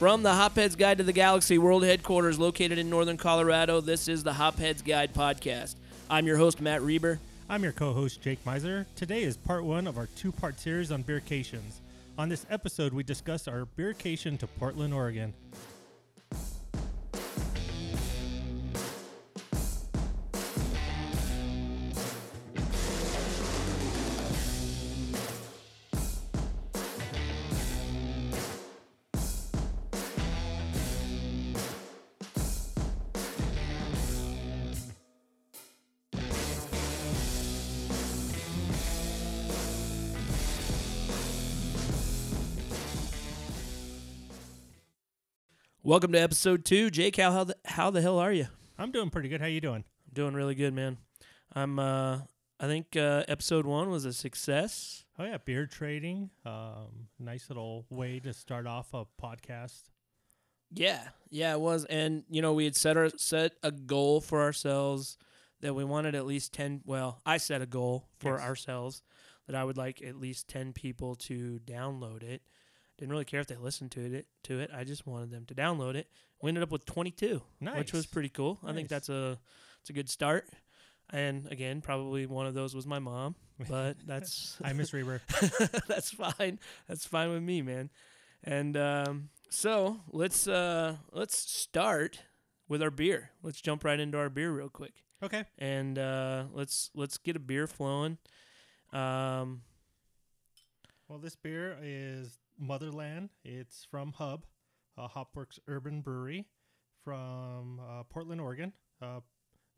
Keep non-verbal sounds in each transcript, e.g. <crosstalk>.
From the Hopheads Guide to the Galaxy World Headquarters located in northern Colorado, this is the Hopheads Guide Podcast. I'm your host, Matt Reber. I'm your co host, Jake Miser. Today is part one of our two part series on beercations. On this episode, we discuss our beercation to Portland, Oregon. Welcome to episode two. Jake, how, how, the, how the hell are you? I'm doing pretty good. How you doing? I'm doing really good, man. I'm, uh, I think uh, episode one was a success. Oh yeah, beer trading. Um, nice little way to start off a podcast. Yeah, yeah, it was, and you know we had set our set a goal for ourselves that we wanted at least ten. Well, I set a goal for Yes. ourselves that I would like at least ten people to download it. Didn't really care if they listened to it. To it, I just wanted them to download it. We ended up with twenty two, which was pretty cool. I think that's a it's a good start. And again, probably one of those was my mom, but <laughs> that's I miss Reber. <laughs> that's fine. That's fine with me, man. And um, so let's uh, let's start with our beer. Let's jump right into our beer real quick, Okay. and uh, let's let's get a beer flowing. Um, Well, this beer is Motherland. It's from Hub, uh, Hopworks Urban Brewery from uh, Portland, Oregon, uh,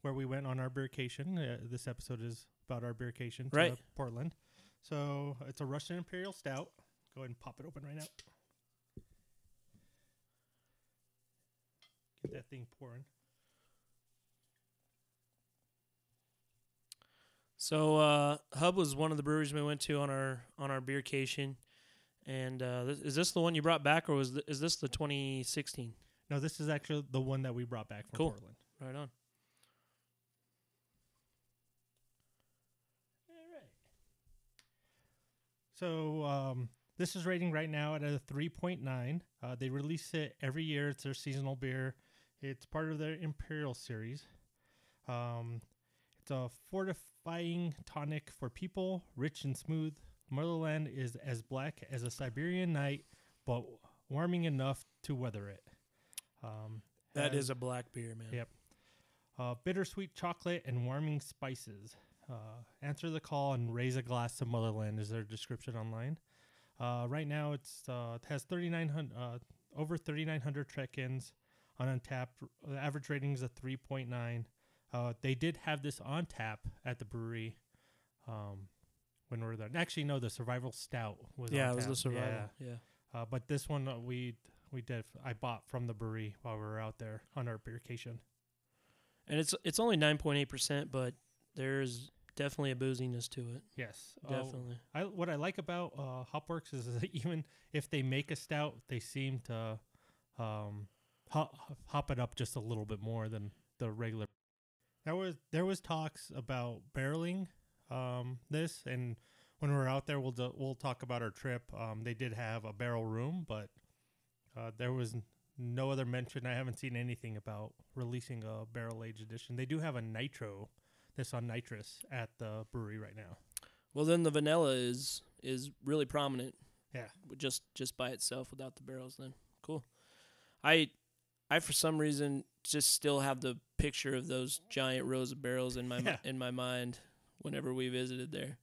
where we went on our beercation. Uh, this episode is about our beercation to Right. Portland. So it's a Russian Imperial Stout. Go ahead and pop it open right now. Get that thing pouring. so uh, Hub was one of the breweries we went to on our on our beercation. And uh, this, is this the one you brought back, or was th- is this the 2016? No, this is actually the one that we brought back from Cool. Portland. Right on. All right. So um, this is rating right now at a 3.9. Uh, they release it every year. It's their seasonal beer. It's part of their Imperial series. Um, it's a fortifying tonic for people, rich and smooth. Motherland is as black as a Siberian night, but warming enough to weather it. Um, That is a black beer, man. Yep. Uh, bittersweet chocolate and warming spices. Uh, answer the call and raise a glass to Motherland is their description online. Uh, right now, it's uh, it has 3,900 uh, over 3,900 check-ins on Untappd. The average rating is a 3.9. Uh, they did have this on tap at the brewery um, when we were there. Actually, no, the Survival Stout was. Yeah, it was the tap. survival. Yeah. yeah. Uh, but this one uh, we we did. I bought from the brewery while we were out there on our beercation. and it's it's only nine point eight percent, but there's definitely a booziness to it. Yes, uh, Definitely. I what I like about uh, Hopworks is that <laughs> even if they make a stout, they seem to um, hop, hop it up just a little bit more than the regular. There was there was talks about barreling um, this, and when we're out there, we'll do, we'll talk about our trip. Um, they did have a barrel room, but uh, there was no other mention. I haven't seen anything about releasing a barrel aged edition. They do have a nitro, this on nitrous at the brewery right now. Well, then the vanilla is is really prominent. Yeah. Just just by itself without the barrels. Then cool. I I for some reason just still have the picture of those giant rows of barrels in my <laughs> Yeah. in my mind whenever we visited there.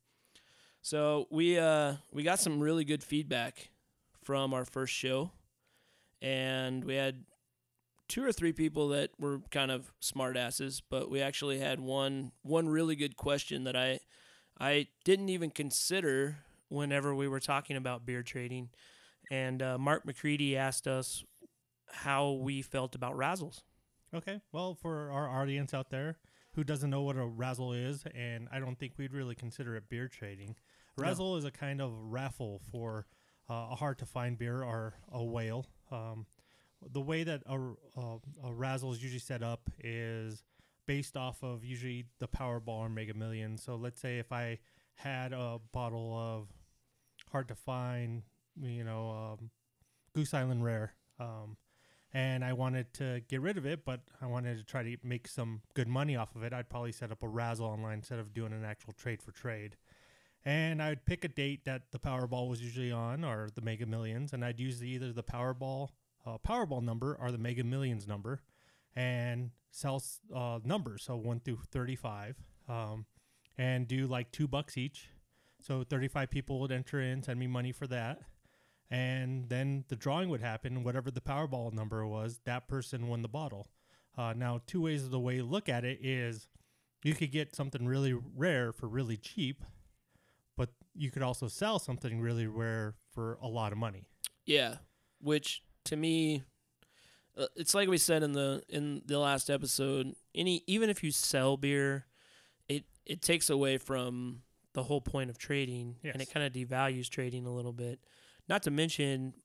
So we uh we got some really good feedback from our first show, and we had two or three people that were kind of smart asses, but we actually had one one really good question that I I didn't even consider whenever we were talking about beer trading. And uh, Mark McCready asked us how we felt about razzles. Okay. Well, for our audience out there who doesn't know what a razzle is, and I don't think we'd really consider it beer trading. No. Razzle is a kind of raffle for uh, a hard to find beer or a whale. Um, the way that a, a, a razzle is usually set up is based off of usually the Powerball or Mega Millions. So let's say if I had a bottle of hard to find, you know, um, Goose Island Rare, Um, and I wanted to get rid of it, but I wanted to try to make some good money off of it. I'd probably set up a razzle online instead of doing an actual trade for trade. And I'd pick a date that the Powerball was usually on, or the Mega Millions, and I'd use either the Powerball uh, Powerball number or the Mega Millions number, and sell uh, numbers, so one through thirty-five, um, and do like two bucks each. So thirty-five people would enter in, send me money for that, and then the drawing would happen. Whatever the Powerball number was, that person won the bottle. Uh, now, two ways of the way look at it is you could get something really rare for really cheap, but you could also sell something really rare for a lot of money. Yeah, which to me, uh, it's like we said in the in the last episode. Any even if you sell beer, it it takes away from the whole point of trading, and it kind of devalues trading a little bit. Not to mention,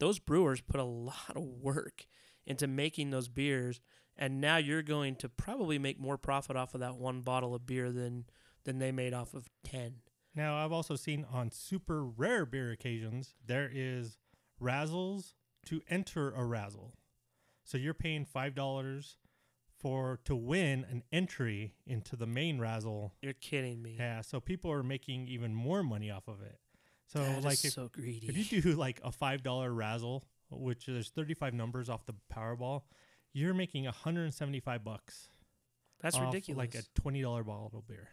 those brewers put a lot of work into making those beers, and now you're going to probably make more profit off of that one bottle of beer than than they made off of ten. Now, I've also seen on super rare beer occasions, there is razzles to enter a razzle. So you're paying $5 for to win an entry into the main razzle. You're kidding me. Yeah, so people are making even more money off of it. So That like if, so greedy. if you do <laughs> like a $5 razzle, which there's 35 numbers off the Powerball, you're making 175 bucks. That's ridiculous. Like a $20 bottle of beer.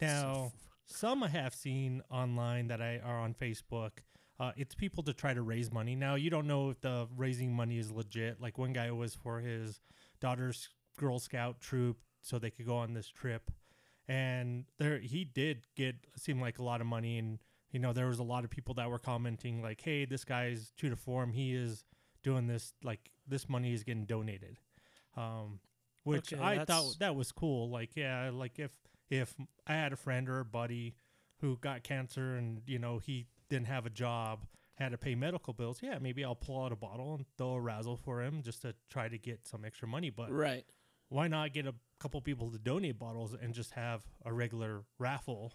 That's so Now, <laughs> some I have seen online that I are on Facebook. Uh, it's people to try to raise money. Now you don't know if the raising money is legit. Like one guy was for his daughter's Girl Scout troop, so they could go on this trip, and there he did get seemed like a lot of money. And you know there was a lot of people that were commenting like, "Hey, this guy's true to form. He is doing this. Like this money is getting donated." Um, which Okay, I that's- thought that was cool. Like yeah, like if if I had a friend or a buddy who got cancer and you know he didn't have a job, had to pay medical bills, yeah, maybe I'll pull out a bottle and throw a razzle for him just to try to get some extra money. But right. why not get a couple people to donate bottles and just have a regular raffle?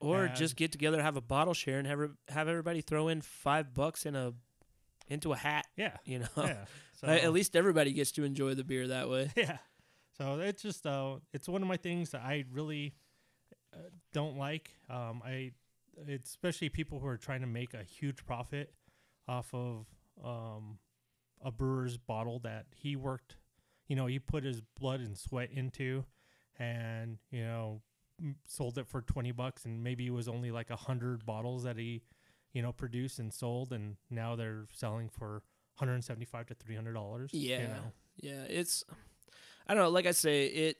Or And- just get together, have a bottle share, and have have everybody throw in five bucks in a into a hat. Yeah, You know, yeah. <laughs> So, at least everybody gets to enjoy the beer that way. <laughs> yeah. So it's just uh, it's one of my things that I really uh, don't like. Um, I it's especially people who are trying to make a huge profit off of um, a brewer's bottle that he worked, you know, he put his blood and sweat into, and you know, sold it for twenty bucks, and maybe it was only like a hundred bottles that he, you know, produced and sold, and now they're selling for. 175 to 300 dollars Yeah. you know? Yeah, it's I don't know. Like I say, it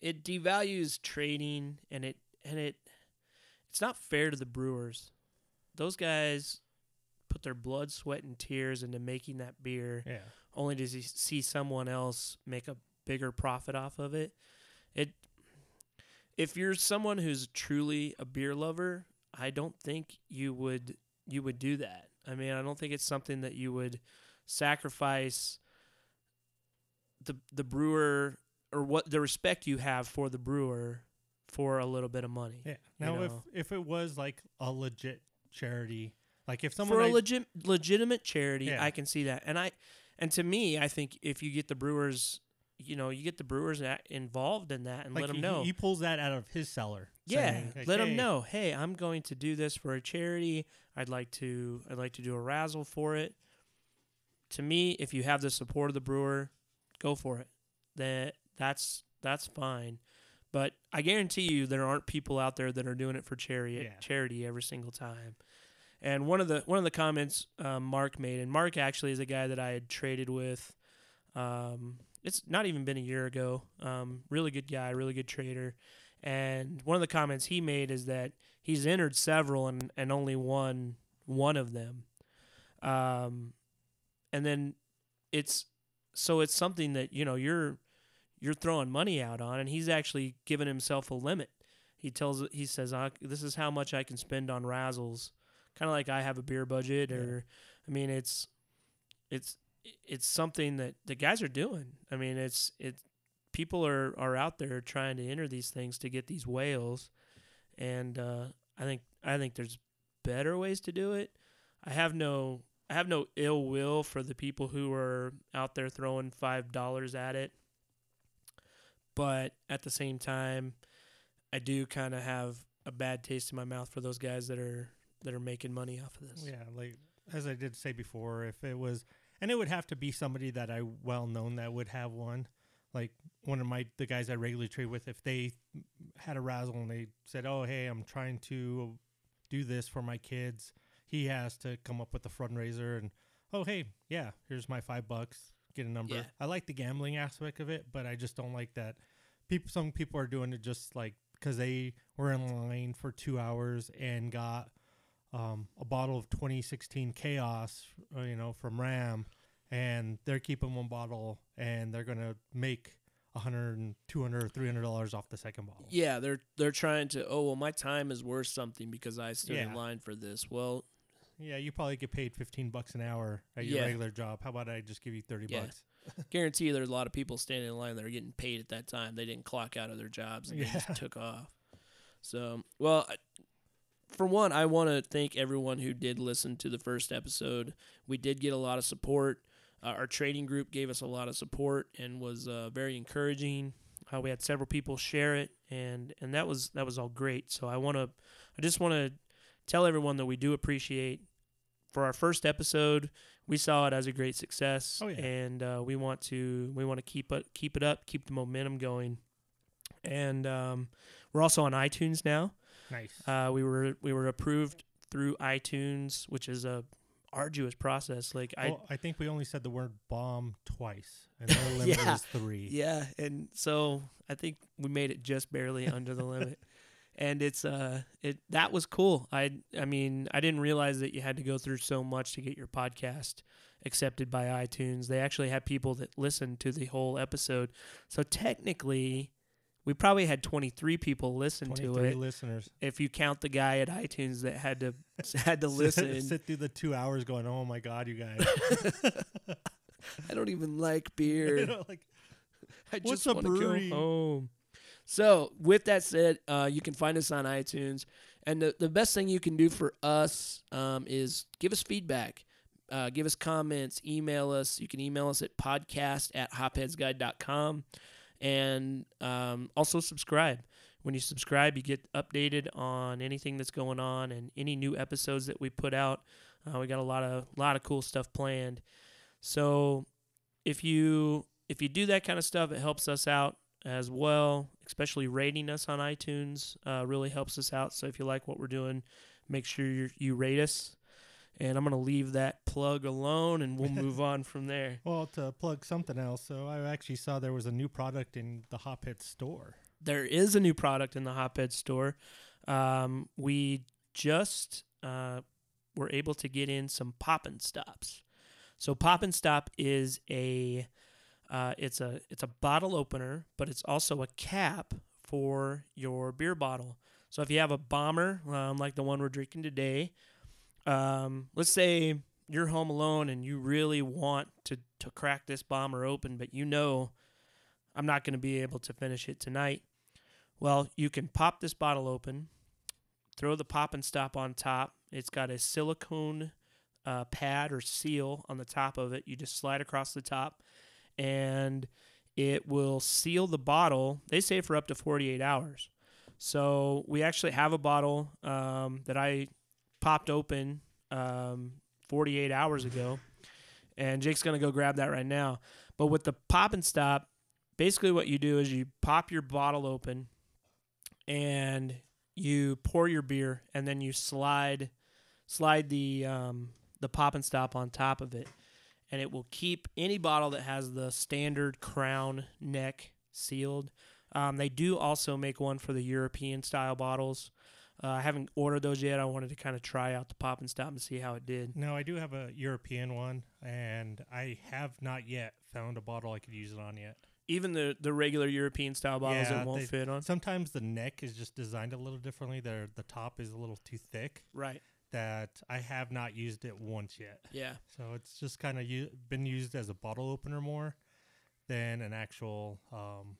it devalues trading, and it and it it's not fair to the brewers. Those guys put their blood, sweat, and tears into making that beer. yeah only to see someone else make a bigger profit off of it. It if you're someone who's truly a beer lover, I don't think you would you would do that. I mean, I don't think it's something that you would sacrifice the the brewer or what the respect you have for the brewer for a little bit of money. Yeah. you Now, if know. if it was like a legit charity, like if someone for a legit legitimate charity, Yeah. I can see that. And I and to me, I think if you get the brewers, you know, you get the brewers involved in that and like let them he, know. he pulls that out of his cellar. yeah, saying, like, let them know. Hey, I'm going to do this for a charity. I'd like to. I'd like to do a razzle for it. To me, if you have the support of the brewer, go for it. That that's that's fine. But I guarantee you, there aren't people out there that are doing it for charity Yeah. charity every single time. And one of the one of the comments um, Mark made, and Mark actually is a guy that I had traded with. Um, it's not even been a year ago. Um, really good guy, really good trader. And one of the comments he made is that he's entered several and, and only won one of them. Um, and then it's so it's something that you know you're you're throwing money out on, and he's actually given himself a limit. He tells he says "I- this is how much I can spend on razzles, kind of like I have a beer budget, Yeah. or I mean it's it's it's something that the guys are doing. I mean it's it's people are are out there trying to enter these things to get these whales, and uh, I think I think there's better ways to do it. I have no I have no ill will for the people who are out there throwing five dollars at it, but at the same time, I do kind of have a bad taste in my mouth for those guys that are that are making money off of this. Yeah, like as I did say before, if it was, and it would have to be somebody that I well known that would have one. Like one of my the guys I regularly trade with, if they had a razzle and they said, "Oh, hey, I'm trying to do this for my kids," he has to come up with a fundraiser and, "Oh, hey, yeah, here's my five bucks, get a number." Yeah. I like the gambling aspect of it, but I just don't like that. People, some people are doing it just like because they were in line for two hours and got um, a bottle of 2016 Chaos, uh, you know, from Ram, and they're keeping one bottle and they're gonna make a hundred and two hundred or three hundred dollars off the second bottle. Yeah, they're they're trying to. Oh well, my time is worth something because I stood in line for this. Well, Yeah, you probably get paid 15 bucks an hour at your Yeah. regular job. How about I just give you 30 Yeah. bucks? <laughs> guarantee you there's a lot of people standing in line that are getting paid at that time. They didn't clock out of their jobs and they just took off. So, well, I, for one, I want to thank everyone who did listen to the first episode. We did get a lot of support. Uh, our trading group gave us a lot of support and was uh, very encouraging. Uh, we had several people share it, and and that was that was all great. So I want to, I just want to tell everyone that we do appreciate. For our first episode, we saw it as a great success, Oh, yeah. and uh, we want to we want to keep it keep it up, keep the momentum going, and um, we're also on iTunes now. Nice. Uh, we were we were approved through iTunes, which is a arduous process. Like I well, I think we only said the word bomb twice, and their <laughs> limit Yeah. is three. yeah, and so I think we made it just barely under the limit. <laughs> And it's uh it that was cool. I I mean, I didn't realize that you had to go through so much to get your podcast accepted by iTunes. They actually had people that listened to the whole episode. So technically, we probably had 23 people listen to 23 it listeners. if you count the guy at iTunes that had to <laughs> had to listen. Sit through the two hours going, oh my God, you guys. <laughs> I don't even like beer. <laughs> like, I What's a to brewery? home. So, with that said, uh, you can find us on iTunes, and the the best thing you can do for us um, is give us feedback, uh, give us comments, email us. You can email us at podcast at hopheadsguide.com, and um, also subscribe. When you subscribe, you get updated on anything that's going on and any new episodes that we put out. Uh, we got a lot of lot of cool stuff planned. So if you if you do that kind of stuff, it helps us out as well. Especially rating us on iTunes uh, really helps us out. So if you like what we're doing, make sure you you rate us. And I'm gonna leave that plug alone, and we'll <laughs> move on from there. well, to plug something else, so I actually saw there was a new product in the Hophead store. There is a new product in the Hophead store. Um, we just uh, were able to get in some pop and stops. So pop and stop is a uh, it's a it's a bottle opener, but it's also a cap for your beer bottle. So if you have a bomber um, like the one we're drinking today, um, let's say you're home alone and you really want to to crack this bomber open, but you know I'm not going to be able to finish it tonight. Well, you can pop this bottle open, throw the pop and stop on top. It's got a silicone uh, pad or seal on the top of it. You just slide across the top, and it will seal the bottle. They say for up to 48 hours. So we actually have a bottle um, that I popped open um, 48 hours ago, and Jake's gonna go grab that right now. But with the pop and stop, basically what you do is you pop your bottle open, and you pour your beer, and then you slide slide the um, the pop and stop on top of it, and it will keep any bottle that has the standard crown neck sealed. Um, they do also make one for the European style bottles. Uh, I haven't ordered those yet. I wanted to kind of try out the pop and stop and see how it did. No, I do have a European one, and I have not yet found a bottle I could use it on yet. Even the the regular European style bottles Yeah, it won't they- fit on. Sometimes the neck is just designed a little differently. There, the top is a little too thick. Right. That I have not used it once yet. Yeah. So it's just kind of u- been used as a bottle opener more than an actual um,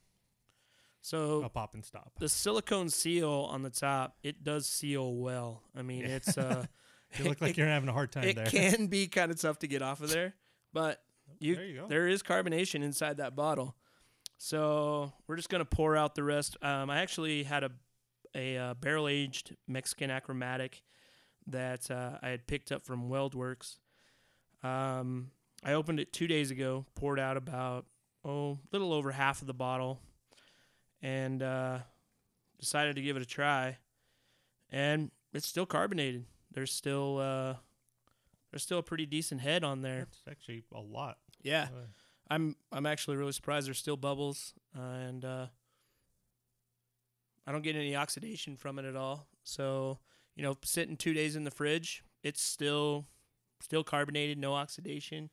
So a pop and stop. the silicone seal on the top, it does seal well. I mean, Yeah. it's uh <laughs> You look like It- you're having a hard time it there. It can <laughs> be kind of tough to get off of there, but you, there you go. there is carbonation inside that bottle. So we're just gonna pour out the rest. Um, I actually had a a uh, barrel aged Mexican achromatic that uh, I had picked up from WeldWerks. Um, I opened it two days ago, poured out about oh a little over half of the bottle, and uh, decided to give it a try. And it's still carbonated. There's still uh, there's still a pretty decent head on there. It's actually a lot. Yeah. Uh, I'm I'm actually really surprised there's still bubbles uh, and uh, I don't get any oxidation from it at all. So you know, sitting two days in the fridge, it's still still carbonated, no oxidation.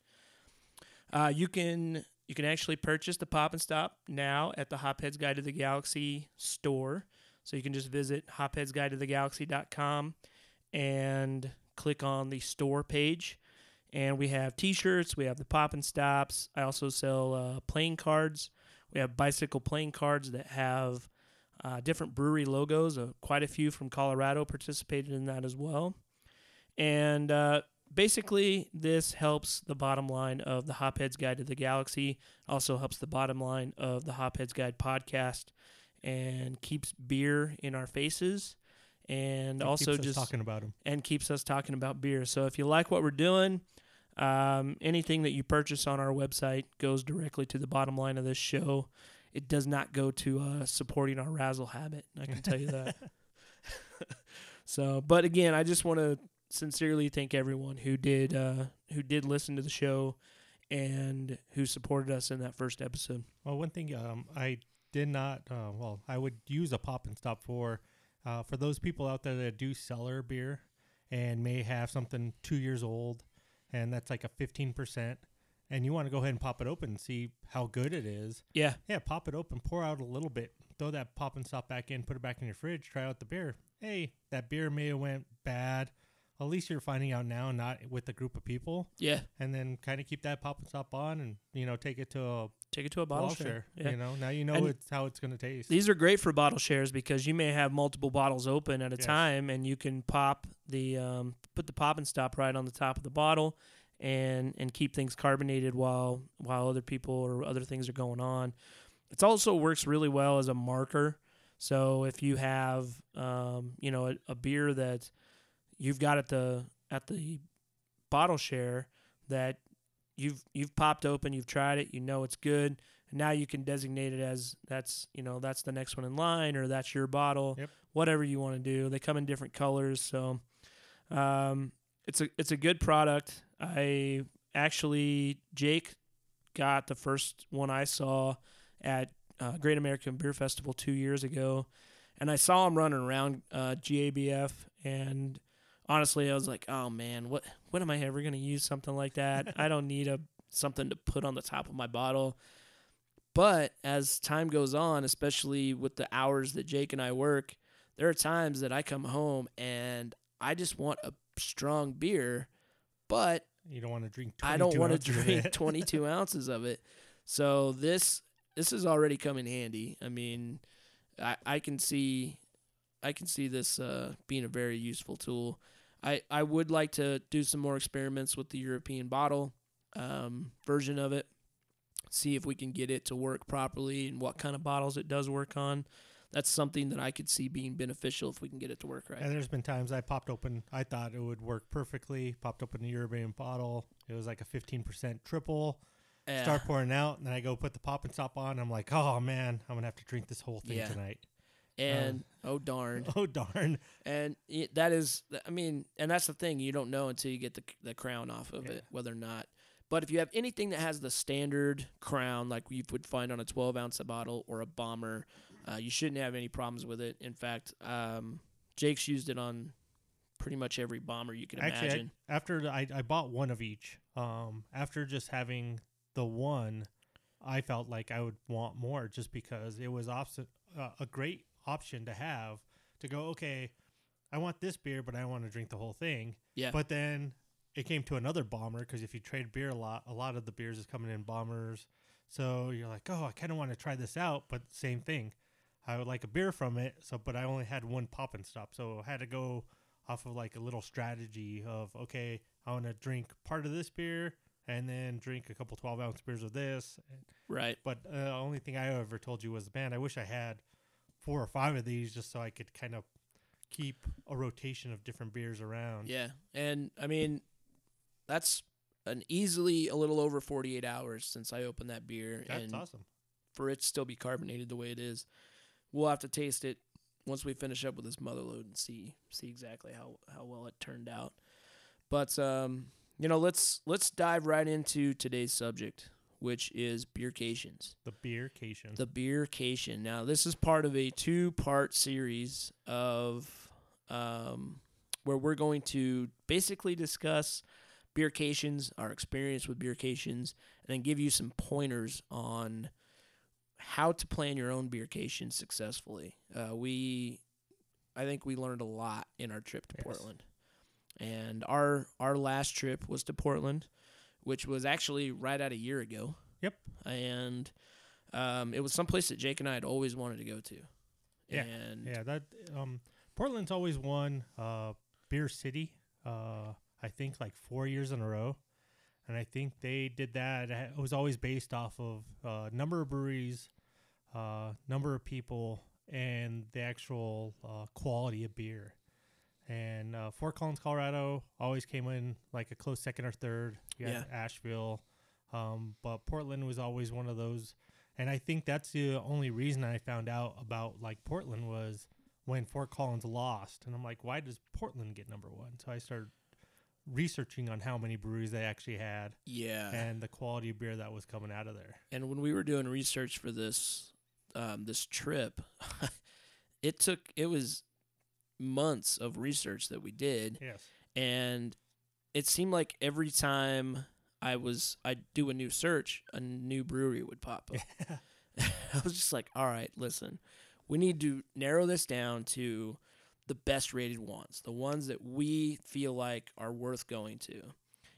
Uh, you can you can actually purchase the Pop and Stop now at the Hopheads Guide to the Galaxy store. So you can just visit hopheadsguidetothegalaxy.com and click on the store page. And we have t-shirts we have the pop and stops. I also sell uh, playing cards. We have bicycle playing cards that have uh, different brewery logos. Uh, quite a few from colorado participated in that as well. And uh, basically this helps the bottom line of the hopheads guide to the galaxy also helps the bottom line of the hopheads guide podcast and keeps beer in our faces and it also just talking about them. and keeps us talking about beer. So if you like what we're doing, um, anything that you purchase on our website goes directly to the bottom line of this show. It does not go to uh, supporting our razzle habit. I can tell you that. <laughs> <laughs> so, but again, I just want to sincerely thank everyone who did uh, who did listen to the show and who supported us in that first episode. Well, one thing um, I did not. Uh, well, I would use a pop and stop for uh, for those people out there that do cellar beer and may have something two years old, and that's like a fifteen percent, and you want to go ahead and pop it open and see how good it is. Yeah, Yeah, pop it open, pour out a little bit, throw that pop and stop back in, put it back in your fridge, try out the beer. Hey, that beer may have went bad. At least you're finding out now, not with a group of people, yeah. and then kind of keep that pop and stop on, and you know take it to a Take it to a bottle, share. share. Yeah. You know, now you know And it's how it's going to taste. These are great for bottle shares because you may have multiple bottles open at a Yes. time, and you can pop the um, put the pop and stop right on the top of the bottle, and and keep things carbonated while while other people or other things are going on. It also works really well as a marker. So if you have um, you know a, a beer that you've got at the at the bottle share that you've you've popped open, you've tried it, you know it's good, and now you can designate it as that's you know that's the next one in line or that's your bottle, Yep. whatever you want to do. They come in different colors, so um, it's a it's a good product. I actually Jake got the first one I saw at uh, Great American Beer Festival two years ago, and I saw him running around uh, GABF, and honestly, I was like, oh man, what when am I ever gonna use something like that? <laughs> I don't need a something to put on the top of my bottle. But as time goes on, especially with the hours that Jake and I work, there are times that I come home and I just want a strong beer, but you don't want to drink. I don't want to 22 ounces of drink it. 22 <laughs> ounces of it. So this this has already come in handy. I mean, I I can see I can see this uh, being a very useful tool. I I would like to do some more experiments with the European bottle um, version of it. See if we can get it to work properly and what kind of bottles it does work on. That's something that I could see being beneficial if we can get it to work right. And there's been times I popped open. I thought it would work perfectly. Popped open a European bottle. It was like a 15% triple. Yeah. Start pouring out, and then I go put the pop and stop on. I'm like, oh man, I'm gonna have to drink this whole thing Yeah. tonight. And oh darn. <laughs> Oh darn. and that is i mean and that's the thing you don't know until you get the the crown off of Yeah. it whether or not but if you have anything that has the standard crown like you would find on a 12 ounce bottle or a bomber uh, you shouldn't have any problems with it in fact um, jake's used it on pretty much every bomber you can Actually, I- imagine after the- I, I bought one of each. Um, after just having the one, I felt like I would want more just because it was opposite, uh, a great option to have to go. Okay, I want this beer, but I want to drink the whole thing. yeah But then it came to another bomber because if you trade beer a lot, a lot of the beers is coming in bombers. So you're like, oh, I kind of want to try this out, but same thing. I would like a beer from it. So, but I only had one pop and stop, so I had to go off of like a little strategy of okay, I want to drink part of this beer and then drink a couple 12 ounce beers of this. Right. But uh, the only thing I ever told you was, man, I wish I had four or five of these just so I could kind of keep a rotation of different beers around. Yeah. And I mean, that's an easily a little over 48 hours since I opened that beer. That's and awesome. for it to still be carbonated the way it is, we'll have to taste it once we finish up with this mother load and see see exactly how, how well it turned out. But um, you know, let's let's dive right into today's subject, which is beercations. The beercation. The beercation. Now, this is part of a two-part series of um, where we're going to basically discuss beercations, our experience with beercations, and then give you some pointers on how to plan your own beercation successfully. Uh, we, I think, we learned a lot in our trip to Yes. Portland, and our our last trip was to Portland, which was actually right at a year ago. Yep. And um, it was someplace that Jake and I had always wanted to go to. Yeah, And yeah, that um, Portland's always won uh, Beer City. Uh, I think like four years in a row, and I think they did that. It was always based off of uh, number of breweries, uh, number of people, and the actual uh, quality of beer. And uh, Fort Collins, Colorado, always came in like a close second or third. You had Asheville, um, but Portland was always one of those and I think that's the only reason I found out about like Portland was when Fort Collins lost. And I'm like, why does Portland get number one? So I started researching on how many breweries they actually had yeah. and the quality of beer that was coming out of there. And when we were doing research for this um, this trip, <laughs> it took it was months of research that we did, Yes. and it seemed like every time I was I'd do a new search, a new brewery would pop up. <laughs> <laughs> I was just like, all right, listen, we need to narrow this down to the best rated ones, the ones that we feel like are worth going to.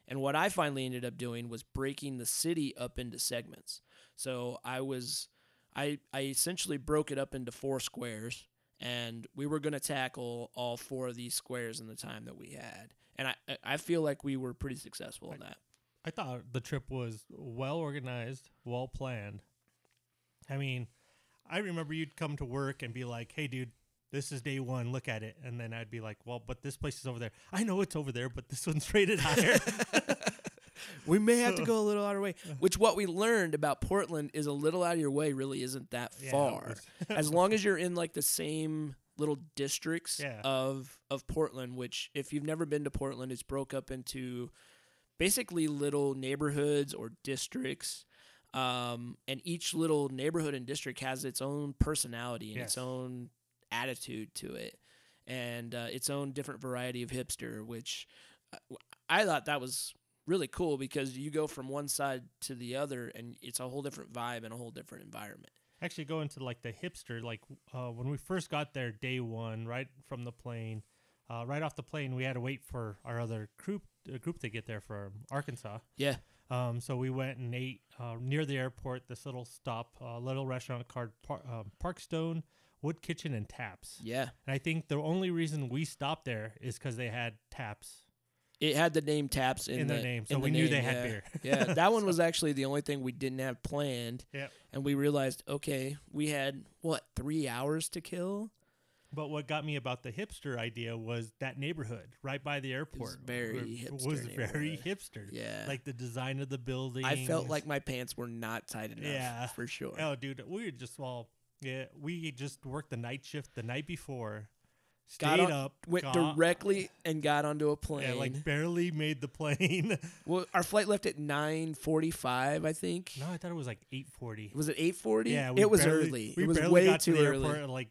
And what I finally ended up doing was breaking the city up into segments. So I was, I, I essentially broke it up into four squares, and we were going to tackle all four of these squares in the time that we had. And I, I- I feel like we were pretty successful in that. I thought the trip was well organized, well planned. I mean, I remember you'd come to work and be like, "Hey, dude, this is day one. Look at it," and then I'd be like, "Well, but this place is over there. I know it's over there, but this one's rated higher." <laughs> <laughs> <laughs> we may have to go a little out of our way. <laughs> Which what we learned about Portland is a little out of your way really isn't that Yeah, it far. was- <laughs> as long as you're in like the same little districts Yeah. of of Portland, which if you've never been to Portland, it's broke up into basically little neighborhoods or districts. Um, and each little neighborhood and district has its own personality and its own attitude to it, and uh, its own different variety of hipster. Which uh, I thought that was really cool because you go from one side to the other, and it's a whole different vibe and a whole different environment. actually go into like the hipster like uh, when we first got there day one right from the plane uh, right off the plane we had to wait for our other group uh, group to get there from arkansas Yeah, um, so we went and ate uh, near the airport this little stop uh, little restaurant called Par- um, parkstone wood kitchen and taps yeah. and i think the only reason we stopped there is because they had taps It had the name Taps in, in, the, their name so the we knew they had yeah. beer <laughs> yeah, that one <laughs> was actually the only thing we didn't have planned. Yep. And we realized, okay, we had what three hours to kill. But what got me about the hipster idea was that neighborhood right by the airport. very hipster Was very hipster. Yeah, Like the design of the building. I felt like my pants were not tight enough. Yeah. for sure. Oh, dude, we were just well, yeah, we just worked the night shift the night before, stayed on- up, Went got- directly and got onto a plane. yeah, like barely made the plane. <laughs> well, our flight left at nine forty-five, I think. no, I thought it was like eight forty. Was it eight forty? Yeah, we it was barely- early. We it was barely way got too to the early. airport at like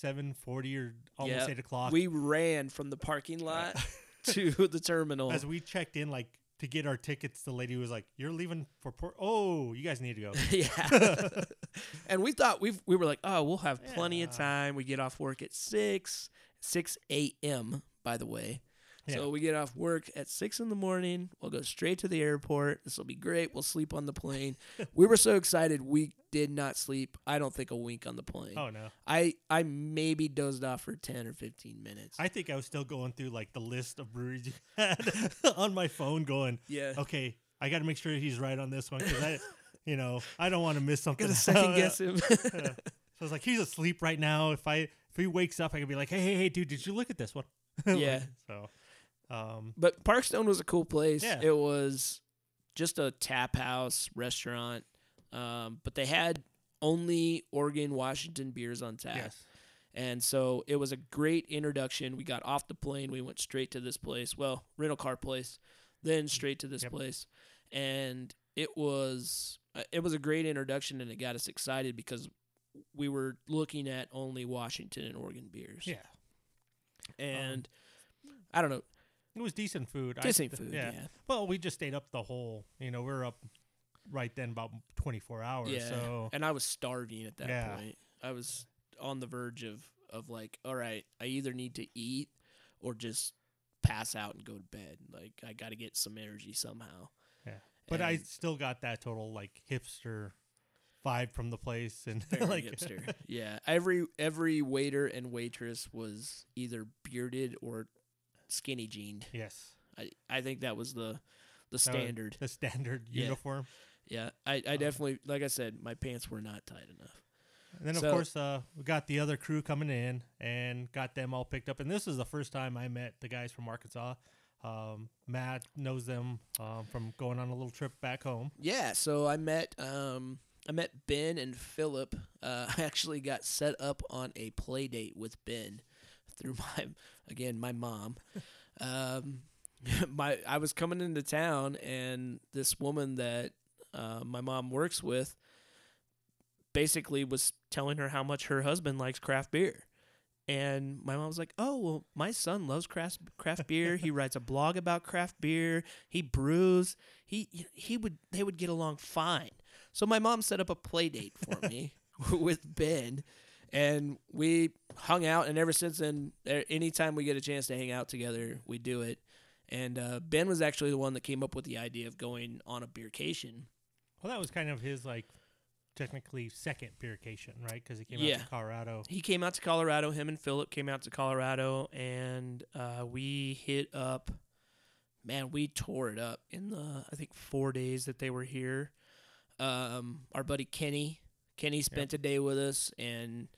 seven forty or almost Yeah, eight o'clock. We ran from the parking lot <laughs> to the terminal. As we checked in, like to get our tickets, the lady was like, "You're leaving for Port. Oh, you guys need to go." <laughs> yeah. <laughs> and we thought we we were like, oh, we'll have plenty of time. We get off work at six, six a.m. By the way, Yeah. So we get off work at six in the morning. We'll go straight to the airport. This will be great. We'll sleep on the plane. <laughs> we were so excited. We did not sleep. I don't think a wink on the plane. Oh no. I I maybe dozed off for ten or fifteen minutes. I think I was still going through like the list of breweries you had <laughs> on my phone, going, yeah. okay, I got to make sure he's right on this one because I, <laughs> you know, I don't want to miss something. Gotta second guess him. Yeah. So I was like, he's asleep right now. If I if he wakes up, I can be like, hey, hey, hey, dude, did you look at this one? Like, Yeah. so, um, but Parkstone was a cool place. Yeah. It was just a tap house restaurant. Um, but they had only Oregon, Washington beers on tap. yes, And so it was a great introduction. We got off the plane, we went straight to this place. Well, rental car place, then straight to this Yep. place. And it was uh, it was a great introduction and it got us excited because we were looking at only Washington and Oregon beers. yeah, And I don't know, it was decent food. I decent th- food, Yeah. yeah. Well, we just stayed up the whole. You know, we were up right then about twenty four hours. Yeah. So And I was starving at that Yeah. point. I was on the verge of of like, all right, I either need to eat or just pass out and go to bed. Like I got to get some energy somehow. Yeah. But I still got that total like hipster vibe from the place and <laughs> like hipster. Yeah, every every waiter and waitress was either bearded or skinny jeaned. yes, I I think that was the the standard. the standard Yeah. uniform. Yeah, I, I Um, definitely like I said, my pants were not tight enough. And then of So- course uh, we got the other crew coming in and got them all picked up. And this is the first time I met the guys from Arkansas. Um, Matt knows them um, from going on a little trip back home. Yeah, so I met um I met Ben and Philip. Uh, <laughs> I actually got set up on a play date with Ben through <laughs> my again my mom. Um, <laughs> my I was coming into town and this woman that uh, my mom works with basically was telling her how much her husband likes craft beer. And my mom was like, "Oh, well, my son loves craft craft beer. He writes a blog about craft beer. He brews. He he would they would get along fine." So my mom set up a play date for me <laughs> with Ben, and we hung out. And ever since then, anytime we get a chance to hang out together, we do it. And uh, Ben was actually the one that came up with the idea of going on a beercation. Well, that was kind of his like technically second beercation, right? Because he came Yeah. out to Colorado. He came out to Colorado. Him and Philip came out to Colorado, and uh, we hit up. Man, we tore it up in the I think four days that they were here. Um, our buddy Kenny, Kenny spent a day with us, and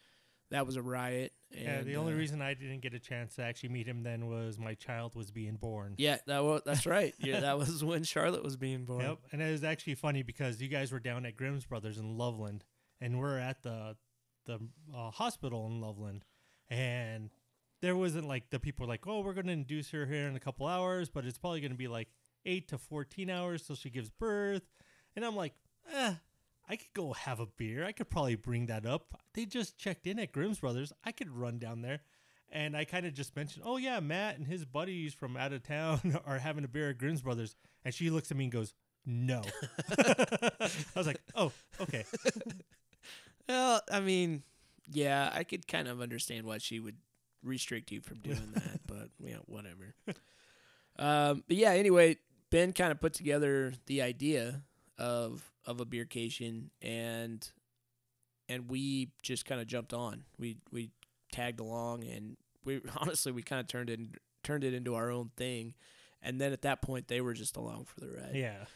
that was a riot. And, yeah, the only uh, reason I didn't get a chance to actually meet him then was my child was being born. Yeah, that was that's right. Yeah, that <laughs> was when Charlotte was being born. Yep, and it was actually funny because you guys were down at Grimm's Brothers in Loveland, and we're at the the uh, hospital in Loveland, and there wasn't like the people were like, oh, we're going to induce her here in a couple hours, but it's probably going to be like eight to fourteen hours till she gives birth, and I'm like, eh. I could go have a beer. I could probably bring that up. They just checked in at Grimm's Brothers. I could run down there. And I kind of just mentioned, oh, yeah, Matt and his buddies from out of town <laughs> are having a beer at Grimm's Brothers. And she looks at me and goes, no. <laughs> I was like, oh, okay. <laughs> Well, I mean, yeah, I could kind of understand why she would restrict you from doing that, but yeah, whatever. Um, but yeah, anyway, Ben kind of put together the idea of of a beercation, and and we just kind of jumped on. We we tagged along, and we <laughs> honestly we kind of turned it turned it into our own thing. And then at that point, they were just along for the ride. Yeah.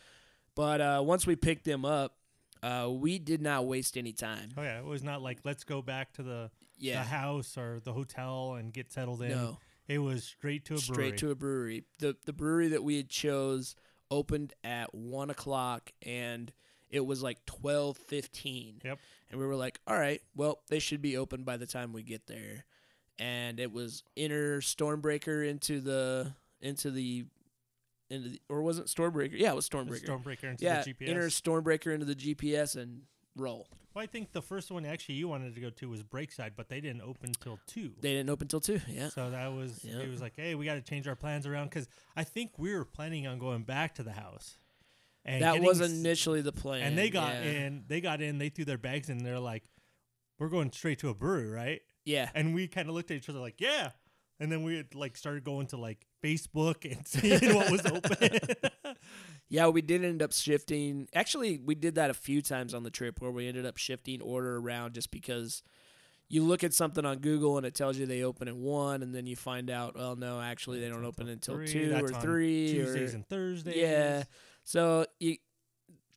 But uh, once we picked them up, uh, we did not waste any time. Oh, yeah. It was not like, let's go back to the, Yeah. the house or the hotel and get settled in. No, It was straight to a brewery. straight to a brewery. the The brewery that we had chose opened at one o'clock, and it was like twelve fifteen. Yep. And we were like, "All right, well, they should be open by the time we get there." And it was inner Stormbreaker into the into the into the, or was it Stormbreaker? Yeah, it was Stormbreaker. Stormbreaker into yeah, the GPS. inner Stormbreaker into the GPS and roll. well, I think the first one actually you wanted to go to was Breakside, but they didn't open till 2. They didn't open till two. Yeah. So that was Yeah. it was like, hey, we got to change our plans around because I think we were planning on going back to the house. And that was initially the plan. and they got yeah. in. They got in. They threw their bags in. They're like, "We're going straight to a brewery, right?" Yeah. And we kind of looked at each other like, "Yeah, and then we had, like started going to like Facebook and <laughs> seeing what was open. <laughs> Yeah, we did end up shifting. Actually, we did that a few times on the trip where we ended up shifting order around just because you look at something on Google and it tells you they open at one, and then you find out, well, no, actually they don't open until three. two or three. Tuesdays or, and Thursdays. Yeah. So you,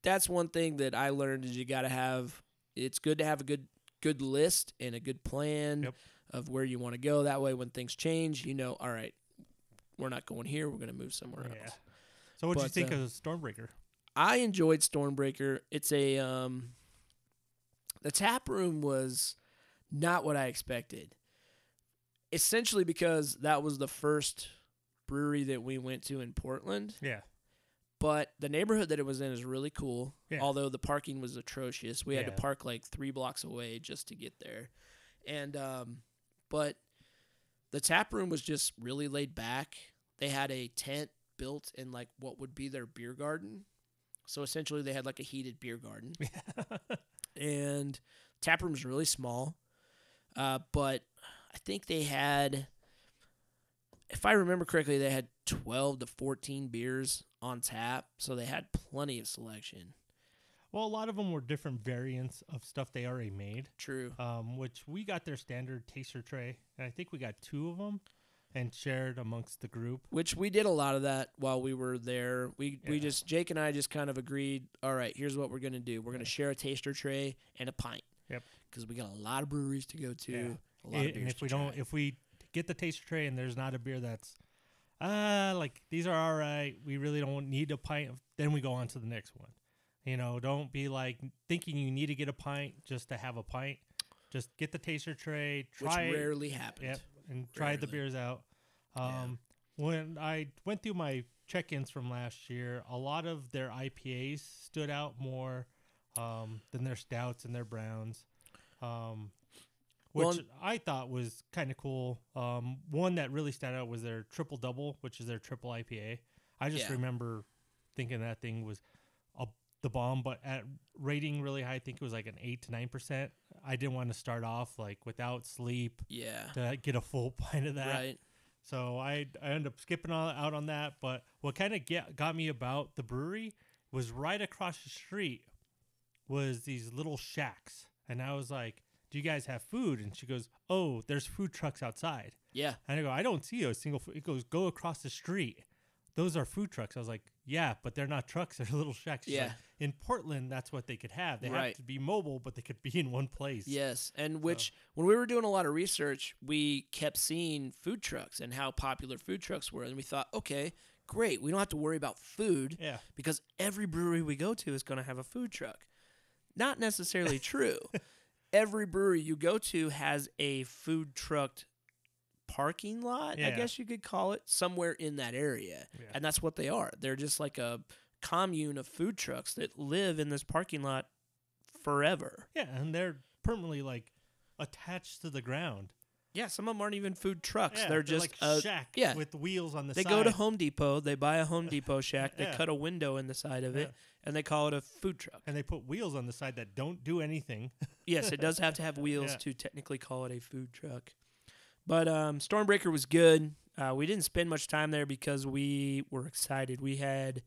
that's one thing that I learned is you got to have. It's good to have a good good list and a good plan Yep. of where you want to go. That way, when things change, you know, all right, we're not going here. We're going to move somewhere Yeah. else. So what would you think uh, of Stormbreaker? I enjoyed Stormbreaker. It's a um the tap room was not what I expected. Essentially because that was the first brewery that we went to in Portland, Yeah. But the neighborhood that it was in is really cool. Yeah. Although the parking was atrocious. We had to park like 3 blocks away just to get there. And um but the tap room was just really laid back. They had a tent built in like what would be their beer garden. So essentially, they had like a heated beer garden, <laughs> and tap room's really small. Uh, but I think they had, if I remember correctly, they had twelve to fourteen beers on tap, so they had plenty of selection. well, a lot of them were different variants of stuff they already made. True. Um, which we got their standard taster tray, and I think we got two of them, and shared amongst the group. Which we did a lot of that while we were there. We we just Jake and I just kind of agreed. All right, here's what we're gonna do. We're gonna share a taster tray and a pint. Yep. Because we got a lot of breweries to go to. Yeah. A lot I- of beers and if we don't, if we get the taster tray and there's not a beer that's, uh, like these are all right, we really don't need a pint. Then we go on to the next one. You know, don't be like thinking you need to get a pint just to have a pint. Just get the taster tray, which try it, rarely happens. Yep, and try the beers out. Yeah. Um, When I went through my check-ins from last year, a lot of their IPAs stood out more um, than their stouts and their browns, um, which Well, I thought was kind of cool. Um, one that really stood out was their triple double, which is their triple IPA. I just Yeah. remember thinking that thing was a, the bomb, but at rating really high, I think it was like an eight to nine percent. I didn't want to start off like without sleep Yeah. to get a full <laughs> pint of that. Right. So I I ended up skipping all, out on that. But what kind of get got me about the brewery was right across the street was these little shacks, and I was like, "Do you guys have food?" And she goes, "Oh, there's food trucks outside." Yeah. And I go, "I don't see a single." Food. It goes, "Go across the street." Those are food trucks. I was like, "Yeah, but they're not trucks. <laughs> They're little shacks." She's like, Yeah. in Portland, that's what they could have. They have Right. to be mobile, but they could be in one place. Yes, and which when we were doing a lot of research, we kept seeing food trucks and how popular food trucks were, and we thought, okay, great, we don't have to worry about food Yeah. because every brewery we go to is going to have a food truck. Not necessarily <laughs> true. Every brewery you go to has a food truck parking lot, I guess you could call it, somewhere in that area. Yeah. And that's what they are. They're just like a commune of food trucks that live in this parking lot forever. Yeah, and they're permanently like attached to the ground. Yeah, some of them aren't even food trucks. Yeah, they're just like a, shack yeah. with wheels on the they side. go to Home Depot, they buy a Home Depot <laughs> shack, they Yeah. cut a window in the side of it, and they call it a food truck. and they put wheels on the side that don't do anything. <laughs> yes, it does have to have wheels to technically call it a food truck. But um, Stormbreaker was good. Uh, we didn't spend much time there because we were excited. We had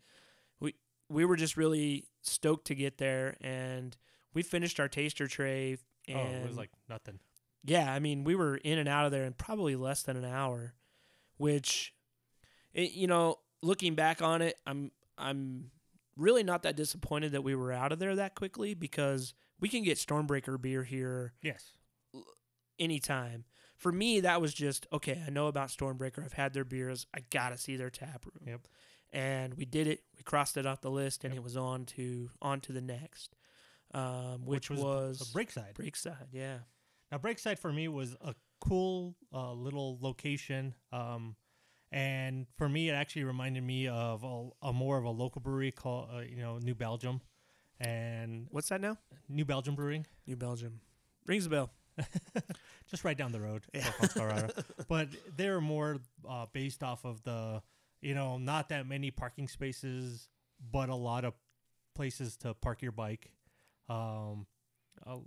we we were just really stoked to get there, and we finished our taster tray. And oh, it was like nothing. Yeah, I mean, we were in and out of there in probably less than an hour, which, it, you know, looking back on it, I'm I'm really not that disappointed that we were out of there that quickly because we can get Stormbreaker beer here Yes. anytime. For me, that was just okay. I know about Stormbreaker. I've had their beers. I gotta see their tap room. Yep. And we did it. We crossed it off the list, and Yep. it was on to on to the next, um, which, was, was, a Breakside. Breakside. Yeah. Now, Breakside for me was a cool uh, little location. Um, and for me, it actually reminded me of a, a more of a local brewery called, uh, you know, New Belgium. And What's that now? New Belgium Brewing, New Belgium. Rings a bell. <laughs> just right down the road, Yeah. Colorado. <laughs> but they're more uh, based off of the, you know, not that many parking spaces, but a lot of places to park your bike. Um, a, a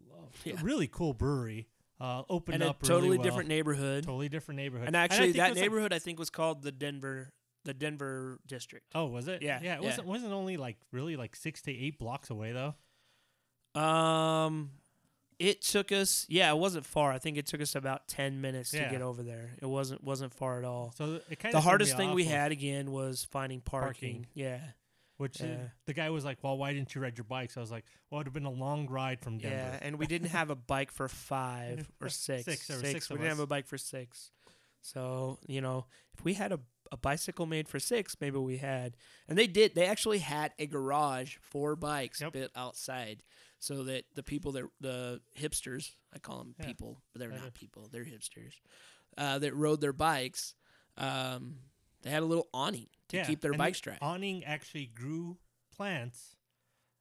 Yeah. really cool brewery. Uh, opened and a up really totally well. different neighborhood. totally different neighborhood. And actually, it that was, like- neighborhood I think was called the Denver, the Denver district. oh, was it? Yeah, yeah. It yeah. wasn't wasn't only like really like six to eight blocks away though. Um, it took us. Yeah, it wasn't far. I think it took us about ten minutes Yeah. to get over there. It wasn't wasn't far at all. So it kind The hardest thing we had again was finding parking. Parking. Yeah, which uh, the guy was like, "Well, why didn't you ride your bikes?" I was like, "Well, it'd have been a long ride from Denver." yeah, and we didn't have a bike for five <laughs> or six. Six, were six We didn't have a bike for six. So you know, if we had a a bicycle made for six, maybe we had. And they did. They actually had a garage for bikes Yep. built outside, so that the people that the hipsters, I call them Yeah. people, but they're I not do. people. They're hipsters. Uh, that rode their bikes. Um, they had a little awning to Yeah, keep their bikes the dry. Awning actually grew plants,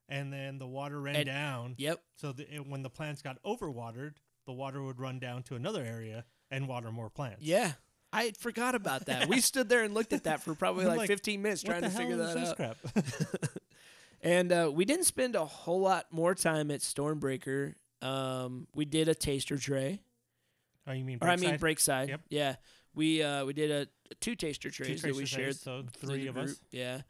and then the water ran And- down. Yep. So the, it, when the plants got overwatered, the water would run down to another area and water more plants. Yeah. I forgot about that. we <laughs> stood there and looked at that for probably like, like, 15 minutes trying to figure that out. crap? <laughs> <laughs> And uh, we didn't spend a whole lot more time at Stormbreaker. Um, we did a taster tray, oh, you mean? or I mean Breakside? Breakside. Yep. Yeah, we uh, we did a two taster trays that we shared. so three of us. Yeah,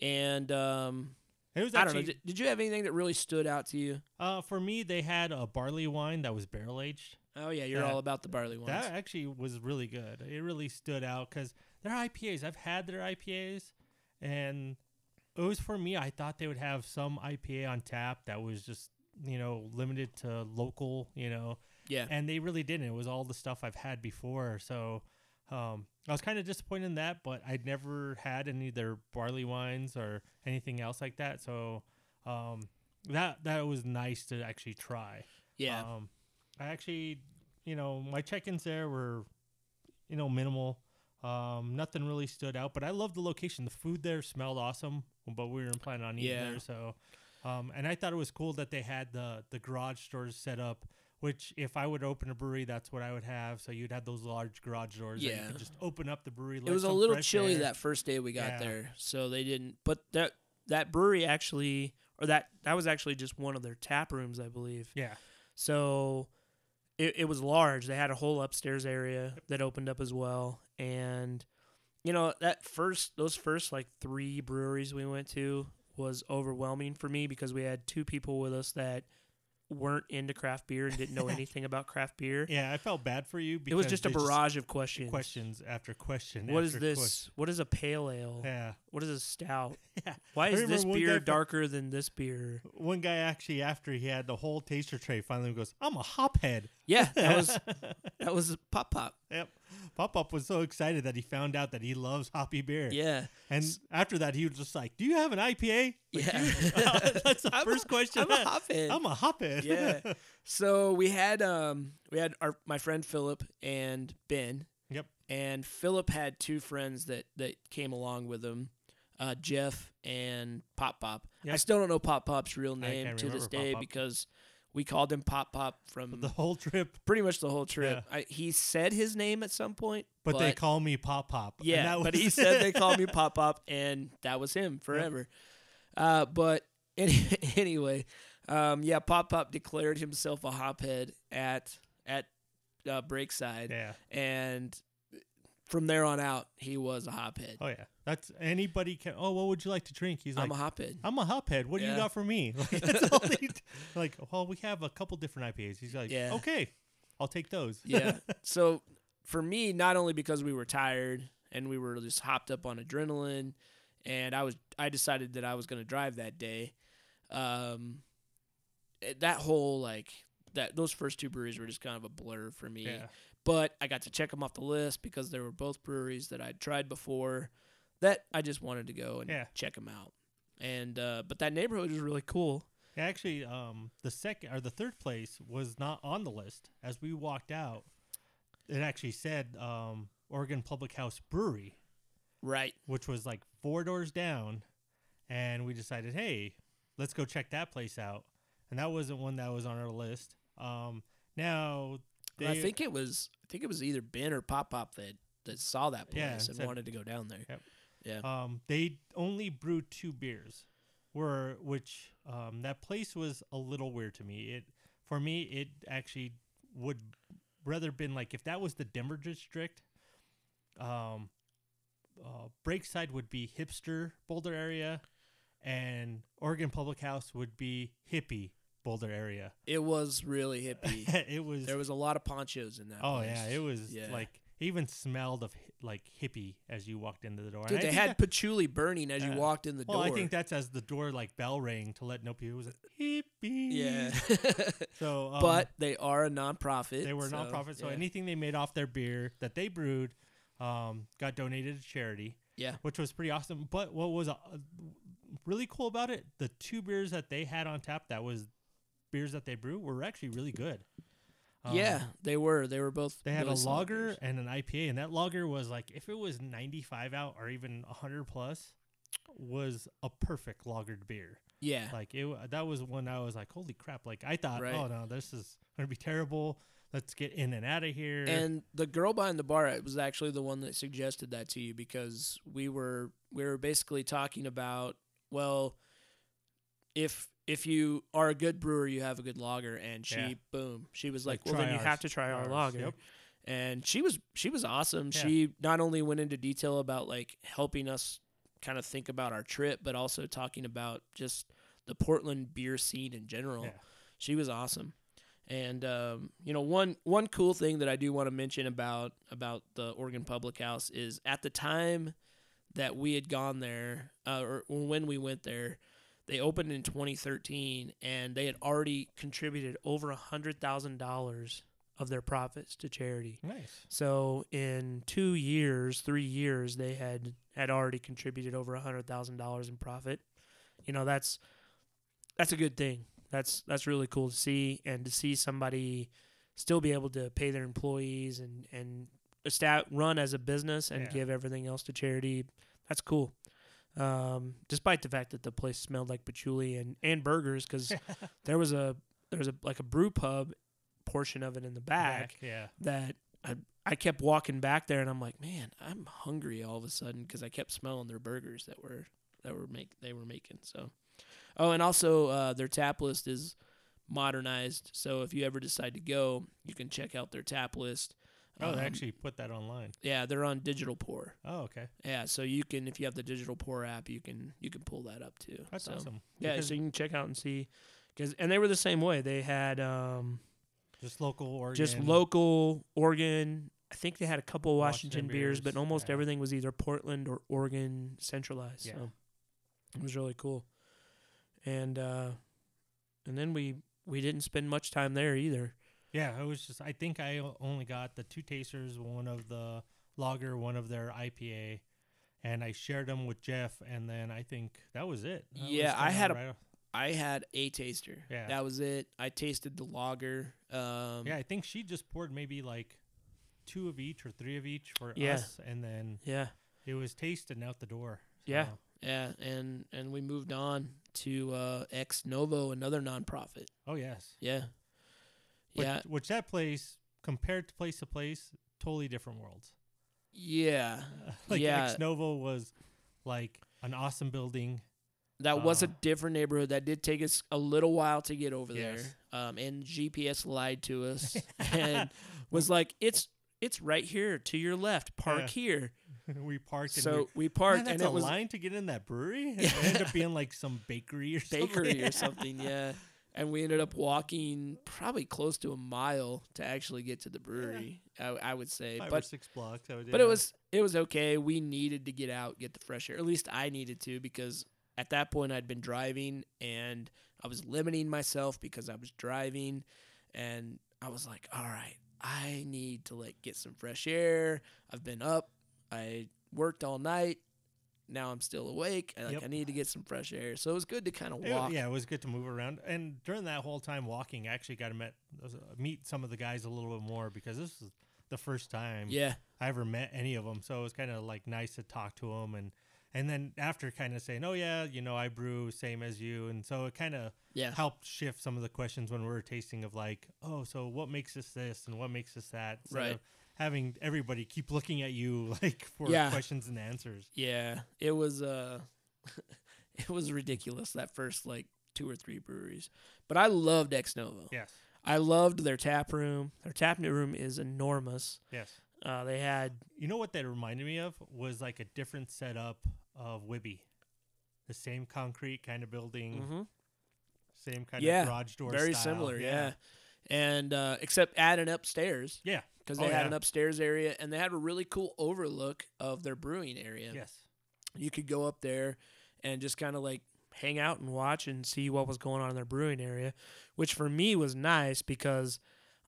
and um, It was I don't know. Did, did you have anything that really stood out to you? uh, for me. They had a barley wine that was barrel aged. Oh yeah, you're That- all about the barley ones. That actually was really good. It really stood out because their IPAs. I've had their IPAs, and it was for me. I thought they would have some IPA on tap that was just you know limited to local. You know, yeah, and they really didn't. It was all the stuff I've had before. So um, I was kind of disappointed in that, but I'd never had any of their barley wines or anything else like that. So um, that that was nice to actually try. yeah, Um, I actually, you know, my check-ins there were, you know, minimal. Um, nothing really stood out, but I love the location. The food there smelled awesome, but we weren't planning on eating Yeah. there. So, um, and I thought it was cool that they had the the garage stores set up. Which, if I would open a brewery, that's what I would have. So you'd have those large garage doors. that you Yeah. could just open up the brewery. it was a little chilly air. that first day we got Yeah. there, so they didn't. But that that brewery actually, or that that was actually just one of their tap rooms, I believe. Yeah, So it, it was large. They had a whole upstairs area that opened up as well. And you know, that first those first like three breweries we went to was overwhelming for me because we had two people with us that weren't into craft beer and didn't know <laughs> anything about craft beer. yeah. I felt bad for you. it was just a barrage of questions. questions after question. What is after this? question. What is a pale ale? Yeah, What is a stout? <laughs> yeah. Why is this remember one guy beer from- darker than this beer? one guy actually after he had the whole taster tray finally goes i'm a hophead Yeah, that was <laughs> that was pop pop. yep pop up was so excited that he found out that he loves hoppy beer Yeah, and after that he was just like do you have an ipa Like, yeah. <laughs> <laughs> that's the I'm first a- question I'm a hophead. i'm a hophead Yeah. <laughs> So we had um we had our my friend Philip and Ben. Yep. And Philip had two friends that that came along with him, uh, Jeff and Pop Pop. I still don't know Pop Pop's real name to this day Pop Pop. because we called him Pop Pop from the whole trip. pretty much the whole trip. I, he said his name at some point, but, they call me pop pop. And yeah, that but he said they <laughs> called me Pop Pop, and that was him forever. Uh, but any, <laughs> anyway, um, yeah, Pop Pop declared himself a hophead at at uh, Breakside, yeah. And from there on out, he was a hophead. oh yeah that's anybody can oh what would you like to drink he's like I'm a hophead. I'm a hophead. What do you got for me? Like, <laughs> <laughs> that's all they like. Well, we have a couple different IPAs. He's like, Yeah. okay, I'll take those. yeah. <laughs> So for me, not only because we were tired and we were just hopped up on adrenaline, and I was I decided that I was going to drive that day. Um, that whole like that those first two breweries were just kind of a blur for me. yeah. But I got to check them off the list because they were both breweries that I'd tried before. That I just wanted to go and Yeah. check them out. And uh, but that neighborhood was really cool. Actually, um, the second or the third place was not on the list. As we walked out, it actually said um, Oregon Public House Brewery, Right. which was like four doors down, and we decided, hey, let's go check that place out. And that wasn't one that was on our list. Um, now, And I think it was I think it was either Ben or Pop Pop that that saw that place Yeah, and wanted to go down there. Yep. Yeah. um, they only brewed two beers, were which um, that place was a little weird to me. It for me, it actually would rather been like if that was the Denver district, um, uh, Breakside would be hipster Boulder area, and Oregon Public House would be hippie Boulder area. It was really hippie. <laughs> it was. there was a lot of ponchos in that. oh place. yeah, it was Yeah. like even smelled of like hippie as you walked into the door. Dude, they had that- patchouli burning as you Uh, walked in the well, door. Well, I think that's as the door like bell rang to let know people it was like, hippie. yeah. <laughs> <laughs> So, um, but they are a nonprofit. They were so, nonprofit, so yeah. anything they made off their beer that they brewed um, got donated to charity. Yeah. which was pretty awesome. But what was uh, really cool about it, the two beers that they had on tap that was beers that they brew were actually really good. Um, yeah, they were. They were both. They had really a lager beers. and an IPA, and that lager was like if it was 95 out or even 100 plus, was a perfect lagered beer. Yeah. Like it, that was when I was like, holy crap! Like I thought, Right. oh no, this is gonna be terrible. Let's get in and out of here. And the girl behind the bar was actually the one that suggested that to you because we were we were basically talking about well, if if you are a good brewer, you have a good lager, and she Yeah. boom, she was Like, like, well, then you have to try our ours, lager. yep. And she was she was awesome. Yeah. She not only went into detail about like helping us kind of think about our trip, but also talking about just the Portland beer scene in general. Yeah. She was awesome. And um, you know, one one cool thing that I do want to mention about about the Oregon Public House is at the time that we had gone there, uh, or when we went there, they opened in 2013, and they had already contributed over a hundred thousand dollars of their profits to charity. nice. So in two years, three years, they had had already contributed over a hundred thousand dollars in profit. You know, that's that's a good thing. That's that's really cool to see, and to see somebody still be able to pay their employees and and estab- run as a business and Yeah. give everything else to charity. That's cool. Um, despite the fact that the place smelled like patchouli and and burgers, because <laughs> there was a there was a like a brew pub portion of it in the back yeah. that I, I kept walking back there and I'm like, man, I'm hungry all of a sudden because I kept smelling their burgers that were that were make they were making. So, oh, and also uh, their tap list is modernized. So if you ever decide to go, you can check out their tap list. Oh, Um, they actually put that online. yeah, they're on Digital Pour. Oh, okay. Yeah, so you can if you have the Digital Pour app, you can you can pull that up too. That's so, awesome. Yeah, Because so you can check out and see. Cause, and they were the same way. They had um, just local Oregon. just local Oregon. I think they had a couple Washington Washington, beers, but almost yeah. everything was either Portland or Oregon centralized. Yeah. So it was really cool. And uh, and then we we didn't spend much time there either. Yeah, it was just. I think I only got the two tasters, one of the lager, one of their IPA, and I shared them with Jeff, and then I think that was it. That was Yeah, I kinda had a- right off- I had a taster. Yeah. That was it. I tasted the lager. Um, yeah, I think she just poured maybe like two of each or three of each for Yeah. us, and then Yeah. it was tasted and out the door. Yeah. Yeah. And and we moved on to uh, Ex Novo, another nonprofit. Oh yes. Yeah. But, yeah. Which that place compared to place to place, totally different worlds. Yeah. <laughs> like Yeah. Ex Novo was like an awesome building. That was a Uh, different neighborhood. That did take us a little while to get over Yes. there. Um, and GPS lied to us <laughs> and was like, "It's it's right here to your left. Park Yeah. here." <laughs> we parked and So we we parked, Man, and it was line to get in that brewery. It ended up being like some bakery or bakery something. or something. Yeah. And we ended up walking probably close to a mile to actually get to the brewery. I, I would say, Five or but six blocks. I would- but yeah. it was it was okay. We needed to get out, get the fresh air. At least I needed to because at that point I'd been driving and I was limiting myself because I was driving and I was like, all right, I need to like get some fresh air. I've been up. I worked all night. Now I'm still awake. and, Like Yep. I need to get some fresh air. So it was good to kind of It- walk. yeah, it was good to move around. And during that whole time walking, I actually got to met uh, meet some of the guys a little bit more because this was the first time Yeah. I ever met any of them. So it was kind of like nice to talk to them and and then after kind of saying, "Oh yeah, you know, I brew same as you," and so it kind of Yeah. helped shift some of the questions when we were tasting of like, "Oh, so what makes this this and what makes this that?" Right. Having everybody keep looking at you <laughs> like for Yeah. questions and answers. Yeah, it was uh <laughs> it was ridiculous that first like two or three breweries. But I loved Ex Novo. Yes. I loved their tap room. Their tap room is enormous. Yes. Uh, they had You know what that reminded me of was like a different setup of Wibby. The same concrete kind of building, mhm, same kind Yeah, of garage door. very style. similar, yeah. And uh, except add an upstairs Yeah. Because Oh, they had yeah. an upstairs area and they had a really cool overlook of their brewing area. Yes. you could go up there and just kind of like hang out and watch and see what was going on in their brewing area, which for me was nice because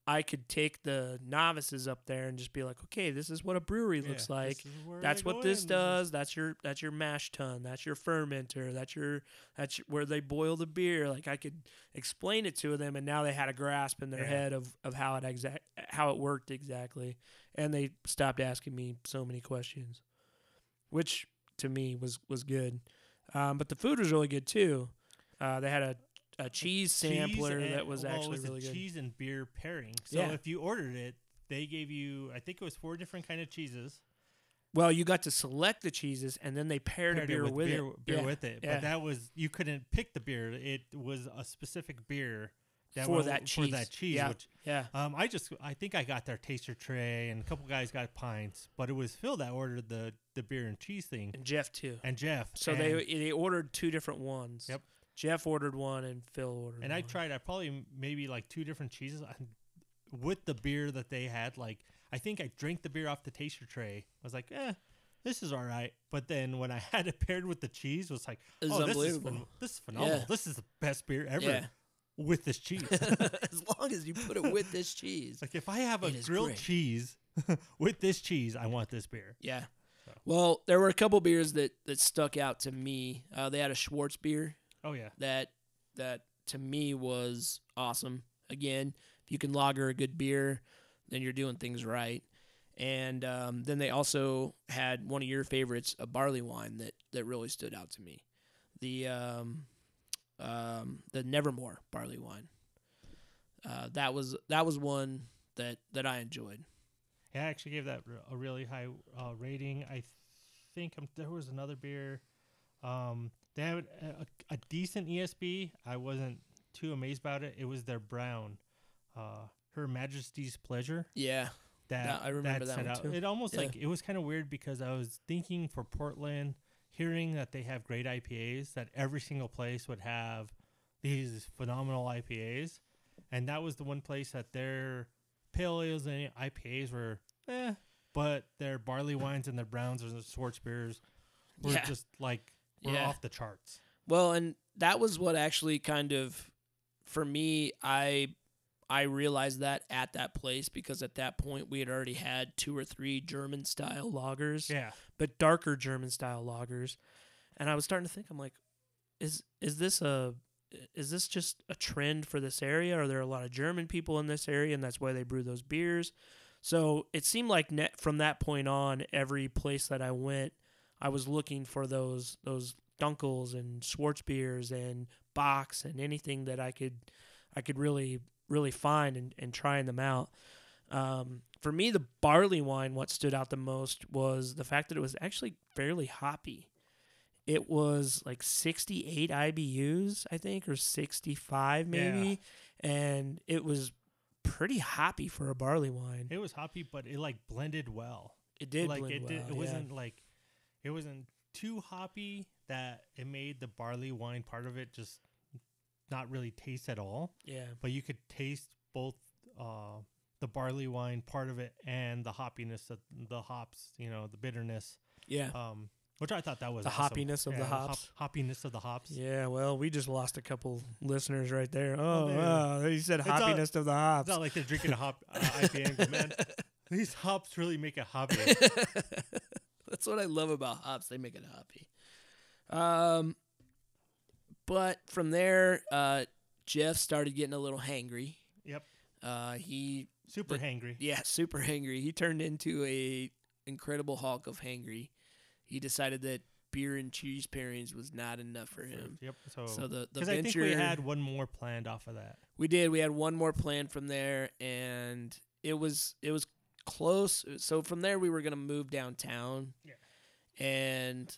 I could take the novices up there and just be like, okay, this is what a brewery looks like. this is where That's what this in, does. That's your that's your mash tun. That's your fermenter. That's your that's your- where they boil the beer. Like I could explain it to them, and now they had a grasp in their Yeah. head of, of how it exact how it worked exactly, and they stopped asking me so many questions, which to me was was good. Um, but the food was really good too. Uh, they had a a cheese cheese sampler and- that was well, actually was a really good. cheese and beer pairing. So Yeah. if you ordered it, they gave you I think it was four different kind of cheeses. Well, you got to select the cheeses, and then they paired, paired a beer it with, beer, it. beer yeah. with it. yeah. But that was you couldn't pick the beer. It was a specific beer that For that For cheese. that cheese. Yeah. Which yeah. um, I just I think I got their taster tray and a couple guys got pints, but it was Phil that ordered the the beer and cheese thing and Jeff too. and Jeff. So and, they they ordered two different ones. Yep. Jeff ordered one and Phil ordered. and I tried I probably maybe like two different cheeses and with the beer that they had. Like I think I drank the beer off the taster tray. I was like, eh. This is all right, but then when I <laughs> had it paired with the cheese, it was like, "Oh, this is, this is phenomenal! Yeah. This is the best beer ever Yeah. With this cheese." <laughs> as long as you put it with this cheese. Like if I have a grilled great. cheese <laughs> with this cheese, I want this beer. Yeah. So. Well, there were a couple beers that that stuck out to me. Uh, they had a Schwartz beer Oh yeah, that that to me was awesome. Again, if you can lager a good beer, then you're doing things right. And um, then they also had one of your favorites, a barley wine that that really stood out to me. The um, um, the Nevermore barley wine. Uh, that was that was one that that I enjoyed. yeah. I actually gave that a really high uh, rating. I think um, there was another beer. Um, they had a, a decent ESB. I wasn't too amazed about it. It was their brown, uh, Her Majesty's Pleasure. Yeah, That That- I remember that set one out. too. It almost Yeah. like it was kind of weird because I was thinking for Portland, hearing that they have great IPAs, that every single place would have these phenomenal IPAs, and that was the one place that their pale ales and IPAs were, eh, but their barley <laughs> wines and their browns and their Schwartz beers were Yeah. just like were Yeah. off the charts. Well, and that was what actually kind of for me I I realized that at that place because at that point we had already had two or three German style lagers, Yeah, but darker German style lagers. And I was starting to think I'm like is is this a is this just a trend for this area? Are there a lot of German people in this area and that's why they brew those beers? So it seemed like net from that point on, every place that I went, I was looking for those those Dunkels and Schwartz beers and Bocks and anything that I could I could really really find and, and trying them out. Um, for me, the barley wine, what stood out the most was the fact that it was actually fairly hoppy. It was like 68 IBUs, I think, or 65 maybe, and it was pretty hoppy for a barley wine. it was hoppy, but it like blended well. It did like blend it well. did, it yeah. wasn't like it wasn't too hoppy that it made the barley wine part of it just not really taste at all Yeah, but you could taste both uh the barley wine part of it and the hoppiness of the hops you know the bitterness yeah, um which i thought that was The awesome. hoppiness of the Yeah, hop- hops. hoppiness of the hops yeah. Well, we just lost a couple listeners right there. Oh, there. wow, he said It's all- hoppiness of the hops. it's not like they're drinking a hop uh, ipa man <laughs> these hops really make it hoppy <laughs> That's what I love about hops. They make it hoppy. Um, but from there, uh, Jeff started getting a little hangry. yep Uh, he super The- hangry yeah, super hangry. He turned into a incredible hulk of hangry. He decided that beer and cheese pairings was not enough for him. yep so So the the because i venture think we had one more planned off of that we did. We had one more plan from there, and it was it was close. So from there, we were gonna move downtown, Yeah. and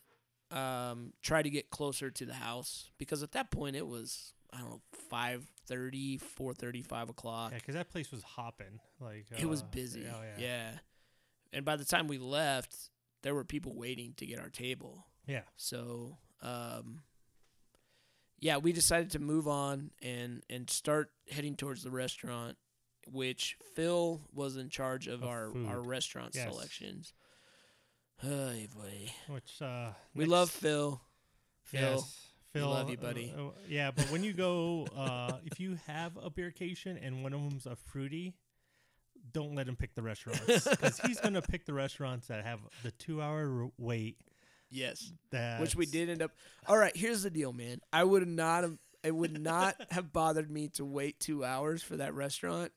um, try to get closer to the house because at that point it was I don't know, 5.30, 4.30, 5 o'clock. Yeah, because that place was hopping. Like It was uh, busy. Oh yeah. yeah. And by the time we left, there were people waiting to get our table. Yeah. So, um, yeah, we decided to move on and and start heading towards the restaurant, which Phil was in charge of, Of our food. our restaurant Yes. selections. Hey boy, Which uh, we next- love Phil. Phil, Yes. Phil, love you, uh, buddy. uh, yeah, but when you go, uh, <laughs> if you have a beercation and one of them's a fruity, don't let him pick the restaurants <laughs> because he's gonna pick the restaurants that have the two-hour wait. yes, That which we did end up. All right, here's the deal, man. I would not have. It would <laughs> not have bothered me to wait two hours for that restaurant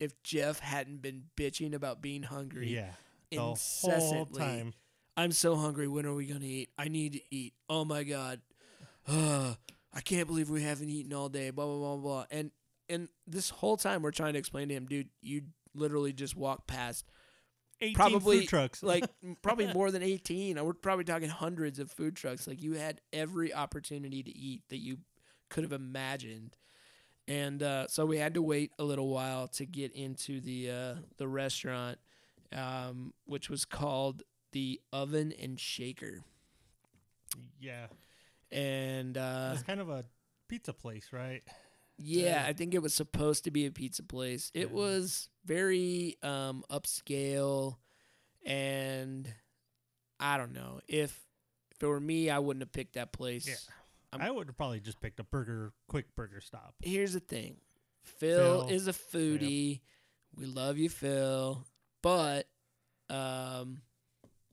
if Jeff hadn't been bitching about being hungry. Yeah, the whole time. I'm so hungry. When are we gonna eat? I need to eat. Oh my god. Ugh, <sighs> I can't believe we haven't eaten all day. Blah blah blah blah. And and this whole time we're trying to explain to him, dude, you literally just walked past 18 Probably, food trucks. like <laughs> probably more than 18. We're probably talking hundreds of food trucks. Like you had every opportunity to eat that you could have imagined. And uh, so we had to wait a little while to get into the uh, the restaurant, um, which was called the Oven and Shaker. yeah, And uh, it's kind of a pizza place, right? yeah. I think it was supposed to be a pizza place. It Yeah. was very um, upscale, and I don't know if if it were me, I wouldn't have picked that place. Yeah. I'm- I would have probably just picked a burger, quick burger stop. Here's the thing, Phil, Phil. is a foodie. We love you, Phil, but um,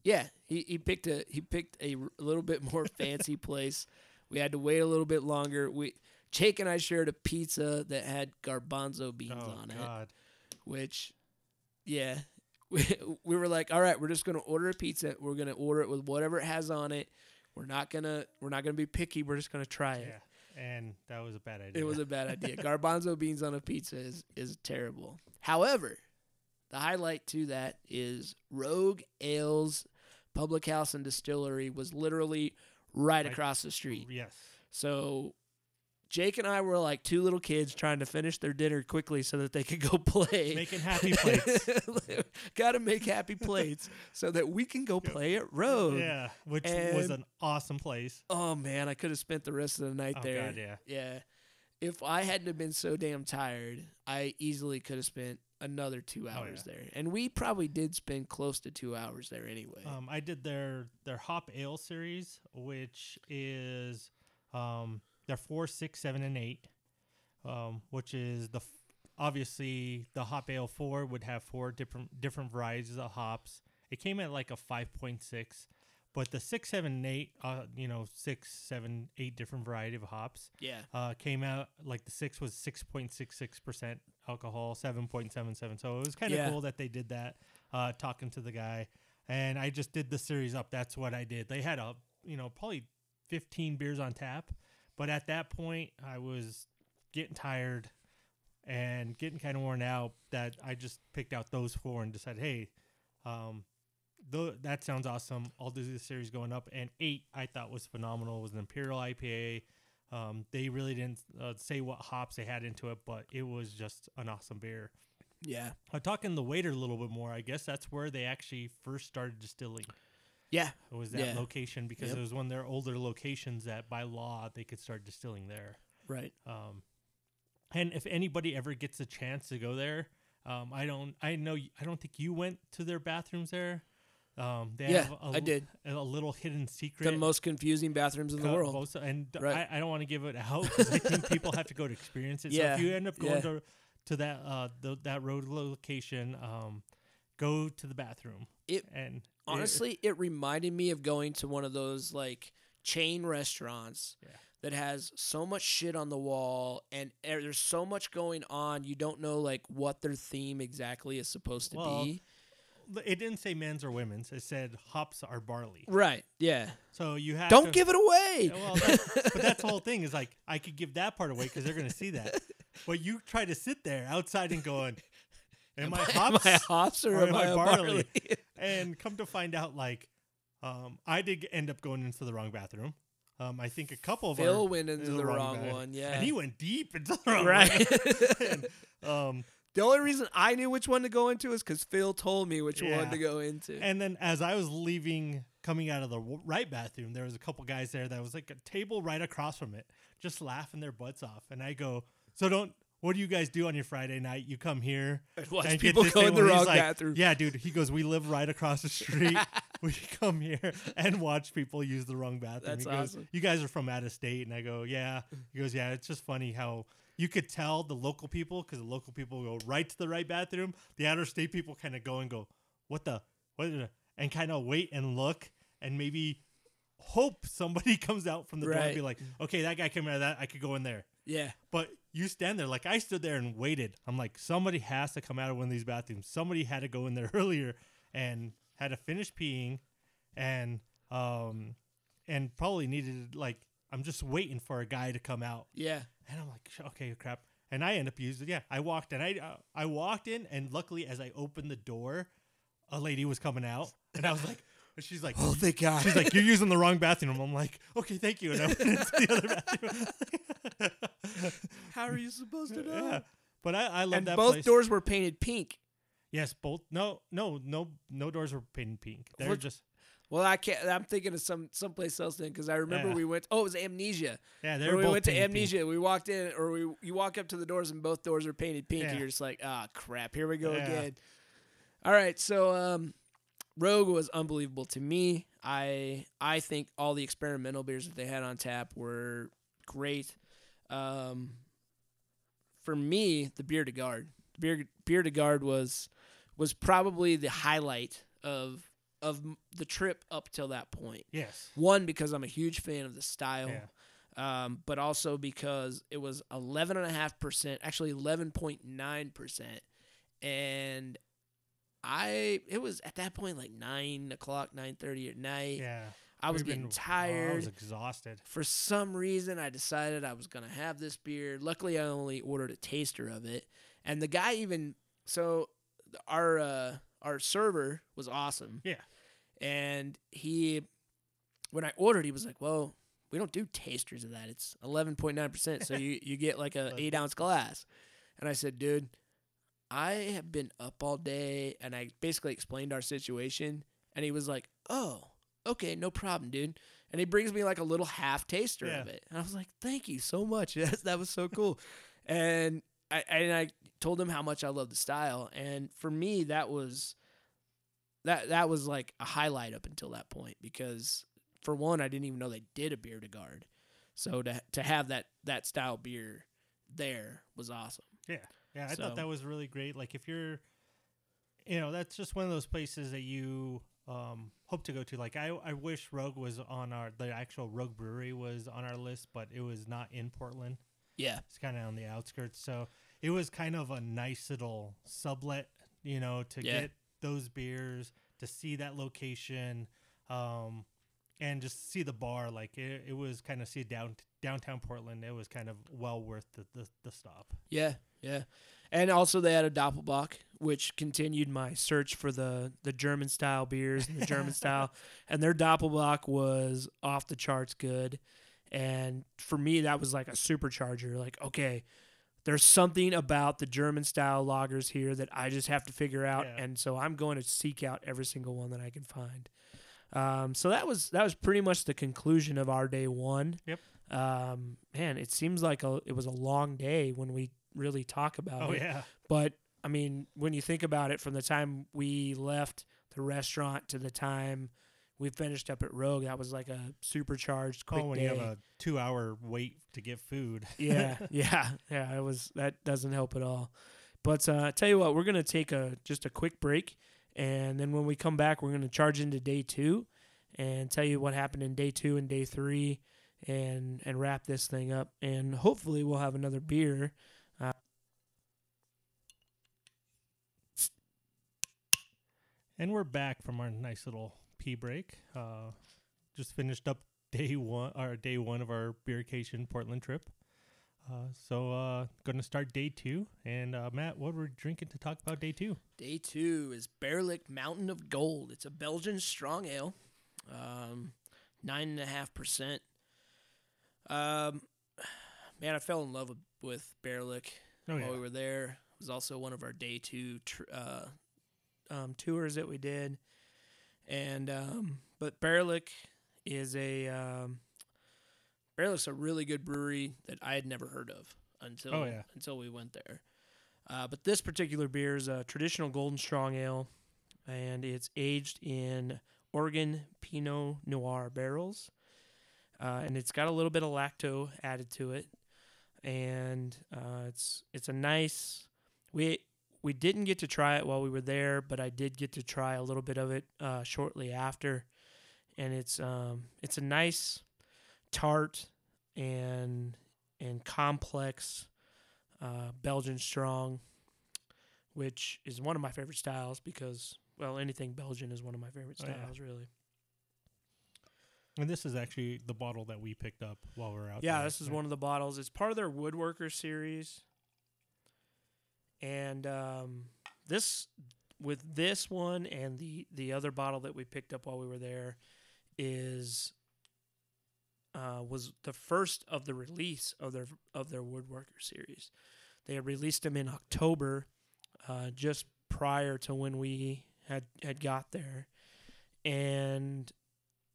yeah, he, he picked a he picked a r- little bit more <laughs> fancy place. We had to wait a little bit longer. We Jake and I shared a pizza that had garbanzo beans oh on it. Which yeah <laughs> we, we were like all right we're just gonna order a pizza we're gonna order it with whatever it has on it we're not gonna we're not gonna be picky we're just gonna try it yeah, and that was a bad idea. it was a bad <laughs> idea garbanzo beans on a pizza is is terrible however the highlight to that is rogue ales public house and distillery was literally right across the street yes. so Jake and I were like two little kids trying to finish their dinner quickly so that they could go <laughs> play. Making happy plates. <laughs> Got to make happy plates so that we can go play at Rogue. Yeah, which was an awesome place. Oh man, I could have spent the rest of the night Oh there. God, yeah. Yeah. If I hadn't have been so damn tired, I easily could have spent another two hours yeah. there. And we probably did spend close to two hours there anyway. Um, I did their their hop ale series, which is um, their four, six, seven, and eight, um, which is the f- obviously the hop ale four would have four different different varieties of hops. It came at like a five point six, but the six, seven, and eight, uh, you know, six, seven, eight different variety of hops yeah. uh, came out like the six was six point six six percent alcohol, seven point seven seven. So it was kind of Yeah. cool that they did that. Uh, talking to the guy, and I just did the series up. That's what I did. They had a you know probably fifteen beers on tap, but at that point I was getting tired and getting kind of worn out. That I just picked out those four and decided, hey, um, th- that sounds awesome. I'll do the series going up. And eight I thought was phenomenal. It was an Imperial IPA. Um, they really didn't uh, say what hops they had into it, but it was just an awesome beer. Yeah. Uh, talking the waiter a little bit more, I guess that's where they actually first started distilling. Yeah. It was that Yeah. location because Yep. it was one of their older locations that by law they could start distilling there. Right. Um, and if anybody ever gets a chance to go there, um, I don't, I know, I don't think you went to their bathrooms there. Um, they Yeah, have a, I did. a little hidden secret. The most confusing bathrooms in the world. most- and Right. I, I don't want to give it out because I think people have to go to experience it. So if you end up going yeah. to to that uh the, that road location, um, go to the bathroom. It- and it- Honestly, it reminded me of going to one of those like chain restaurants Yeah. that has so much shit on the wall and er- there's so much going on. You don't know like what their theme exactly is supposed to Well, be. It didn't say men's or women's. It said hops are barley. Right. Yeah. So you have Don't to, give it away. Well, that, but that's the whole thing is like I could give that part away because they're gonna see that. But you try to sit there outside and going, "Am, I hops?" Am I hops or, am, I, a barley? <laughs> and come to find out, like, um, I did end up going into the wrong bathroom. Um, I think a couple of Phil went into the the, wrong wrong, one. Yeah. and he went deep into the wrong right. one. <laughs> <laughs> um, the only reason I knew which one to go into is because Phil told me which Yeah. one to go into. and then as I was leaving, coming out of the right bathroom, there was a couple guys there that was like a table right across from it, just laughing their butts off. And I go, so don't. What do you guys do on your Friday night? You come here <laughs> Watch and get people this go in the wrong like, bathroom. Yeah, dude. He goes, we live right across the street. <laughs> <laughs> we come here and watch people use the wrong bathroom. That's he goes, awesome. You guys are from out of state, and I go, yeah. He goes, yeah. It's just funny how you could tell the local people because the local people go right to the right bathroom. The outer state people kind of go and go, what the what, the-" and kind of wait and look and maybe hope somebody <laughs> comes out from the door and be like, okay, that guy came out of that. I could go in there. Yeah. But you stand there like I stood there and waited. I'm like, somebody has to come out of one of these bathrooms. Somebody had to go in there <laughs> earlier and had to finish peeing, and um, and probably needed like I'm just waiting for a guy to come out, Yeah. and I'm like, okay, crap. And I end up using yeah. I walked and I uh, I walked in and luckily as I opened the door, a lady was coming out, and I was like, she's like, Oh, thank God. She's like, "You're using the wrong bathroom." I'm like, "Okay, thank you." And I went into the other bathroom. How are you supposed to <laughs> know? yeah, but I, I love and that both place. doors were painted pink. yes, both. No, no, no, no doors were painted pink. They're just Well, I can't. I'm thinking of some someplace else then because I remember Yeah. we went. Oh, it was Amnesia. yeah. They're we both went to painted pink. Amnesia, we walked in, or we you walk up to the doors and both doors are painted pink, and you're just like, ah, crap, here we go Yeah. again. All right, so um, Rogue was unbelievable to me. I I think all the experimental beers that they had on tap were great. Um, for me, the bière de garde, beer bière de garde was was probably the highlight of of the trip up till that point. Yes. One because I'm a huge fan of the style, Yeah. um, but also because it was 11.5%, actually 11.9%. And I, it was at that point like 9 o'clock, 9.30 at night. Yeah. I was We've getting been- oh, tired. I was exhausted. For some reason, I decided I was going to have this beer. Luckily, I only ordered a taster of it. And the guy even, so our, uh, our server was awesome. Yeah. And he, when I ordered, he was like, well, we don't do tasters of that. It's 11.9%. So you, you get like a <laughs> eight ounce glass. And I said, dude, I have been up all day. And I basically explained our situation. And he was like, oh, okay, no problem, dude. And he brings me like a little half taster Yeah. of it. And I was like, thank you so much. <laughs> That was so cool. and I, and I told him how much I love the style. And for me, that was that that was like a highlight up until that point because for one, I didn't even know they did a bière de garde. So to to have that that style beer there was awesome. Yeah, Yeah, I So- thought that was really great. Like if you're, you know, that's just one of those places that you um, hope to go to. Like I, I wish Rogue was on our the actual Rogue Brewery was on our list, but it was not in Portland. Yeah. It's kind of on the outskirts, so it was kind of a nice little sublet, you know, to Yeah. get those beers, to see that location, um, and just see the bar. Like it, it was kind of see down downtown Portland. It was kind of well worth the the, the stop. Yeah, yeah. And also they had a Doppelbock, which continued my search for the the German style beers and the German <laughs> style. And their Doppelbock was off the charts good. And for me that was like a supercharger. Like, okay, there's something about the German style lagers here that I just have to figure out. Yeah. And so I'm going to seek out every single one that I can find. Um, so that was that was pretty much the conclusion of our day one. Yep. Um, man, it seems like a, it was a long day when we really talk about Oh it. yeah. But I mean, when you think about it, from the time we left the restaurant to the time we finished up at Rogue, that was like a supercharged quick oh, when day. you have a two-hour wait to get food. <laughs> yeah, <laughs> yeah, yeah. It was that doesn't help at all. But uh, tell you what, we're gonna take a just a quick break, and then when we come back, we're gonna charge into day two, and tell you what happened in day two and day three, and and wrap this thing up, and hopefully we'll have another beer. And we're back from our nice little break. Uh, just finished up <laughs> day one, our day one of our beercation Portland trip. Uh, so uh, going to start day two. And uh, Matt, what were drinking to talk about day two? Day two is Baerlic Mountain of Gold. It's a Belgian strong ale, um, nine and a half percent. Um, man, I fell in love with, with Baerlic Oh while yeah. we were there. It was also one of our day two tr- uh, um, tours that we did, and um, but Baerlic is a um, Baerlic's a really good brewery that I had never heard of until Oh, yeah. until we went there. Uh, but this particular beer is a traditional golden strong ale, and it's aged in Oregon Pinot Noir barrels, uh, and it's got a little bit of lacto added to it, and uh, it's it's a nice. We we didn't get to try it while we were there, but I did get to try a little bit of it uh, shortly after, and it's um it's a nice tart and and complex uh, Belgian strong, which is one of my favorite styles because well anything Belgian is one of my favorite Oh, yeah. styles really. And this is actually the bottle that we picked up while we are out. Yeah, there. this is one of the bottles. It's part of their Woodworker series. And um, this, with this one and the the other bottle that we picked up while we were there, is uh, was the first of the release of their of their Woodworker series. They had released them in October, uh, just prior to when we had had got there, and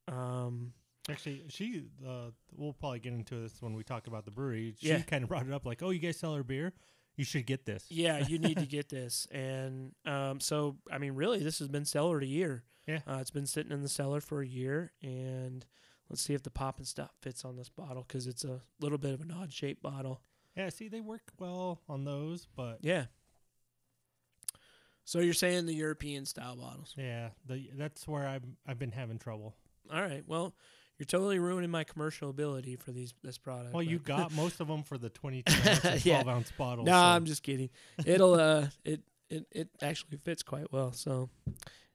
um, Actually, she. Uh, we'll probably get into this when we talk about the brewery. She Yeah. kind of brought it up, like, "Oh, you guys sell our beer? You should get this." Yeah, you need to <laughs> get this. And um, so, I mean, really, this has been cellared a year. Yeah. Uh, it's been sitting in the cellar for a year. And let's see if the pop and stuff fits on this bottle because it's a little bit of an odd shaped bottle. Yeah, see, they work well on those, but Yeah. So you're saying the European style bottles. yeah, the that's where I'm. I've been having trouble. All right. Well, you're totally ruining my commercial ability for these this product. Well, you got most of them for the 22 <laughs> ounce and 12 Yeah. ounce bottles. No, so- I'm just kidding. It'll uh it, it it actually fits quite well. So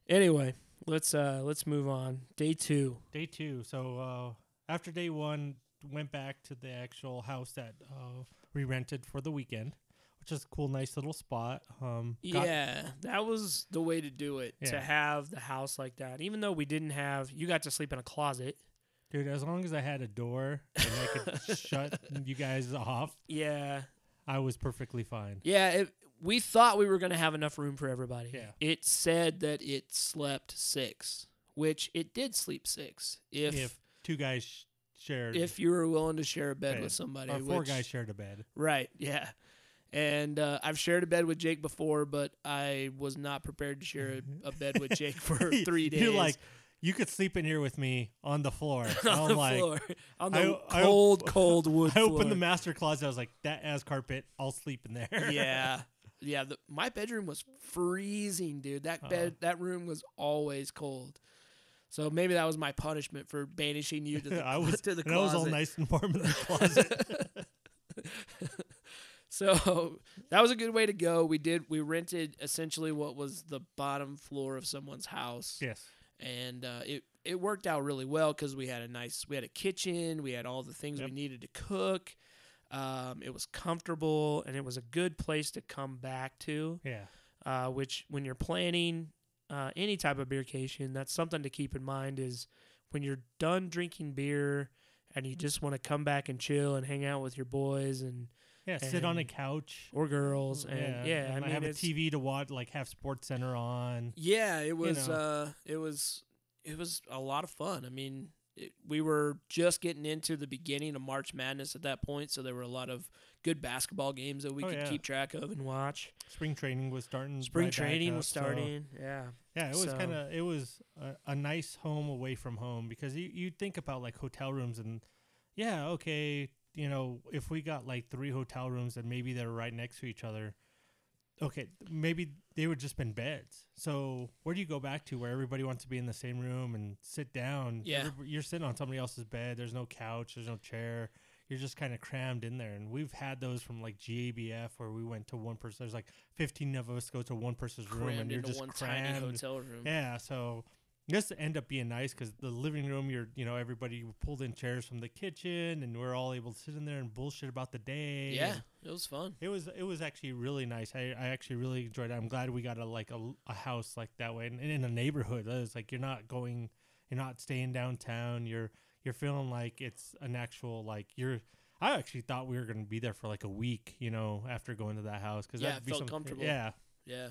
anyway, let's uh let's move on. Day 2. Day two. So uh, after day one, went back to the actual house that uh, we rented for the weekend, which is a cool, nice little spot. Um, yeah, that was the way to do it. To have the house like that. Even though we didn't have you got to sleep in a closet. Dude, as long as I had a door and I could <laughs> shut you guys off, Yeah. I was perfectly fine. Yeah, it, we thought we were going to have enough room for everybody. Yeah. It said that it slept 6, which it did sleep 6. If If two guys sh- shared, if you were willing to share a bed Bed. with somebody. or four which- guys shared a bed. Right. Yeah. And uh, I've shared a bed with Jake before, but I was not prepared to share a, a bed with Jake for <laughs> three days. You're like, you could sleep in here with me on the floor. <laughs> On I'm the like, floor, on I- the I- cold, <laughs> cold wood I floor. opened the master closet. I was like, that as carpet, I'll sleep in there. yeah, <laughs> yeah. The, my bedroom was freezing, dude. That Uh. bed, that room was always cold. So maybe that was my punishment for banishing you to the, I was, to the and I was all nice and warm in the closet. so that was a good way to go. We did. We rented essentially what was the bottom floor of someone's house. yes. And uh, it it worked out really well because we had a nice we had a kitchen we had all the things Yep. we needed to cook um, it was comfortable and it was a good place to come back to Yeah. uh, which when you're planning uh, any type of beercation that's something to keep in mind is when you're done drinking beer and you just want to come back and chill and hang out with your boys and Yeah. Sit on a couch. or girls and yeah, and I mean have a TV to watch, like have Sports Center on. Yeah, it was. know. Uh, it was. It was a lot of fun. I mean, it, we were just getting into the beginning of March Madness at that point, so there were a lot of good basketball games that we Oh, could yeah. keep track of and watch. Spring training was starting. Spring right training up, was so- starting. yeah, Yeah, it was So- kind of it was a, a nice home away from home because you you think about like hotel rooms and yeah, okay, you know, if we got like three hotel rooms and maybe they're right next to each other, okay, maybe they would just been beds. So where do you go back to where everybody wants to be in the same room and sit down? Yeah. You're sitting on somebody else's bed. There's no couch. There's no chair. You're just kind of crammed in there, and we've had those from like GABF where we went to one person. There's like 15 of us go to one person's room, crammed and you're into just one crammed. tiny hotel room. Yeah, so this end up being nice because the living room, you're, you know, everybody pulled in chairs from the kitchen, and we're all able to sit in there and bullshit about the day. Yeah, it was fun. it was it was actually really nice. I, I actually really enjoyed it. I'm glad we got a like a, a house like that way, and, and in a neighborhood. It's like you're not going, you're not staying downtown. You're you're feeling like it's an actual like you're. I actually thought we were gonna be there for like a week, you know, after going to that house because Yeah, that'd be felt some, comfortable. Yeah, Yeah.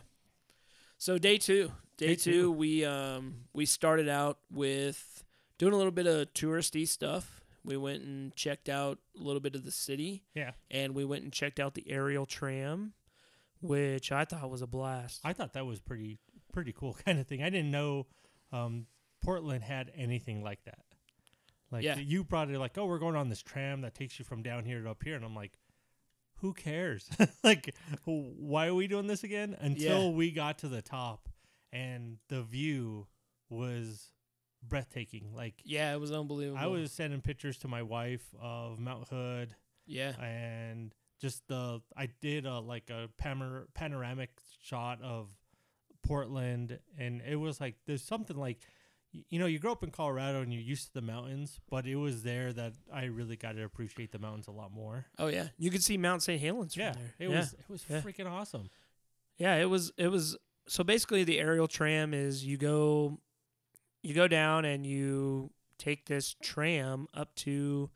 So day two, day, Day two, two. we um we started out with doing a little bit of touristy stuff. We went and checked out a little bit of the city, yeah. and we went and checked out the aerial tram, which I thought was a blast. I thought that was pretty pretty cool <laughs> kind of thing. I didn't know um, Portland had anything like that. Like Yeah. you brought it like, oh, we're going on this tram that takes you from down here to up here, and I'm like, who cares? <laughs> like, why are we doing this again? Until Yeah. we got to the top, and the view was breathtaking. Like yeah, it was unbelievable. I was sending pictures to my wife of Mount Hood yeah, and just the I did a like a panor- panoramic shot of Portland, and it was like there's something like you know you grow up in Colorado and you're used to the mountains, but it was there that I really got to appreciate the mountains a lot more. oh yeah, you could see Mount St. Helens Yeah, from there. it yeah. was it was yeah. freaking awesome. Yeah, it was it was so basically the aerial tram is you go you go down and you take this tram up to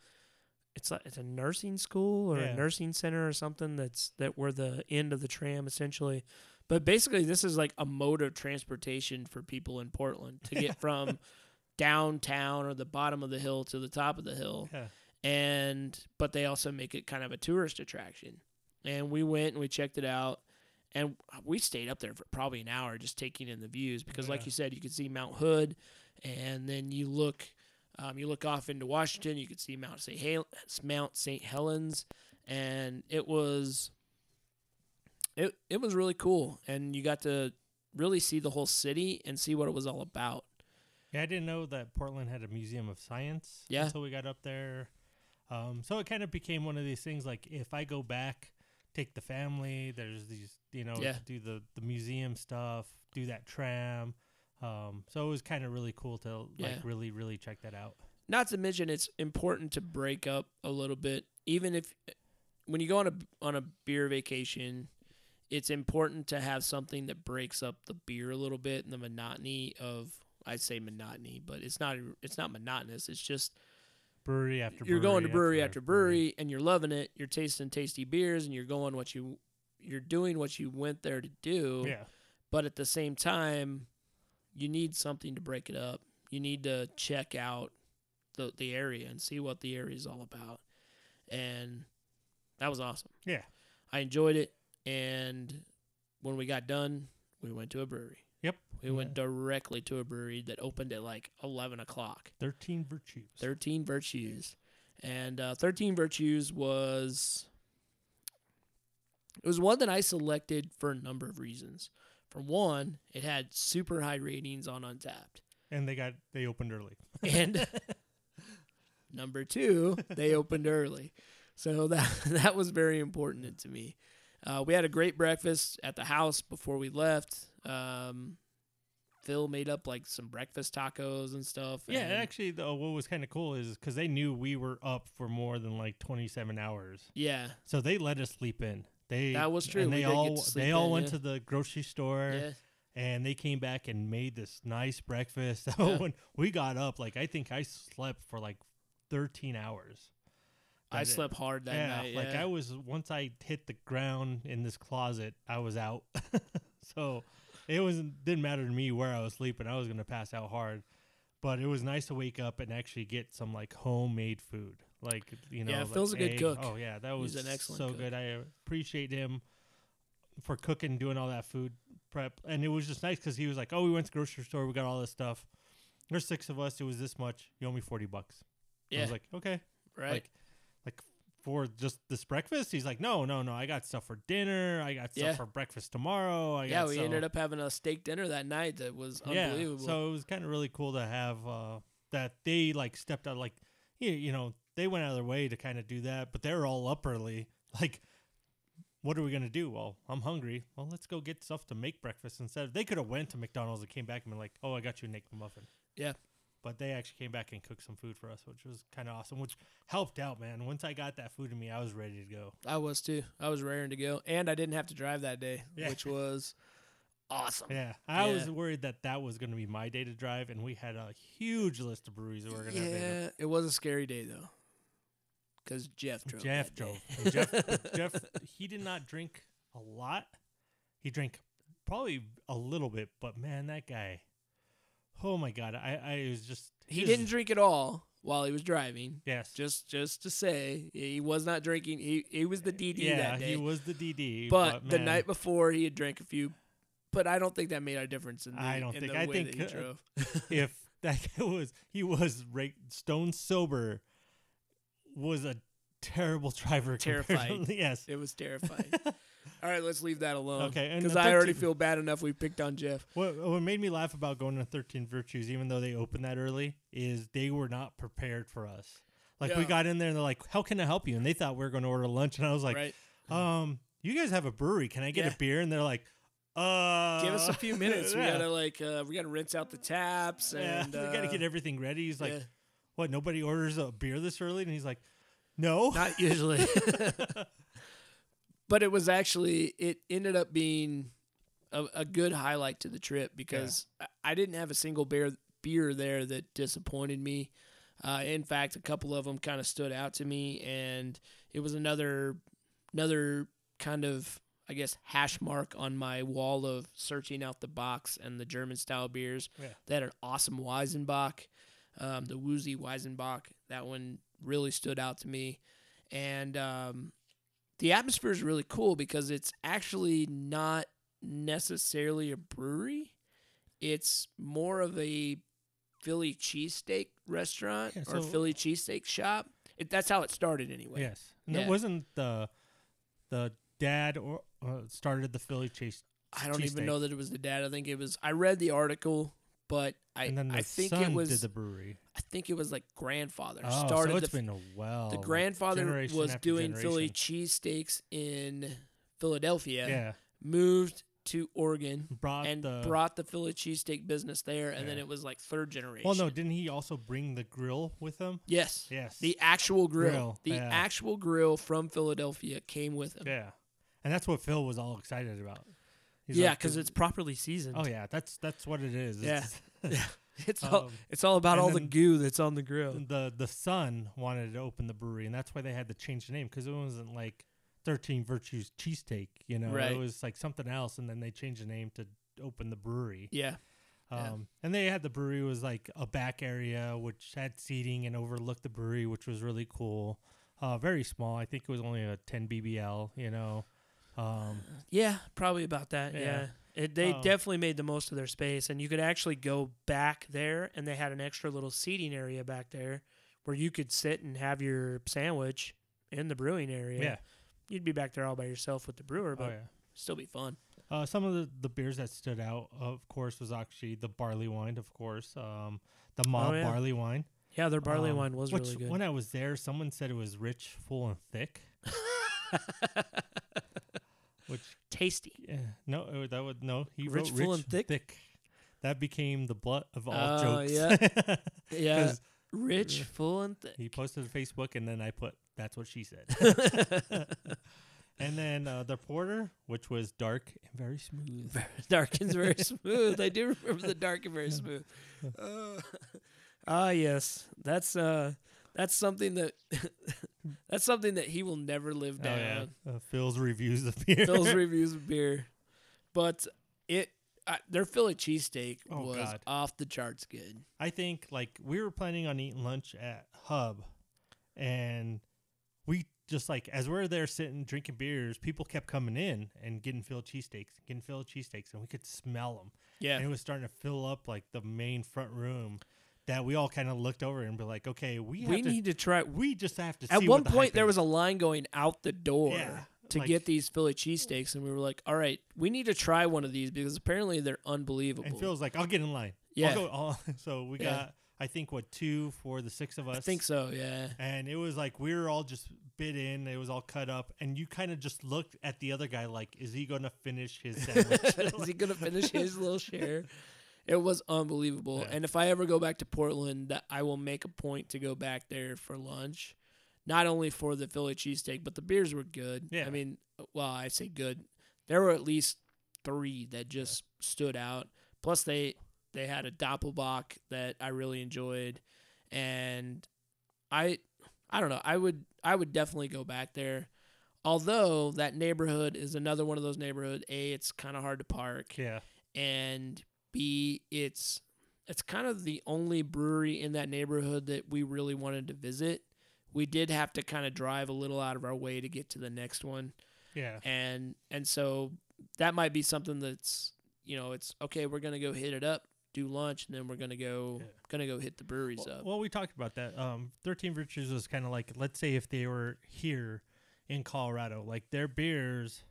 it's like it's a nursing school or Yeah. a nursing center or something that's that we're the end of the tram essentially. But basically this is like a mode of transportation for people in Portland to get <laughs> from downtown or the bottom of the hill to the top of the hill Yeah, and but they also make it kind of a tourist attraction. And we went and we checked it out, and we stayed up there for probably an hour just taking in the views because, like you said, you could see Mount Hood, and then you look, um, you look off into Washington, you could see Mount St. Hel- Mount St. Helens, and it was, it it was really cool, and you got to really see the whole city and see what it was all about. yeah. I didn't know that Portland had a museum of science. Yeah. until we got up there. Um, so it kind of became one of these things like if I go back, take the family, there's these, you know, Yeah. do the, the museum stuff, do that tram. Um, so it was kind of really cool to like Yeah. really, really check that out. not to mention it's important to break up a little bit even if when you go on a on a beer vacation it's important to have something that breaks up the beer a little bit and the monotony of I'd say monotony but it's not it's not monotonous it's just Brewery after brewery. you're going to brewery after brewery. brewery and you're loving it you're tasting tasty beers and you're going what you you're doing what you went there to do Yeah. but at the same time you need something to break it up you need to check out the the area and see what the area is all about and that was awesome Yeah. i enjoyed it and when we got done we went to a brewery. Yep. we went directly to a brewery that opened at like 11 o'clock. 13 virtues. 13 virtues. And uh, 13 virtues was it was one that i selected for a number of reasons. For one it had super high ratings on Untappd and they got, they opened early. and <laughs> number two they opened early. So that <laughs> that was very important to me uh, we had a great breakfast at the house before we left um, phil made up like some breakfast tacos and stuff Yeah, and- actually, though, what was kind of cool is because they knew we were up for more than like 27 hours. yeah So they let us sleep in. They That was true. And they all they all in, went yeah. to the grocery store yeah and they came back and made this nice breakfast. <laughs> So Yeah. when we got up, like I think I slept for like 13 hours. I slept hard that yeah, night. like yeah. I was once I hit the ground in this closet, I was out. <laughs> so it was didn't matter to me where I was sleeping. I was gonna pass out hard. But it was nice to wake up and actually get some like homemade food. Like you know, Yeah, like Phil's a good egg. cook. Oh yeah, that was He's an excellent so cook. good. I appreciate him for cooking, doing all that food prep, and it was just nice because he was like, "Oh, we went to the grocery store, we got all this stuff. There's six of us. It was this much. You owe me forty bucks." I yeah, was like, "Okay." right. like for just this breakfast? He's like no no no i got stuff for dinner. I got stuff Yeah. for breakfast tomorrow. I yeah, we so- ended up having a steak dinner that night that was yeah so it was kind of really cool to have uh that they like stepped out like you, you know they went out of their way to kind of do that but they're all up early. <laughs> Like what are we gonna do? Well i'm hungry. Well let's go get stuff to make breakfast instead. They could have went to mcdonald's and came back and been like oh i got you a naked muffin. Yeah. But they actually came back and cooked some food for us, which was kind of awesome, which helped out, man. Once I got that food in me, I was ready to go. I was too. I was raring to go, and I didn't have to drive that day, Yeah. which was awesome. Yeah, I Yeah. was worried that that was going to be my day to drive, and we had a huge list of breweries that we were going to have. Yeah, it was a scary day though, because Jeff drove. Jeff drove. Jeff, <laughs> Jeff, he did not drink a lot. He drank probably a little bit, but man, that guy. Oh my god, I I was just He was- didn't drink at all while he was driving. Yes, Just just to say, he was not drinking. He he was the DD yeah, that day. he was the DD. but, the night before, he had drank a few. But I don't think that made a difference in the, I don't in think- I way think, that he <laughs> drove. if that <laughs> guy was he was stone sober, was a terrible driver. compared to- yes. It was terrifying. <laughs> All right, let's leave that alone. Okay, because I already feel bad enough we picked on Jeff. What what made me laugh about going to 13 Virtues, even though they opened that early, is they were not prepared for us. Like we got in there and they're like, "How can I help you?" And they thought we were going to order lunch, and I was like, right? "Um, you guys have a brewery? Can I get Yeah. a beer?" And they're like, "Uh, Give us a few minutes. We <laughs> yeah. gotta like uh, we gotta rinse out the taps yeah, <laughs> and we uh, gotta get everything ready." He's like, yeah. "What? Nobody orders a beer this early?" And he's like, "No." Not usually. <laughs> but it was actually it ended up being a, a good highlight to the trip because I, I didn't have a single beer beer there that disappointed me. Uh, in fact, a couple of them kind of stood out to me, and it was another another kind of I guess hash mark on my wall of searching out the Bocks and the German style beers. Yeah. They had an awesome Weizenbock, um, the Woozy Weizenbock. That one really stood out to me, and um, the atmosphere is really cool because it's actually not necessarily a brewery. It's more of a Philly cheesesteak restaurant Yeah, or so- Philly cheesesteak shop. It, that's how it started anyway. Yes, and Yeah. it wasn't the the dad or uh, started the Philly chase. I don't even cheesesteak. know that it was the dad. I think it was. I read the article, but I and then the I think it was. did the brewery. I think it was like grandfather Oh, started so it's the been a well. the grandfather was doing Philly generation. cheesesteaks in Philadelphia. Yeah, Moved to Oregon brought and the. brought the Philly cheesesteak business there, and then it was like third generation. well, no, didn't he also bring the grill with him? Yes. Yes. The actual grill. Grill, The yeah. actual grill from Philadelphia came with him. yeah, and that's what Phil was all excited about. He's yeah, like, because it's properly seasoned. Oh yeah, that's that's what it is. Yeah. It's- <laughs> <laughs> It's all Um, it's all about all the goo that's on the grill. the the son wanted to open the brewery, and that's why they had to change the name because it wasn't like Thirteen Virtues Cheesesteak. You know, Right. it was like something else, and then they changed the name to open the brewery. Yeah. Yeah. Um, and they had the brewery was like a back area which had seating and overlooked the brewery, which was really cool. Uh, very small. I think it was only a 10 BBL. You know, um, Yeah, probably about that. Yeah. Yeah. It, they Um, definitely made the most of their space, and you could actually go back there, and they had an extra little seating area back there where you could sit and have your sandwich in the brewing area. yeah. You'd be back there all by yourself with the brewer, Oh but yeah. still be fun. Uh, some of the, the beers that stood out, of course, was actually the barley wine, of course. Um, the mob Oh, yeah. barley wine. Yeah, their barley Um, wine was which, really good. When I was there, someone said it was rich, full, and thick. <laughs> Which Tasty. yeah, no, uh, that would no. He Rich, wrote full, rich, and thick? That became the butt of all Oh, jokes. yeah. <laughs> Yeah. Rich, full, and thick. he posted to Facebook, and then I put that's what she said. <laughs> and then uh, the porter, which was dark and very smooth. dark and very smooth. I do remember the dark and very smooth. Uh, <laughs> Ah, yes, that's uh, that's something that <laughs> that's something that he will never live Oh yeah, down. uh, Phil's reviews of beer. Phil's <laughs> reviews of beer, but it uh, their Philly cheesesteak Oh, was God. off the charts good. I think like we were planning on eating lunch at Hub, and we just like as we are there sitting drinking beers, people kept coming in and getting Philly cheesesteaks, getting Philly cheesesteaks, and we could smell them. Yeah, And it was starting to fill up like the main front room. That we all kind of looked over and be like, okay, we have we to, need to try. we just have to. At one the point, there is. was a line going out the door. Yeah, to like- get these Philly cheesesteaks, and we were like, "All right, we need to try one of these because apparently they're unbelievable." and Phil's like, I'll get in line. Yeah. <laughs> I'll go. So we Yeah. got, I think, what two for the six of us. I think so. Yeah. and it was like we were all just bit in. It was all cut up, and you kind of just looked at the other guy like, is he going to finish his <laughs> sandwich? Is he gonna finish his little share? <laughs> It was unbelievable. Yeah. And if I ever go back to Portland, that I will make a point to go back there for lunch. Not only for the Philly cheesesteak, but the beers were good. Yeah. I mean, well, I say good. There were at least three that just stood out. Plus they they had a Doppelbock that I really enjoyed, and I I don't know I would I would definitely go back there. Although that neighborhood is another one of those neighborhoods. A, it's kind of hard to park, Yeah. and B, it's it's kind of the only brewery in that neighborhood that we really wanted to visit. We did have to kind of drive a little out of our way to get to the next one, Yeah. and and so that might be something that's you know it's okay. We're gonna go hit it up, do lunch, and then we're gonna go Yeah. gonna go hit the breweries Well, up. well, we talked about that. Um, Thirteen Virtues was kind of like, let's say if they were here in Colorado, like their beers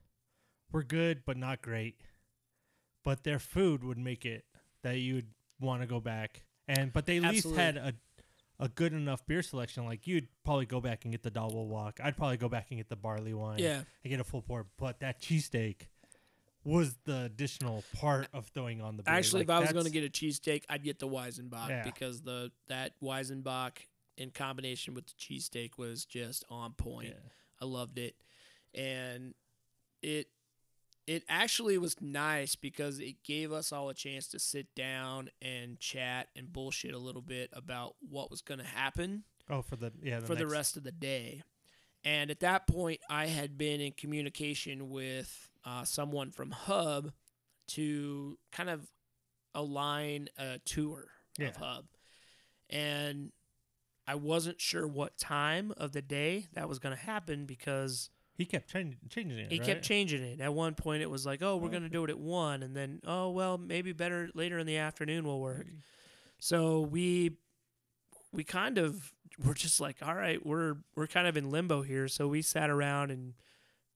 were good but not great, but their food would make it that you'd want to go back. And but they at least had a a good enough beer selection. Like you'd probably go back and get the Doppelbock. I'd probably go back and get the barley wine. yeah, and get a full pour. But that cheesesteak was the additional part of throwing on the beer. actually, Like, if I was gonna get a cheesesteak, I'd get the Weizenbock Yeah. because the that Weizenbock in combination with the cheesesteak was just on point. Yeah. I loved it, and it it actually was nice because it gave us all a chance to sit down and chat and bullshit a little bit about what was going to happen Oh, for the yeah for the rest of the day. And at that point, I had been in communication with uh, someone from Hub to kind of align a tour Yeah. of Hub. And I wasn't sure what time of the day that was going to happen because He kept changing changing it. he right? kept changing it. At one point, it was like, "Oh, we're going to do it at one," and then, "Oh, well, maybe better later in the afternoon will work." So we we kind of were just like, "All right, we're we're kind of in limbo here." So we sat around and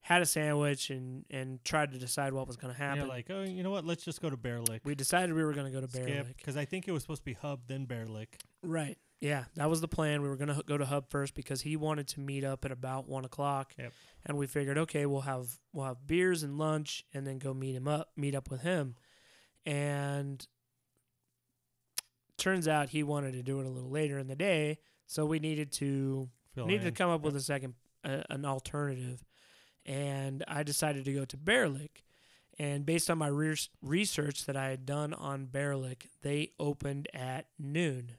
had a sandwich and and tried to decide what was going to happen. like, oh, you know what? Let's just go to Baerlic. we decided we were going to go to Bear Skip Lake. because I think it was supposed to be Hub then Baerlic. Right. Yeah, that was the plan. We were going to go to Hub first because he wanted to meet up at about one o'clock. Yep. And we figured, okay, we'll have we'll have beers and lunch, and then go meet him up, meet up with him. And turns out he wanted to do it a little later in the day, so we needed to Fill needed to come up with a second uh, an alternative. And I decided to go to Baerlic. And based on my re- research that I had done on Baerlic, they opened at noon.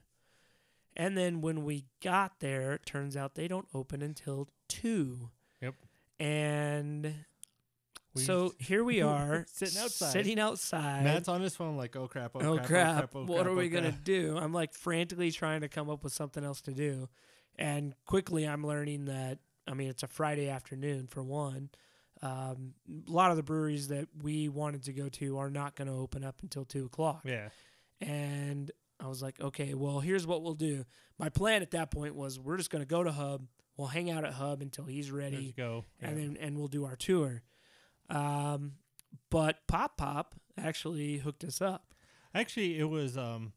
And then when we got there, it turns out they don't open until 2. Yep. And We so here we <laughs> are Sitting outside. Sitting outside. Matt's on his phone like, oh crap, oh, oh, crap, crap. oh, What crap, are oh, we going to crap." do? I'm like frantically trying to come up with something else to do. And quickly I'm learning that, I mean, it's a Friday afternoon for one. Um, a lot of the breweries that we wanted to go to are not going to open up until two o'clock. Yeah. And I was like, okay, well, here's what we'll do. My plan at that point was we're just going to go to Hub. We'll hang out at Hub until he's Let's ready go. and then and we'll do our tour. Um, but Pop Pop actually hooked us up. Actually, it was um,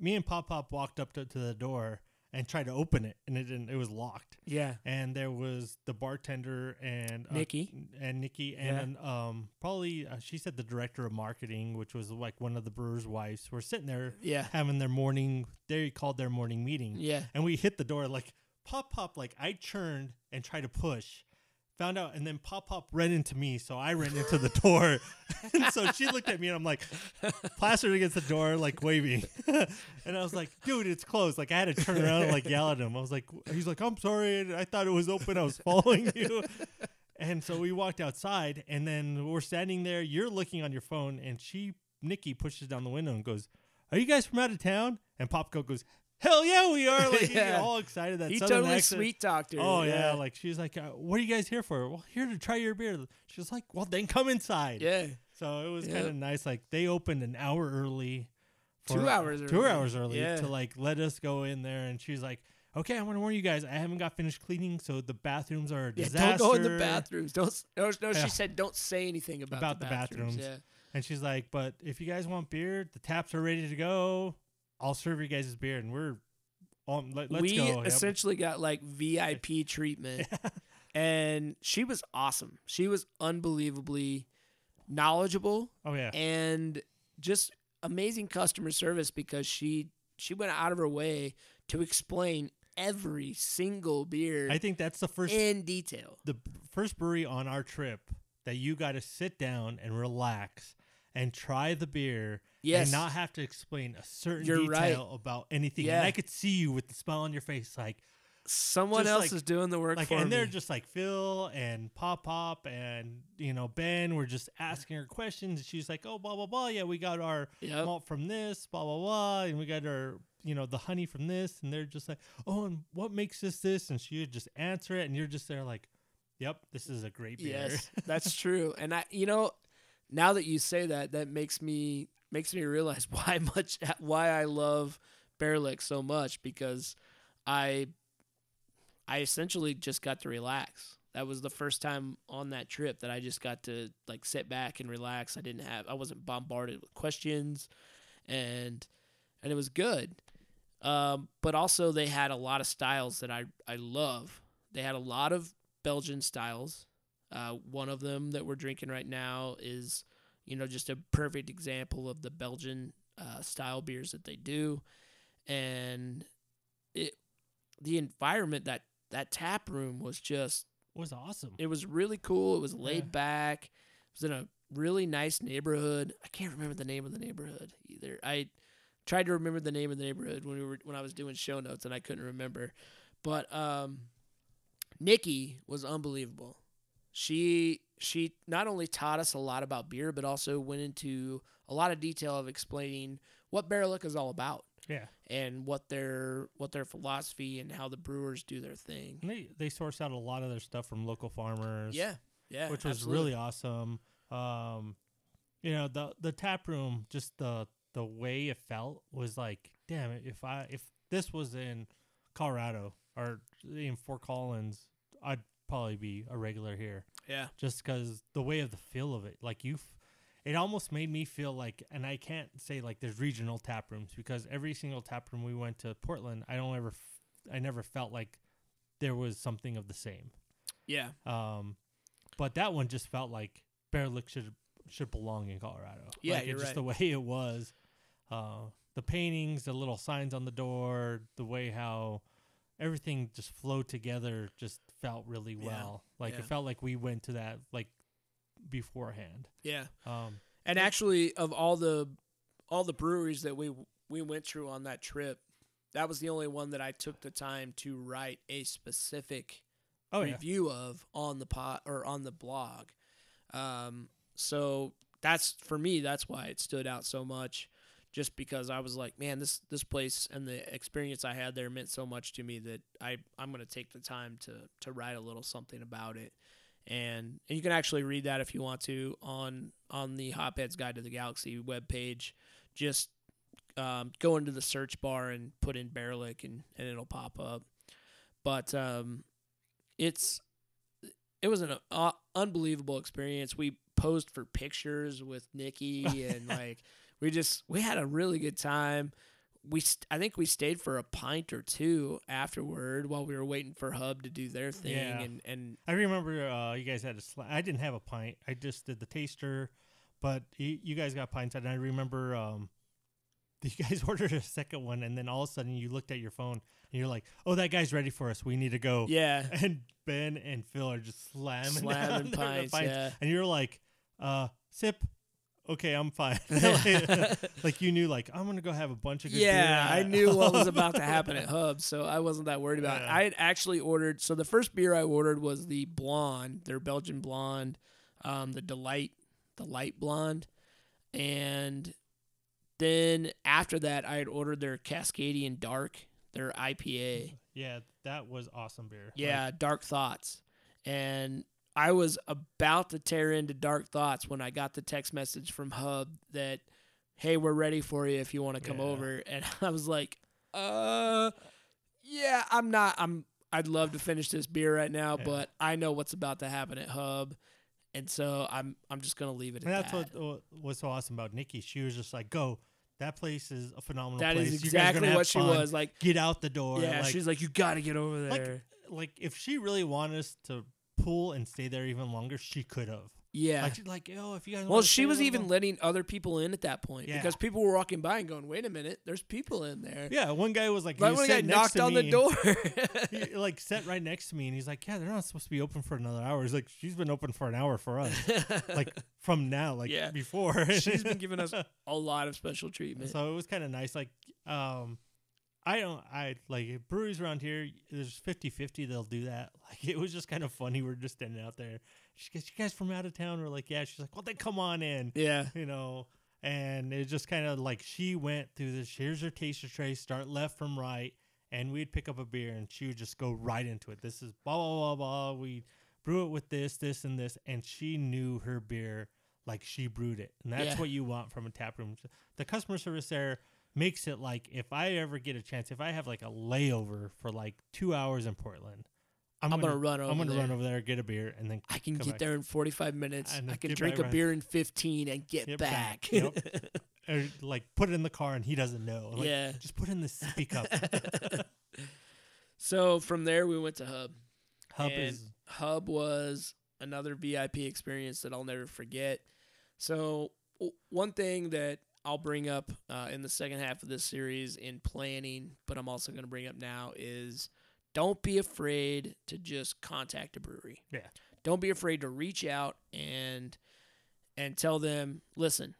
me and Pop Pop walked up to, to the door and tried to open it, and it didn't. It was locked. Yeah, And there was the bartender and uh, Nikki. and Nikki and um probably uh, she said the director of marketing, which was like one of the brewer's wives, were sitting there yeah, having their morning. They called their morning meeting, yeah. and we hit the door like pop pop. Like I turned and tried to push. Found out, and then Pop Pop ran into me, so I ran into the door. <laughs> and so she looked at me, and I'm like, plastered against the door, like waving. <laughs> and I was like, dude, it's closed. Like I had to turn around and like yell at him. I was like, he's like, I'm sorry, I thought it was open. I was following you. <laughs> And so we walked outside, and then we're standing there. You're looking on your phone, and she, Nikki, pushes down the window and goes, "Are you guys from out of town?" And Pop Pop goes, "Hell yeah, we are!" <laughs> Like Yeah. yeah. all excited that He southern totally accent. sweet talked her. Oh yeah. like she's like, uh, "What are you guys here for?" Well, here to try your beer. She's like, "Well, then come inside." yeah. So it was kind of nice. Like they opened an hour early, Two hours early. two hours early Yeah. to like let us go in there. And she's like, "Okay, I want to warn you guys. I haven't got finished cleaning, so the bathrooms are a Yeah, disaster." don't go in the bathrooms. Don't. No, no Yeah. she said don't say anything about, About the the bathrooms. bathrooms. And she's like, "But if you guys want beer, the taps are ready to go. I'll serve you guys beer, and we're on. Let, us we go." Yep. essentially got like VIP <laughs> treatment, and she was awesome. She was unbelievably knowledgeable Oh yeah. and just amazing customer service because she she went out of her way to explain every single beer I think that's the first in detail. the first brewery on our trip that you got to sit down and relax and try the beer Yes. and not have to explain a certain You're right. detail about anything. Yeah. And I could see you with the smile on your face, like, Someone else like- is doing the work like, for and me. they're just like Phil and Pop Pop and you know Ben were just asking her questions. And she's like, "Oh, blah blah blah. Yeah, we got our Yep. malt from this, blah blah blah, and we got our you know the honey from this." And they're just like, "Oh, and what makes this this?" And she would just answer it, and you're just there like, "Yep, this is a great beer." Yes, that's <laughs> true. And I, you know, now that you say that, that makes me makes me realize <laughs> why much why I love Baerlic so much because I I essentially just got to relax. That was the first time on that trip that I just got to like sit back and relax. I didn't have I wasn't bombarded with questions and and it was good. Um, but also they had a lot of styles that I I love. They had a lot of Belgian styles. Uh, one of them that we're drinking right now is, you know, just a perfect example of the Belgian uh, style beers that they do, and it, the environment that that tap room was just It was awesome. it was really cool. It was laid Yeah. back. It was in a really nice neighborhood. I can't remember the name of the neighborhood either. I tried to remember the name of the neighborhood when we were when I was doing show notes and I couldn't remember. But um Nikki was unbelievable. She she not only taught us a lot about beer but also went into a lot of detail of explaining what Baerlic is all about yeah, and what their what their philosophy and how the brewers do their thing. and they they source out a lot of their stuff from local farmers. Yeah. Yeah. which was absolutely. really awesome. Um, you know the the tap room, just the the way it felt was like, damn it! If I if this was in Colorado or in Fort Collins, I'd probably be a regular here, Yeah. just because the way of the feel of it, like you. F- it almost made me feel like, and I can't say like there's regional tap rooms because every single tap room we went to Portland, I don't ever, f- I never felt like there was something of the same. Yeah. Um, but that one just felt like Baerlic should should belong in Colorado. Yeah, like, you're just right. the <laughs> way it was. Uh, the paintings, the little signs on the door, the way how everything just flowed together just felt really Yeah, well. Like yeah. it felt like we went to that like beforehand. Yeah. Um, And actually, of all the all the breweries that we we went through on that trip, that was the only one that I took the time to write a specific oh yeah, review of on the pot or on the blog. Um, so that's for me. That's why it stood out so much, just because I was like, man, this this place and the experience I had there meant so much to me that I I'm gonna take the time to to write a little something about it. And, and you can actually read that if you want to on on the Hopheads Guide to the Galaxy webpage. Just um, go into the search bar and put in Baerlic and, and it'll pop up. But um, it's it was an uh, unbelievable experience. We posed for pictures with Nikki and <laughs> like we just we had a really good time. We st- I think we stayed for a pint or two afterward while we were waiting for Hub to do their thing Yeah. and and I remember uh, you guys had a. Sl- I didn't have a pint. I just did the taster, but you, you guys got pints, and I remember um, <laughs> you guys <laughs> ordered a second one, and then all of a sudden you looked at your phone and you're like, "Oh, that guy's ready for us. We need to go." yeah, <laughs> And Ben and Phil are just slamming, slamming their pints, yeah. and you're like, "Uh, sip." Okay, I'm fine. like, <laughs> <laughs> like you knew, like I'm gonna go have a bunch of good Yeah. I knew what was about to happen at Hub, so I wasn't that worried about it. I had actually ordered. So the first beer I ordered was the blonde, their Belgian blonde, um, the delight, the light blonde, and then after that I had ordered their Cascadian Dark, their IPA. Yeah, that was awesome beer. Like, Yeah, Dark Thoughts. And I was about to tear into Dark Thoughts when I got the text message from Hub that, hey, we're ready for you if you want to come Yeah. over. And <laughs> I was like, uh, yeah, I'm not. I'm. I'd love to finish this beer right now, Yeah. but I know what's about to happen at Hub, and so I'm. I'm just gonna leave it And at that's that. what what was so awesome about Nikki. She was just like, "Go, that place is a phenomenal That place. is You guys are gonna exactly have what she fun. was like. Get out the door." Yeah, like, she's like, you got to get over like, there. like if she really wanted us to pull and stay there even longer, she could have. Yeah. Like, like, oh, if you guys. well, she was even more-" letting other people in at that point Yeah. because people were walking by and going, "Wait a minute, there's people in there." Yeah, one guy was like, he Right was when I sitting got next knocked on the door. <laughs> he like sat right next to me and he's like, Yeah, they're not supposed to be open for another hour. He's like, She's been open for an hour for us. <laughs> like from now, like Yeah. before. She's been giving us <laughs> a lot of special treatment. so it was kind of nice. Like, um, I don't, I like breweries around here. There's 50 50, they'll do that. Like, it was just kind of funny. We're just standing out there. She goes, You guys from out of town? We're like, Yeah. She's like, Well, then come on in, yeah. you know. And it just kind of like she went through this. Here's her taster tray, start left from right. And we'd pick up a beer and she would just go right into it. This is blah, blah, blah, blah. We brew it with this, this, and this. And she knew her beer like she brewed it. And that's Yeah. what you want from a tap room. The customer service there makes it like if I ever get a chance, if I have like a layover for like two hours in Portland, I'm, I'm gonna, gonna run over I'm gonna there. run over there, get a beer, and then I can get back. there in 45 minutes. I can drink a beer in 15 and get, Get back. back. Yep. <laughs> or like put it in the car and he doesn't know. Like, yeah. just put in the sippy cup. <laughs> so from there we went to Hub. Hub And is Hub was another VIP experience that I'll never forget. So w- one thing that I'll bring up uh, in the second half of this series in planning, but I'm also going to bring up now is don't be afraid to just contact a brewery. Yeah. Don't be afraid to reach out and and tell them, listen,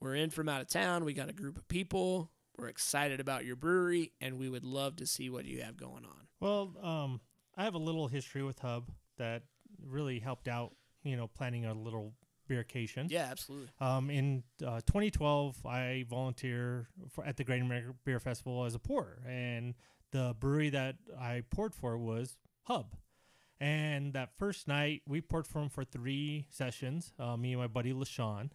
we're in from out of town. We got a group of people. We're excited about your brewery, and we would love to see what you have going on. well. Um, I have a little history with Hub that really helped out. You know, planning a little beercation. Yeah, absolutely. Um, in uh, 2012, I volunteer for, at the Great American Beer Festival as a pourer, and the brewery that I poured for was Hub. And that first night, we poured for them for three sessions. Uh, me and my buddy LaShawn,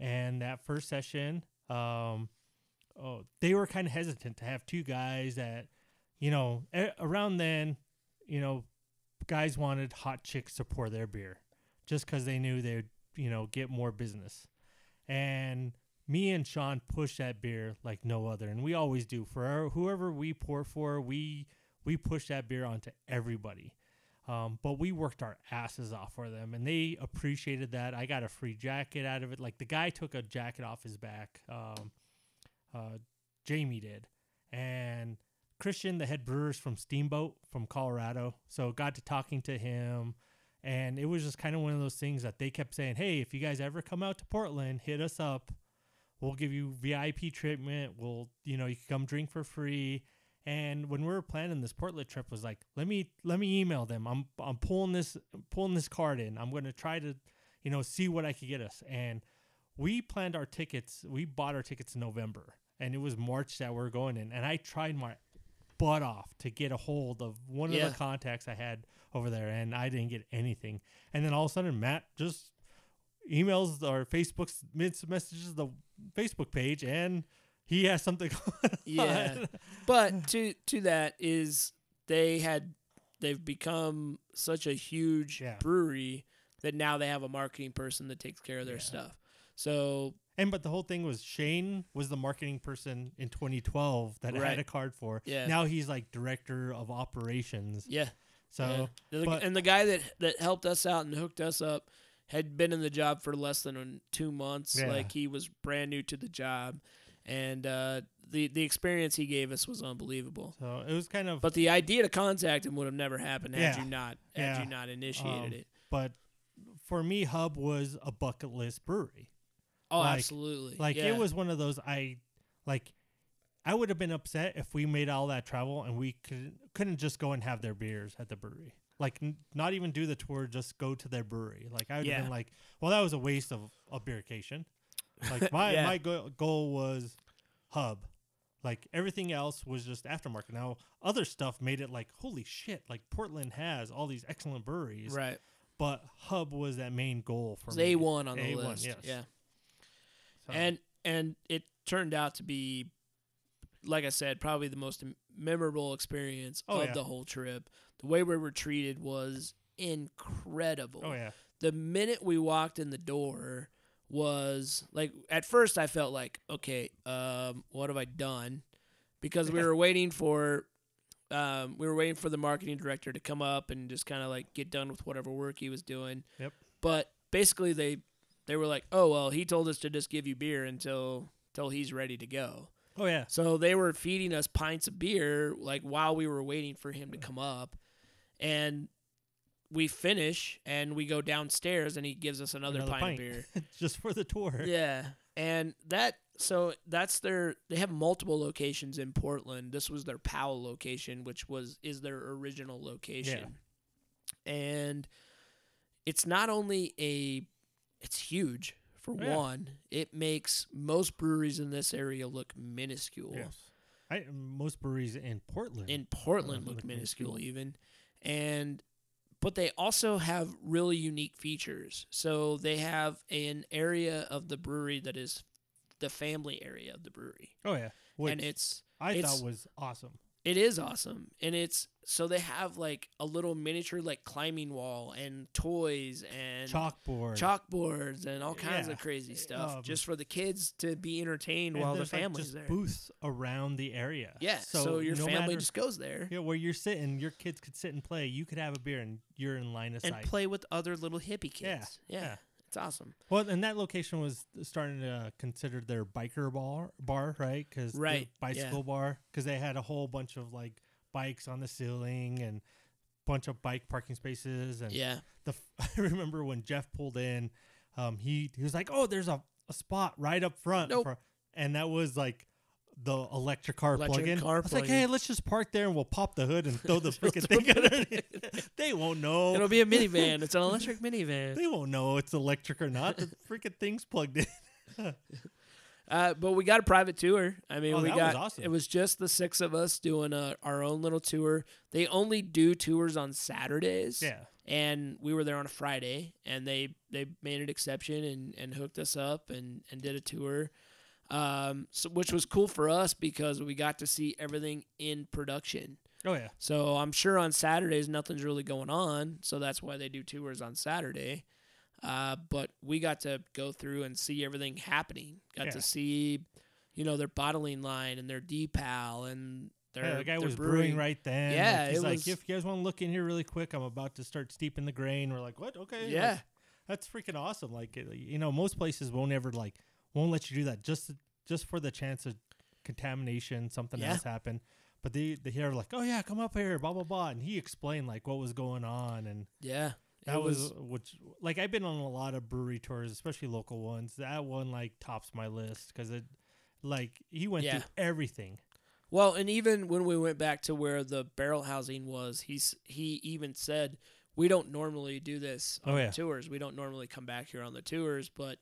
and that first session, um, oh, they were kind of hesitant to have two guys that, you know, a- around then, you know, guys wanted hot chicks to pour their beer, just because they knew they'd, you know, get more business. And me and Sean push that beer like no other, and we always do. For our, whoever we pour for, we we push that beer onto everybody. Um, but we worked our asses off for them, and they appreciated that. I got a free jacket out of it. Like the guy took a jacket off his back. Um, uh, Jamie did, and Christian, the head brewers from Steamboat from Colorado, so got to talking to him, and it was just kind of one of those things that they kept saying, "Hey, if you guys ever come out to Portland, hit us up. We'll give you VIP treatment. We'll, you know, you can come drink for free." And when we were planning this Portland trip, was like, let me let me email them. I'm I'm pulling this pulling this card in. I'm going to try to, you know, see what I could get us. And we planned our tickets. We bought our tickets in November, and it was March that we are going in. And I tried my butt off to get a hold of one Yeah. of the contacts I had over there, and I didn't get anything. And then all of a sudden, Matt just emails or Facebook's messages the Facebook page, and he has something. <laughs> Yeah. But to to that is they had they've become such a huge Yeah. brewery that now they have a marketing person that takes care of their Yeah. stuff. So And but the whole thing was Shane was the marketing person in 2012 that I had a card for. Yeah. Now he's like director of operations. yeah, So yeah. And the guy that that helped us out and hooked us up had been in the job for less than two months. Yeah. Like he was brand new to the job, and uh, the the experience he gave us was unbelievable. so it was kind of But the idea to contact him would have never happened had Yeah. you not had Yeah. you not initiated Um, it. but for me Hub was a bucket list brewery. Oh, like- absolutely. Like it was one of those I like I would have been upset if we made all that travel and we could couldn't just go and have their beers at the brewery. Like n- not even do the tour, just go to their brewery. Like I would have Yeah. been like, well, that was a waste of a beercation. Like <laughs> my Yeah. my go- goal was hub. Like everything else was just aftermarket. Now other stuff made it like holy shit! Like Portland has all these excellent breweries, right. but hub was that main goal for It was me. A one on the A1, list. yes. Yeah. So- And and it turned out to be like I said, probably the most memorable experience Oh, of yeah. the whole trip. The way we were treated was incredible. oh yeah, The minute we walked in the door was like at first I felt like, okay, um, what have I done? Because we were <laughs> waiting for um, we were waiting for the marketing director to come up and just kind of like get done with whatever work he was doing. Yep. But basically they they were like, "Oh well, he told us to just give you beer until until he's ready to go." Oh yeah. So they were feeding us pints of beer like while we were waiting for him to come up. And we finish and we go downstairs and he gives us another, Another pint, pint. of beer. <laughs> Just for the tour. yeah. And that so that's their they have multiple locations in Portland. This was their Powell location, which was is their original location. Yeah. And it's not only a it's huge for Yeah. one. It makes most breweries in this area look minuscule. Yes. I, most breweries in Portland. in Portland Uh, look look minuscule minuscule. even, and but they also have really unique features. So they have an area of the brewery that is the family area of the brewery, oh yeah. Which and it's I it's- thought was awesome. It is awesome, and it's so they have like a little miniature like climbing wall and toys and Chalkboard. chalkboards and all kinds Yeah. of crazy stuff Um, just for the kids to be entertained while the like, family's just there. booths around the area. Yeah, so, your no family matter- just goes there. yeah, where you're sitting, your kids could sit and play. You could have a beer, and you're in line of and sight. play with other little hippie Yeah, kids. Yeah, yeah. It's awesome. Well, and that location was starting to consider their biker bar, bar right? Because Right, yeah. bicycle bar, because they had a whole bunch of like bikes on the ceiling and bunch of bike parking spaces. And Yeah, the <laughs> I remember when Jeff pulled in, um, he he was like, "Oh, there's a, a spot right up front," Nope. for, and that was like the electric car Electric plug-in. car I was like, plug-in. "Hey, let's just park there and we'll pop the hood and <laughs> throw the freaking thing underneath." <laughs> they won't know. it'll be a <laughs> minivan. It's an electric minivan. They won't know it's electric or not. The freaking thing's plugged in. Uh, but we got a private tour. I mean, Oh, we got was awesome. it was just the six of us doing a, our own little tour. They only do tours on Saturdays. Yeah. and we were there on a Friday, and they they made an exception and, and hooked us up and, and did a tour, um, so, which was cool for us because we got to see everything in production. Oh yeah. So I'm sure on Saturdays nothing's really going on, so that's why they do tours on Saturday. Uh, but we got to go through and see everything happening. Got Yeah. to see, you know, their bottling line and their depal and their Yeah, the guy was brewing brewing. right then. Yeah, like, he's like, was- if you guys want to look in here really quick, I'm about to start steeping the grain. We're like, what? Okay. like, Yeah, that's freaking awesome. Like, you know, most places won't ever like won't let you do that just just for the chance of contamination, something Yeah. else happen. But they they hear like, oh yeah, come up here, blah blah blah, and he explained like what was going on and. yeah. That it was, which like I've been on a lot of brewery tours, especially local ones. That one like tops my list because it, like he went Yeah. through everything. Well, and even when we went back to where the barrel housing was, he's he even said we don't normally do this oh, on Oh, yeah. tours. We don't normally come back here on the tours, but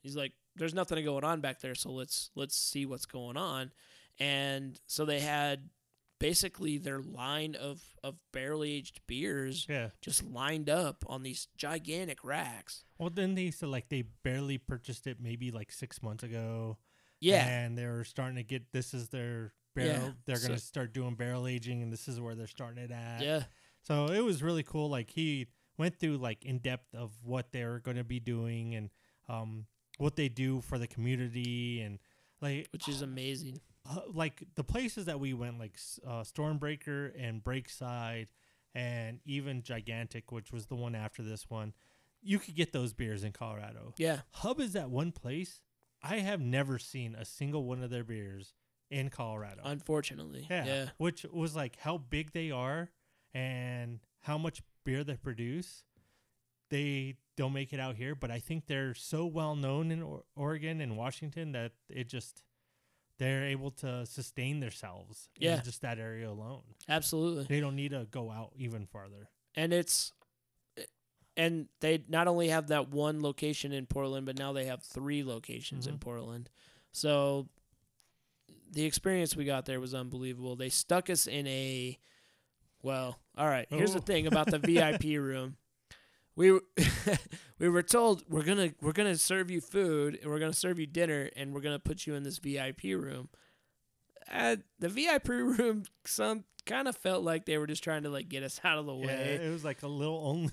he's like, "There's nothing going on back there, so let's let's see what's going on." And so they had basically their line of of barrel aged beers Yeah. just lined up on these gigantic racks. Well, then they said like they barely purchased it maybe like six months ago. Yeah, And they're starting to get this is their barrel. Yeah, They're gonna start doing barrel aging, and this is where they're starting it at. yeah, So it was really cool. Like he went through like in depth of what they're going to be doing and um what they do for the community and like which is amazing. uh, like the places that we went, like uh, Stormbreaker and Breakside, and even Gigantic, which was the one after this one, you could get those beers in Colorado. Yeah, Hub is that one place I have never seen a single one of their beers in Colorado. unfortunately. yeah, yeah. which was like how big they are and how much beer they produce. They don't make it out here, but I think they're so well known in or- Oregon and Washington that it just they're able to sustain themselves Yeah. in just that area alone. Absolutely. They don't need to go out even farther. and it's and they not only have that one location in Portland, but now they have three locations in Mhm. Portland. So the experience we got there was unbelievable. They stuck us in a well, all right. Here's the Oh. thing about the VIP <laughs> room. We were- <laughs> we were told we're gonna we're gonna serve you food and we're gonna serve you dinner and we're gonna put you in this VIP room. Uh, the VIP <laughs> room some kind of felt like they were just trying to like get us <laughs> out of the way. Yeah, it was like a little only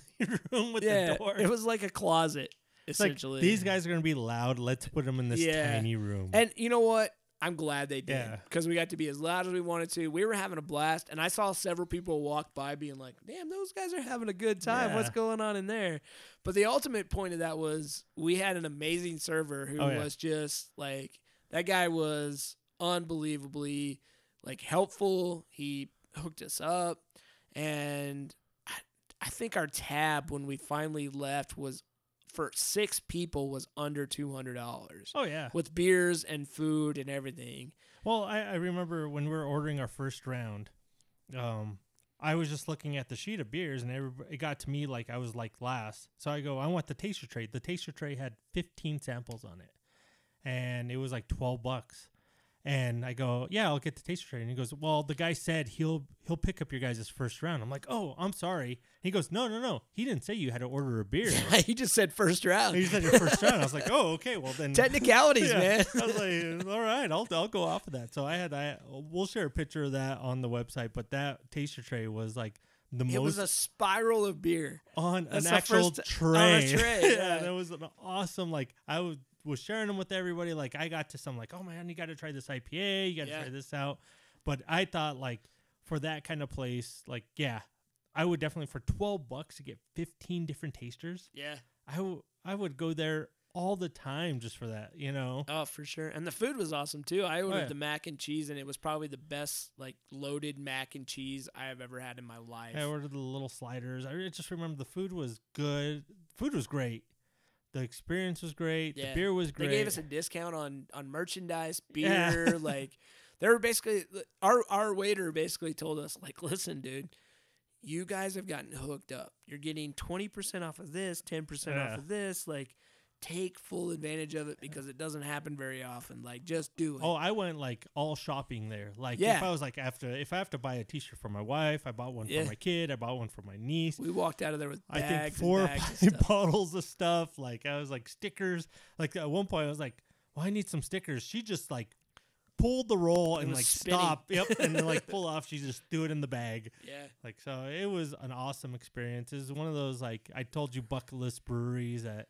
room with yeah, the door. it was like a closet It's like essentially. these guys are gonna be loud. Let's put them in this Yeah. tiny room. and you know what? I'm glad they did Yeah. because we got to be as loud as we wanted to. We were having a blast, and I saw several people walk by being like, "Damn, those guys are having a good time. What's going on in there?" But the ultimate point of that was we had an amazing server who Oh, yeah. was just like that guy was unbelievably like helpful. He hooked us up, and I, I think our tab when we finally left was for six people was under two hundred dollars Oh yeah. with beers and food and everything. Well, I, I remember when we were ordering our first round, um, I was just looking at the sheet of beers, and everybody, it got to me like I was like last. So I go, I want the taster tray. The taster tray had 15 samples on it, and it was like 12 bucks. And I go, yeah, I'll get the taster tray. And he goes, well, the guy said he'll he'll pick up your guys' first round. I'm like, oh, I'm sorry. He goes, no, no, no. He didn't say you had to order a beer. <laughs> he just said first round. he said your first round. I was like, oh, okay. Well then, <laughs> Technicalities, <laughs> Yeah. man. I was like, all right, I'll I'll go off of that. So I had I we'll share a picture of that on the website. But that taster tray was like the it most It was a spiral of beer. on that's an actual tray. on a tray, yeah. yeah, that was an awesome. Like I was was sharing them with everybody. Like I got to some like, oh man, you got to try this IPA. You got to Yeah. try this out. But I thought like for that kind of place, like yeah, I would definitely for twelve bucks to get fifteen different tasters. Yeah. I w- I would go there all the time just for that. You know. Oh, for sure. And the food was awesome too. I ordered Oh, yeah. the mac and cheese, and it was probably the best like loaded mac and cheese I have ever had in my life. I ordered the little sliders. I just remember the food was good. Food was great. The experience was great. Yeah. The beer was great. They gave us a discount on on merchandise, <laughs> Yeah. beer. like they were basically our our waiter basically told us like, listen, dude, you guys have gotten hooked up. You're getting twenty percent off of this, ten percent Yeah. off of this. Like, take full advantage of it because it doesn't happen very often. Like, just do it. Oh, I went like all shopping there. Like if I was like after if I have to buy a T-shirt for my wife, I bought one Yeah. for my kid. I bought one for my niece. we walked out of there with I think four and bags of <laughs> bottles of stuff. Like I was like stickers. Like at one point I was like, "Well, I need some stickers." She just like pulled the roll and like spinning. stopped. Yep, and then like <laughs> pull off. She just threw it in the bag. Yeah. Like so, it was an awesome experience. It was one of those like I told you bucket list breweries that,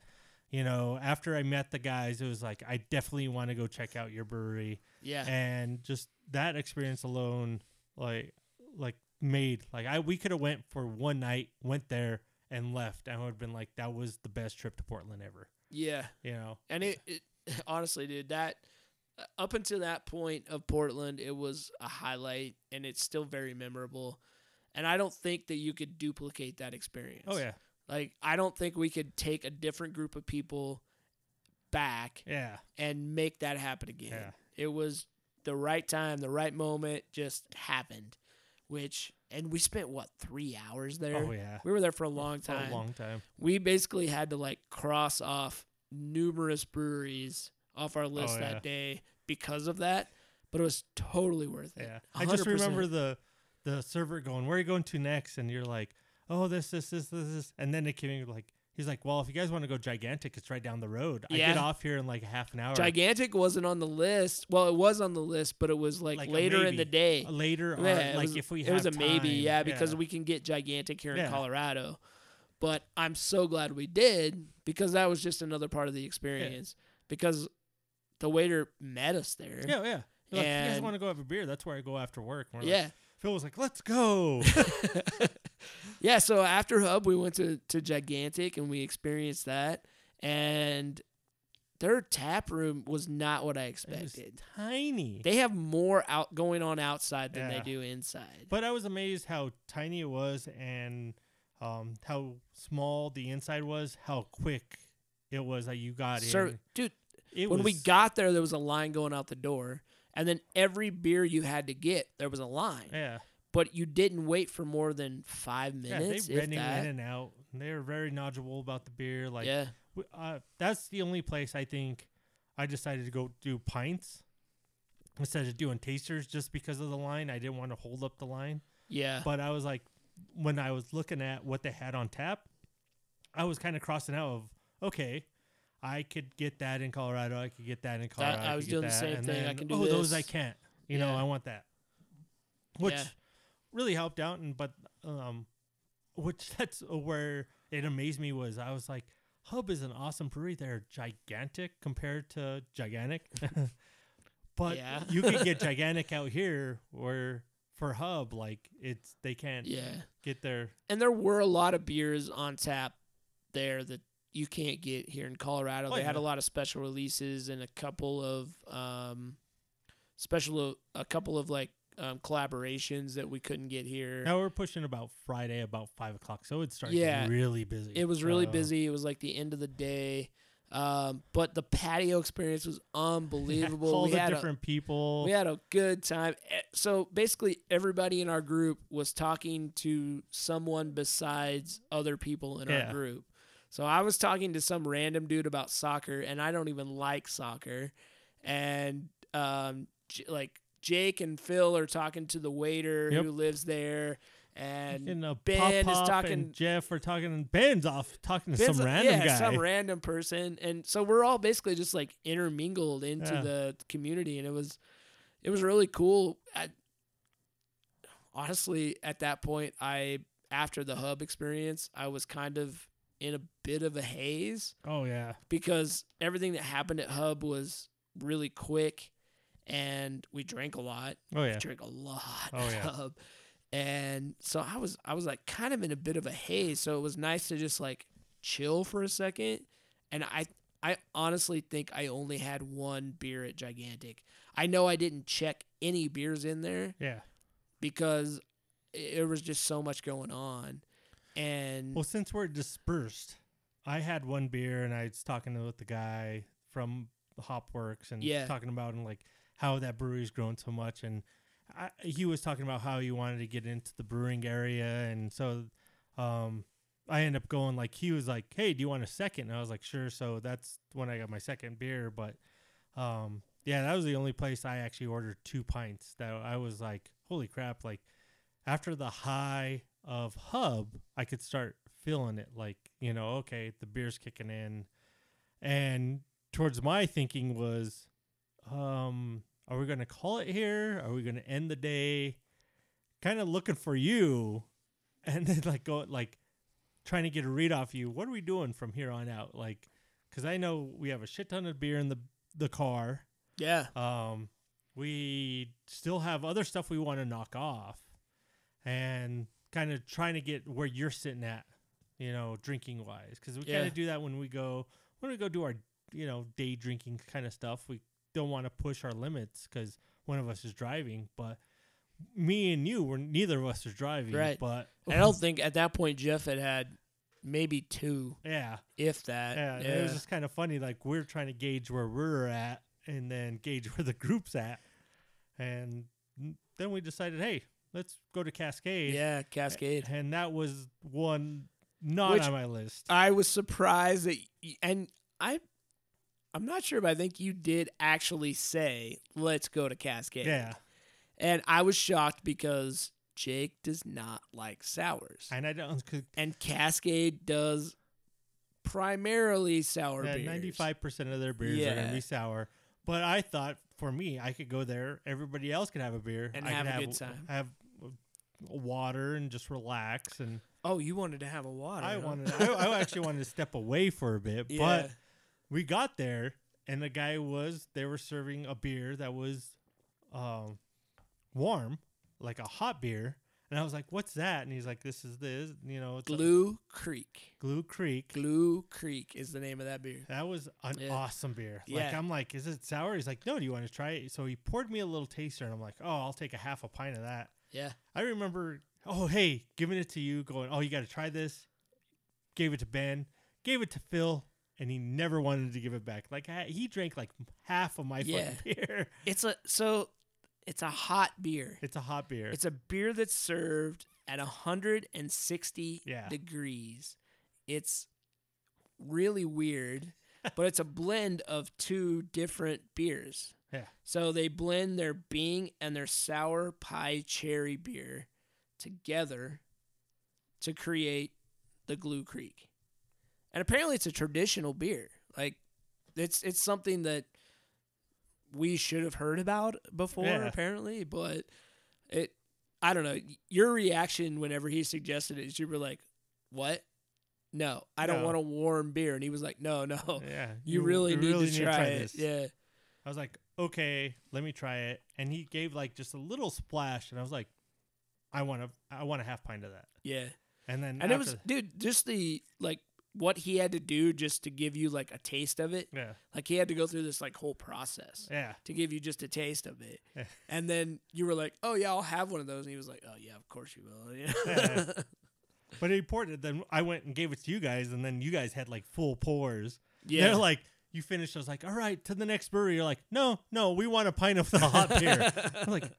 you know, after I met the guys, it was like I definitely want to go check out your brewery, Yeah. and just that experience alone, like like made like I we could have went for one night, went there and left, and I would have been like that was the best trip to Portland ever. yeah. You know, And it, it <laughs> honestly, dude, that uh, up until that point of Portland, it was a highlight, and it's still very memorable. And I don't think that you could duplicate that experience. oh yeah, Like I don't think we could take a different group of people back yeah, and make that happen again. Yeah. It was the right time, the right moment, just happened. Which and we spent what three hours there. oh yeah, We were there for a long for time a long time. we basically had to like cross off numerous breweries off our list Oh, yeah. that day because of that. But it was totally worth it. Yeah, I just 100%. remember the the server going, "Where are you going to next?" And you're like, "Oh, this, this, this, this, this," and then they came like, he's like, "Well, if you guys want to go gigantic, it's right down the road. I get off here in like half an hour." Gigantic wasn't on the list. Well, it was on the list, but it was like, Like later in the day. Uh, later, or Yeah, it like was, if we had it was a have maybe, yeah, because we can get gigantic here in Colorado. But I'm so glad we did because that was just another part of the experience. Because the waiter met us there. yeah, yeah. Like, if you guys want to go have a beer? That's where I go after work. We're like- Yeah. Phil was like, "Let's go." <laughs> <laughs> yeah, so after Hub, we went to, to Gigantic and we experienced that. And their tap room was not what I was expected. tiny. They have more out going on outside than they do inside. But I was amazed how tiny it was and um, how small the inside was. How quick it was that you got Sir, in. dude, It when we got there, there was a line going out the door. And then every beer you had to get, there was a line. yeah. But you didn't wait for more than five minutes. yeah, they that. in and out. They were very knowledgeable about the beer. Like, yeah. uh, that's the only place I think I decided to go do pints instead of doing tasters just because of the line. I didn't want to hold up the line. Yeah. But I was like, when I was looking at what they had on tap, I was kind of crossing out of okay. I could get that in Colorado. I could get that in Colorado. I was could get doing the same and thing. I can do oh, those I can't. You know, I want that. Which Yeah. Really helped out, and but um, which <laughs> that's where it amazed me was I was like, Hub is an awesome brewery. They're gigantic compared to gigantic, <laughs> but Yeah. you can get <laughs> gigantic out here, or for Hub, like it's they can't Yeah. get there. And there were a lot of beers on tap there that you can't get here in Colorado. Oh, they had a lot of special releases and a couple of um, special, a couple of like um, collaborations that we couldn't get here. Now we're pushing about Friday, about five o'clock, so it starts Yeah. really busy. It was really Uh, busy. It was like the end of the day. Um, but the patio experience was <laughs> unbelievable. All we the had a, different people. We had a good time. So basically, everybody in our group was talking to someone besides other people in Yeah. our group. So I was talking to some random dude about soccer, and I don't even like soccer. And um, like Jake and Phil are talking to the waiter Yep. who lives there, and and uh, Ben Pop is talking- and Jeff are talking. Ben's off talking to Ben's some a- random yeah, guy. some random person, and so we're all basically just like intermingled into Yeah. the community, and it was, it was really cool. I, honestly, at that point, I after the hub experience, I was kind of in a bit of a haze oh yeah, because everything that happened at hub was really quick, and we drank a lot. oh yeah. We drank a lot. Oh, yeah. And so I was I was like kind of in a bit of a haze. So it was nice to just like chill for a second. And I I honestly think I only had one beer at Gigantic. I know I didn't check any beers in there Yeah. because i- there was just so much going on. And Well, since we're dispersed, I had one beer and I was talking with the guy from Hopworks and Yeah. talking about and like how that brewery's grown so much and I, he was talking about how he wanted to get into the brewing area and so um I ended up going like he was like, "Hey, do you want a second? And I was like, "Sure." So that's when I got my second beer, but um yeah, that was the only place I actually ordered two pints. That I was like, "Holy crap!" Like after the high of Hub, I could start feeling it. Like you know, okay, the beer's kicking in, and towards my thinking was, um, are we gonna call it here? Are we gonna end the day? Kind of looking for you, <laughs> and then like go like trying to get a read off you. What are we doing from here on out? Like, because I know we have a shit ton of beer in the the car. yeah. Um, we still have other stuff we want to knock off, and kind of trying to get where you're sitting at, you know, drinking wise, because we kind of do that when we go when we go do our you know day drinking kind of stuff. We don't want to push our limits because one of us is driving, but me and you were neither of us is driving, Right. But I don't think at that point Jeff had had maybe two, yeah, if that. yeah, and it was just kind of funny. Like we're trying to gauge where we're at, and then gauge where the group's at, and then we decided, hey, let's go to Cascade. yeah, Cascade. and that was one not Which- on my list. I was surprised that, y- and I, I'm not sure, but I think you did actually say, "Let's go to Cascade." yeah, and I was shocked because Jake does not like sours, and I don't. And Cascade does primarily sour beers. ninety-five percent of their beers are gonna be sour. But I thought for me, I could go there. Everybody else could have a beer And I have a good time. Have water and just relax. And Oh, you wanted to have a water? I huh? wanted. I, I actually wanted to step away for a bit, <laughs> Yeah. but we got there and the guy was they were serving a beer that was um warm like a hot beer. And i was like what's that? And he's like this is this you know it's a- Creek. Glühkriek. Glue Creek is the name of that beer. that was an Yeah. awesome beer. Like Yeah. i'm like is it sour? He's like no do you want to try it? So he poured me a little taster and i'm like oh i'll take a half a pint of that. Yeah, i remember oh hey giving it to you going oh you got to try this gave it to ben gave it to phil and he never wanted to give it back like I, he drank like half of my Yeah. fucking <laughs> beer it's a so it's a hot beer. it's a hot beer It's a beer that's served at 160 Yeah. degrees. It's really weird, <laughs> but it's a blend of two different beers. Yeah. So they blend their Bing and their sour pie cherry beer together to create the Glühkriek. And apparently it's a traditional beer. Like it's it's something that we should have heard about before Yeah. apparently, but it I don't know. Your reaction whenever he suggested it is you were like, "What? No, I don't want a warm beer." And he was like, "No, no. yeah <laughs> You really need to need try, it." Yeah. I was like, okay, let me try it. And he gave like just a little splash, and I was like, I want to, I want a half pint of that. Yeah. And then And it was, dude, just the like what he had to do just to give you like a taste of it. yeah, Like he had to go through this like whole process yeah, to give you just a taste of it. Yeah. And then you were like, "Oh yeah, I'll have one of those." And he was like, "Oh yeah, of course you will." <laughs> Yeah. Yeah. but he poured it. Then I went and gave it to you guys, and then you guys had like full pours. yeah. They're like, you finished. I was like, all right, to the next brewery. You're like, no, no, we want a pint of the hot <laughs> beer. I'm like,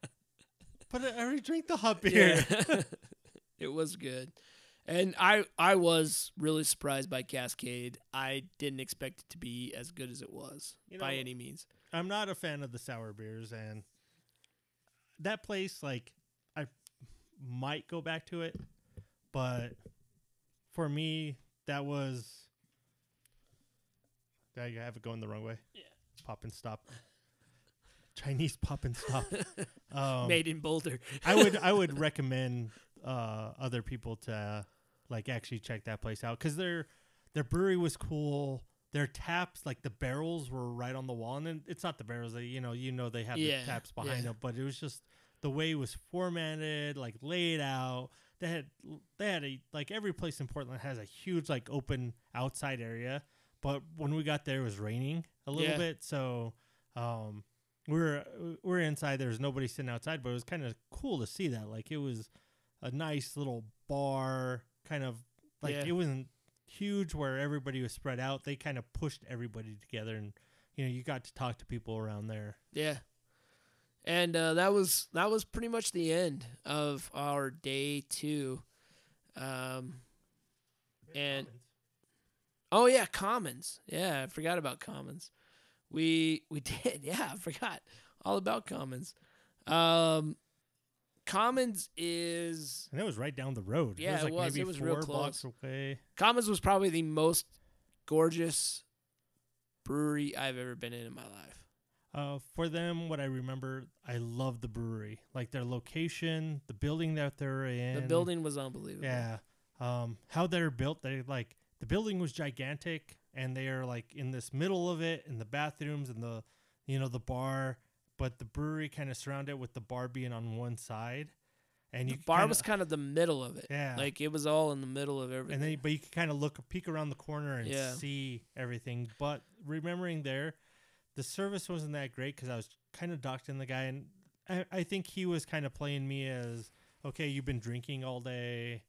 but I already drank the hot beer. Yeah. <laughs> it was good. And I I was really surprised by Cascade. I didn't expect it to be as good as it was You by know, any means. I'm not a fan of the sour beers, and that place, like, I might go back to it, but for me, that was. Did I have it going the wrong way? Yeah. Pop and stop. Chinese pop and stop. <laughs> Um, Made in Boulder. I would I would <laughs> recommend uh, other people to like actually check that place out because their their brewery was cool. Their taps, like the barrels, were right on the wall, and then it's not the barrels. that you know, you know, they have Yeah, the taps behind yeah. them, but it was just the way it was formatted, like laid out. They had they had a like every place in Portland has a huge like open outside area, but when we got there, it was raining a little Yeah. bit, so um, we were we were inside. There was nobody sitting outside, but it was kind of cool to see that. Like it was a nice little bar, kind of like Yeah. it wasn't huge where everybody was spread out. They kind of pushed everybody together, and you know you got to talk to people around there. Yeah. And uh, that was that was pretty much the end of our day two. Um, And- oh yeah, Commons. Yeah, I forgot about Commons. We we <laughs> did. Yeah, I forgot all about Commons. Um, Commons is and it was right down the road. Yeah, it was it like was. maybe It was four real blocks close. away. Commons was probably the most gorgeous brewery I've ever been in in my life. Uh, for them, what I remember, I love the brewery, like their location, the building that they're in. the building was unbelievable. Yeah. Um, how they're built, they like the building was gigantic, and they are like in this middle of it, and the bathrooms and the, you know, the bar, but the brewery kind of surrounded with the bar being on one side, and the you bar kinda- was kind of the middle of it. yeah, Like it was all in the middle of everything. and then but you could kind of look peek around the corner and Yeah. see everything. But remembering there, the service wasn't that great because I was kind of docked in the guy, and I, I think he was kind of playing me as okay, you've been drinking all day.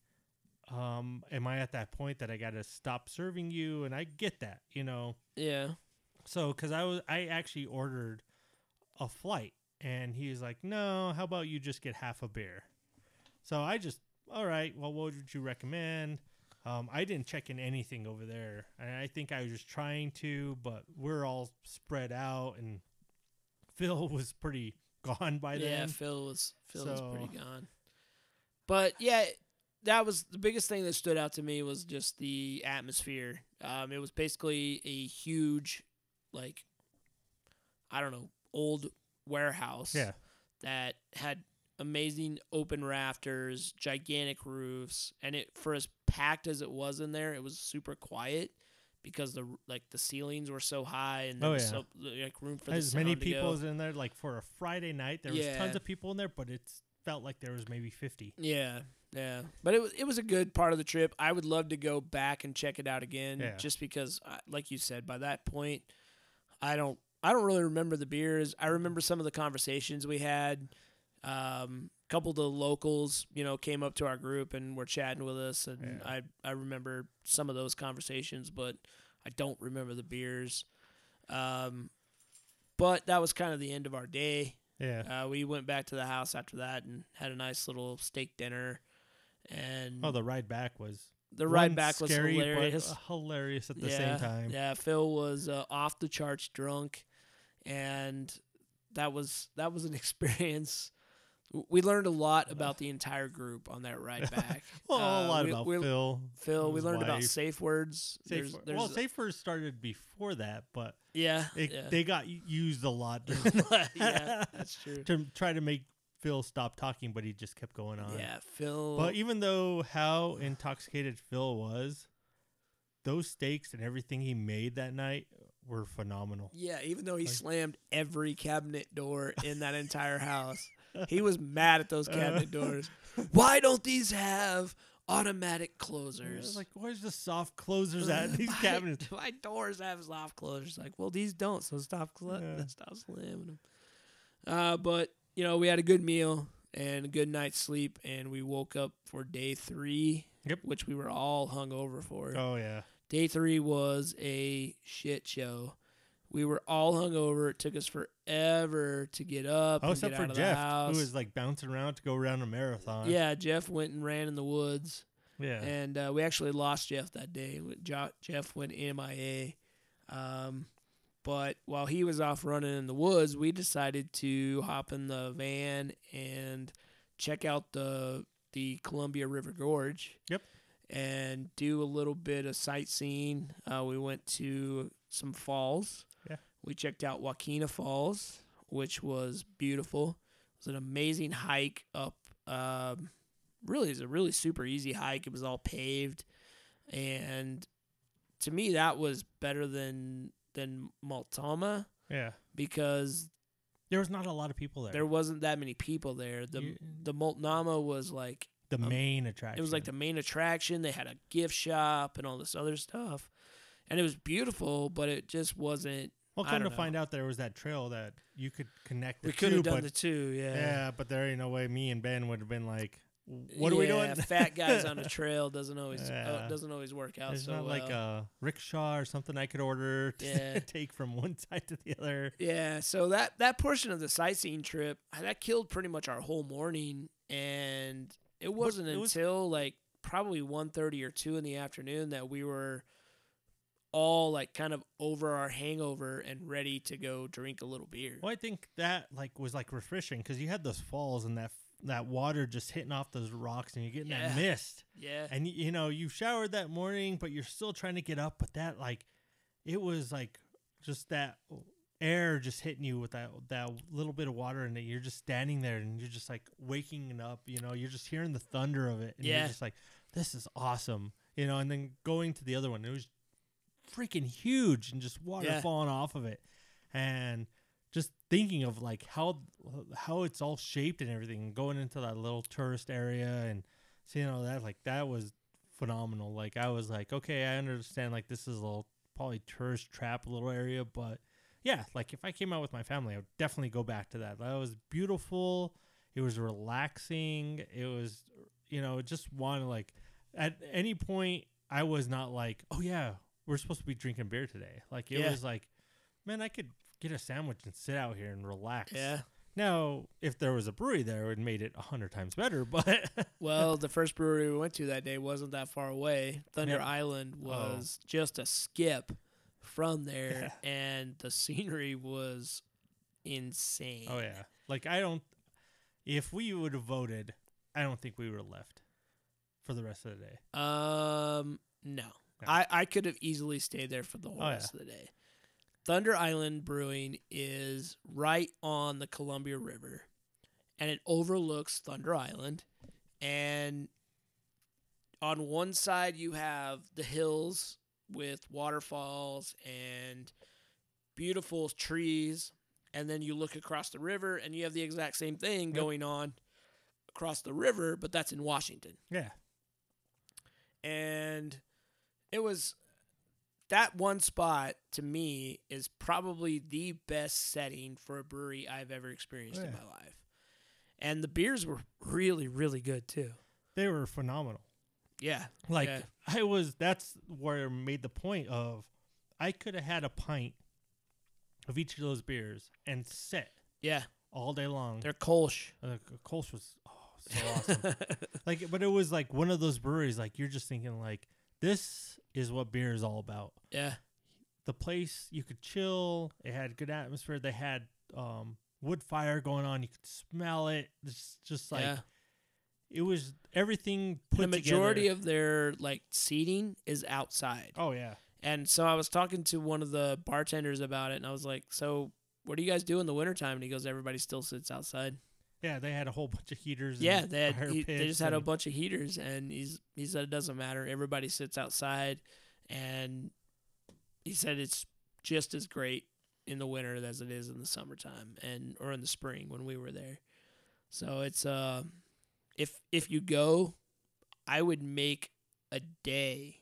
Um, am I at that point that I got to stop serving you? And I get that, you know. yeah. So, because I was, I actually ordered a flight, and he's like, "No, how about you just get half a beer?" So I just, all right. Well, what would you recommend? Um, I didn't check in anything over there, and I think I was just trying to, but we're all spread out, and <laughs> Phil was pretty <laughs> gone by yeah, then. Yeah, Phil was Phil was pretty gone. But yeah, that was the biggest thing that stood out to me was just the atmosphere. Um, it was basically a huge, like, I don't know, old warehouse. Yeah, that had amazing open rafters, gigantic roofs, and it for as packed as it was in there, it was super quiet because the like the ceilings were so high and there Oh, was yeah. so like room for as many people as in there. Like for a Friday night, there was tons of people in there, but it felt like there was maybe fifty. Yeah, yeah, but it was it was a good part of the trip. I would love to go back and check it out again, Yeah. just because, uh, like you said, by that point, I don't I don't really remember the beers. I remember some of the conversations we had. Um, a couple of the locals, you know, came up to our group and were chatting with us, and Yeah. I I remember some of those conversations, but I don't remember the beers. Um, but that was kind of the end of our day. Yeah. Uh, we went back to the house after that and had a nice little steak dinner. And oh, the ride back was the ride one back was scary, hilarious. hilarious at the yeah, same time. Yeah, Phil was uh, off the charts drunk, and that was that was an <laughs> experience. We learned a lot about the entire group on that ride <laughs> back. Well, a Uh, lot we- about we- Phil. Phil, we learned about safe words. Safe There's, word- there's, well, safe words started before that, but yeah, it, yeah. they got used a lot <laughs> yeah, that's true. to try to make Phil stop talking, but he just kept going on. Yeah, Phil. But even though how intoxicated Phil was, those steaks and everything he made that night were phenomenal. Yeah, even though he Like- slammed every cabinet door in that entire house, <laughs> he was mad at those cabinet <laughs> doors. Why don't these have automatic closers? was like, where's the soft closers at <laughs> these my, cabinets? My doors have soft closers. Like, well, these don't, so stop, cl- Yeah. stop slamming them. Uh, but you know, we had a good meal and a good night's sleep, and we woke up for day three, Yep. which we were all hung over for. Oh yeah. Day three was a shit show. We were all hungover. It took us forever to get up. Oh, and except get for out of Jeff, the house. who was like bouncing around to go around a marathon. yeah, Jeff went and ran in the woods, Yeah. and uh, we actually lost Jeff that day. Jo- Jeff went MIA. Um, but while he was off running in the woods, we decided to hop in the van and check out the the Columbia River Gorge. Yep. And do a little bit of sightseeing. Uh, we went to some falls. Yeah. We checked out Wahkeena Falls, which was beautiful. It was an amazing hike up. Um, really, it's a really super easy hike. It was all paved, and to me, that was better than than Multnomah yeah. because There was not a lot of people there. there wasn't that many people there. The You- the Multnomah was like the um, main attraction. it was like the main attraction. They had a gift shop and all this other stuff, and it was beautiful, but it just wasn't. Well, come to know. find out, there was that trail that you could connect. The We could have done but the two, yeah. yeah, but there ain't no way. Me and Ben would have been like, "What are we doing?" Yeah, fat guys on a <laughs> trail doesn't always uh, doesn't always work out There's so not like a rickshaw or something I could order <laughs> to Yeah. take from one side to the other. Yeah, so that that portion of the sightseeing trip that killed pretty much our whole morning, and it wasn't it was- until like probably 1.30 or two in the afternoon that we were all like kind of over our hangover and ready to go drink a little beer. Well, I think that like was like refreshing because you had those falls and that that water just hitting off those rocks and you're getting Yeah. that mist. Yeah, And you know you showered that morning, but you're still trying to get up. But that like, it was like just that air just hitting you with that that little bit of water, and you're just standing there and you're just like waking up. You know, you're just hearing the thunder of it, and Yeah. you're just like, this is awesome. You know, and then going to the other one, it was freaking huge and just water Yeah. falling off of it, and just thinking of like how how it's all shaped and everything, going into that little tourist area and seeing all that, like that was phenomenal. Like I was like, okay, I understand. Like this is a little probably tourist trap little area, but yeah, like if I came out with my family, I would definitely go back to that. That was beautiful. It was relaxing. It was, you know, just want to like at any point I was not like, oh yeah, we're supposed to be drinking beer today. Like it Yeah. was like, man, I could get a sandwich and sit out here and relax. yeah. Now, if there was a brewery there, it would made it a hundred times better. <laughs> But Well, the first brewery we went to that day wasn't that far away. Thunder Yeah. Island Oh. was just a skip from there, and the scenery was insane. oh yeah, like I don't. If we would have voted, I don't think we would have left for the rest of the day. Um, no. No. I, I could have easily stayed there for the whole Oh, yeah. rest of the day. Thunder Island Brewing is right on the Columbia River, and it overlooks Thunder Island. And on one side, you have the hills with waterfalls and beautiful trees. And then you look across the river, and you have the exact same thing Yep. going on across the river, but that's in Washington Yeah, and it was that one spot to me is probably the best setting for a brewery I've ever experienced in my life. And the beers were really, really good too. they were phenomenal. Yeah. Like Yeah. I was. That's where I made the point of I could have had a pint of each of those beers and sit Yeah. all day long. They're Kolsch. Uh, Kolsch was oh, so <laughs> awesome. like, but it was like one of those breweries. Like you're just thinking like this is what beer is all about. yeah. The place you could chill. It had good atmosphere. They had um, wood fire going on. You could smell it. It's just like yeah. It was everything put The majority together. of their like seating is outside. oh yeah. And so I was talking to one of the bartenders about it and I was like, "So, what do you guys do in the wintertime?" And he goes, "Everybody still sits outside." Yeah, they had a whole bunch of heaters. Yeah, and they had, he, they just had a bunch of heaters, and he's he said it doesn't matter. Everybody sits outside, and he said it's just as great in the winter as it is in the summertime and or in the spring when we were there. So it's uh if if you go, I would make a day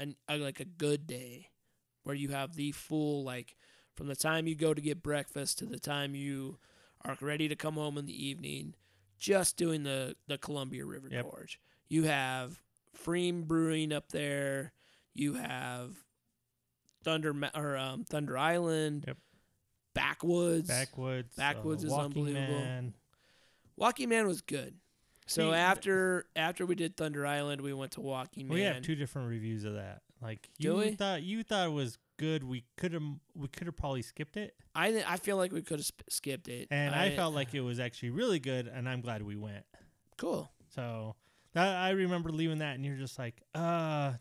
an uh, like a good day where you have the full like from the time you go to get breakfast to the time you are ready to come home in the evening just doing the the Columbia River Yep. Gorge. You have pFriem Brewing up there. You have Thunder or um, Thunder Island. Yep. Backwoods. Backwoods. Backwoods is Walking unbelievable. Man. Walking Man was good. So See, after after we did Thunder Island, we went to Walking Man. We have two different reviews of that. Like you thought you thought it was good. We could have we could have probably skipped it, I th- I feel like we could have sp- skipped it. and I, felt like it was actually really good, and I'm glad we went. cool. So that I remember leaving that, and you're just like, uh,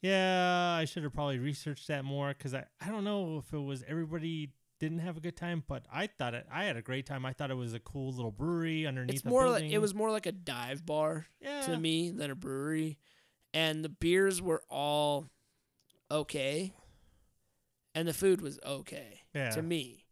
yeah, I should have probably researched that more because I I don't know if it was everybody didn't have a good time, but I thought it. I had a great time. I thought it was a cool little brewery underneath. It's more like building. it was more like a dive bar yeah. to me than a brewery, and the beers were all okay, and the food was okay Yeah. to me.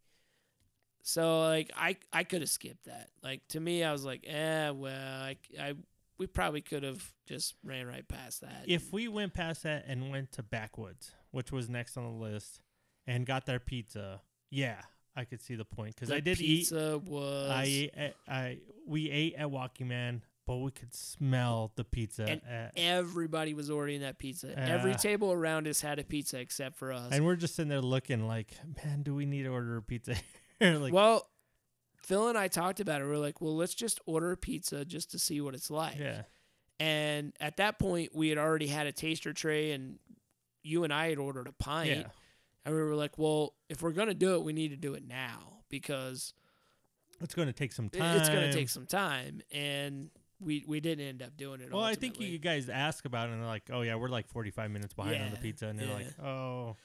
So like I I could have skipped that. Like to me, I was like, eh, well, I, I we probably could have just ran right past that. If we went past that and went to Backwoods, which was next on the list, and got their pizza, yeah, I could see the point because I did eat. pizza was I, ate at- I we ate at Walking Man, but we could smell the pizza. And at, everybody was ordering that pizza. Every table around us had a pizza except for us. and we're just sitting there looking like, man, do we need to order a pizza? <laughs> like, well, Phil and I talked about it. We are like, well, let's just order a pizza just to see what it's like. yeah, And at that point, we had already had a taster tray, and you and I had ordered a pint. yeah. And we were like, well, if we're gonna do it, we need to do it now because It's going to take some time. it's gonna take some time. And we we didn't end up doing it. Well, I think you guys ask about it, and they're like, "Oh yeah, we're like 45 minutes behind on the pizza," and they're like, "Oh,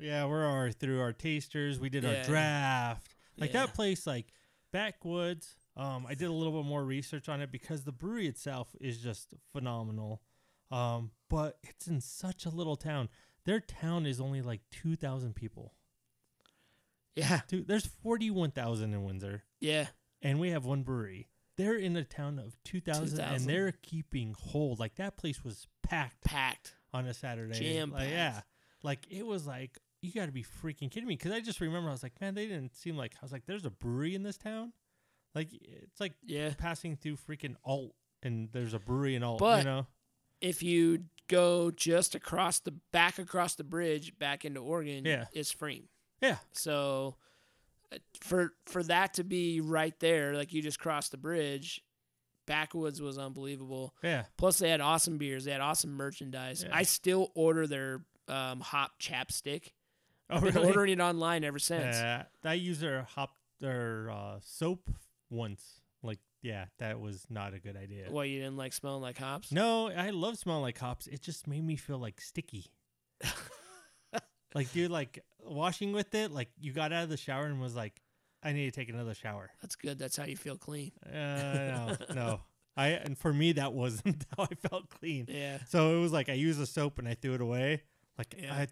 yeah, we're already through our tasters. We did Yeah. our draft. Like Yeah. that place, like Backwoods. Um, I did a little bit more research on it because the brewery itself is just phenomenal. Um, but it's in such a little town. Their town is only like 2,000 people. Yeah, Dude, there's 41,000 in Windsor, yeah, and we have one brewery. They're in a town of 2,000, 2,000. and they're keeping hold. Like that place was packed packed. on a Saturday. Jam-packed. Like, yeah. Like it was like you got to be freaking kidding me because I just remember I was like, man, they didn't seem like I was like, there's a brewery in this town. Like it's like Yeah. passing through freaking Ault and there's a brewery in Ault. But- you know, if you go just across the back across the bridge back into Oregon, Yeah. it's free. yeah, So uh, for for that to be right there, like you just crossed the bridge, Backwoods was unbelievable. yeah. Plus they had awesome beers, they had awesome merchandise. Yeah. I still order their um, hop chapstick. Oh, I've been really? ordering it online ever since. Yeah, I used their hop their uh, soap once. Yeah, that was not a good idea. What you didn't like smelling like hops? No, I love smelling like hops. It just made me feel like sticky. <laughs> like, dude, like washing with it, like you got out of the shower and was like, I need to take another shower. That's good. That's how you feel clean. Uh, no, no. <laughs> I and for me that wasn't <laughs> how I felt clean. Yeah. So it was like I used the soap and I threw it away. Like Yeah. I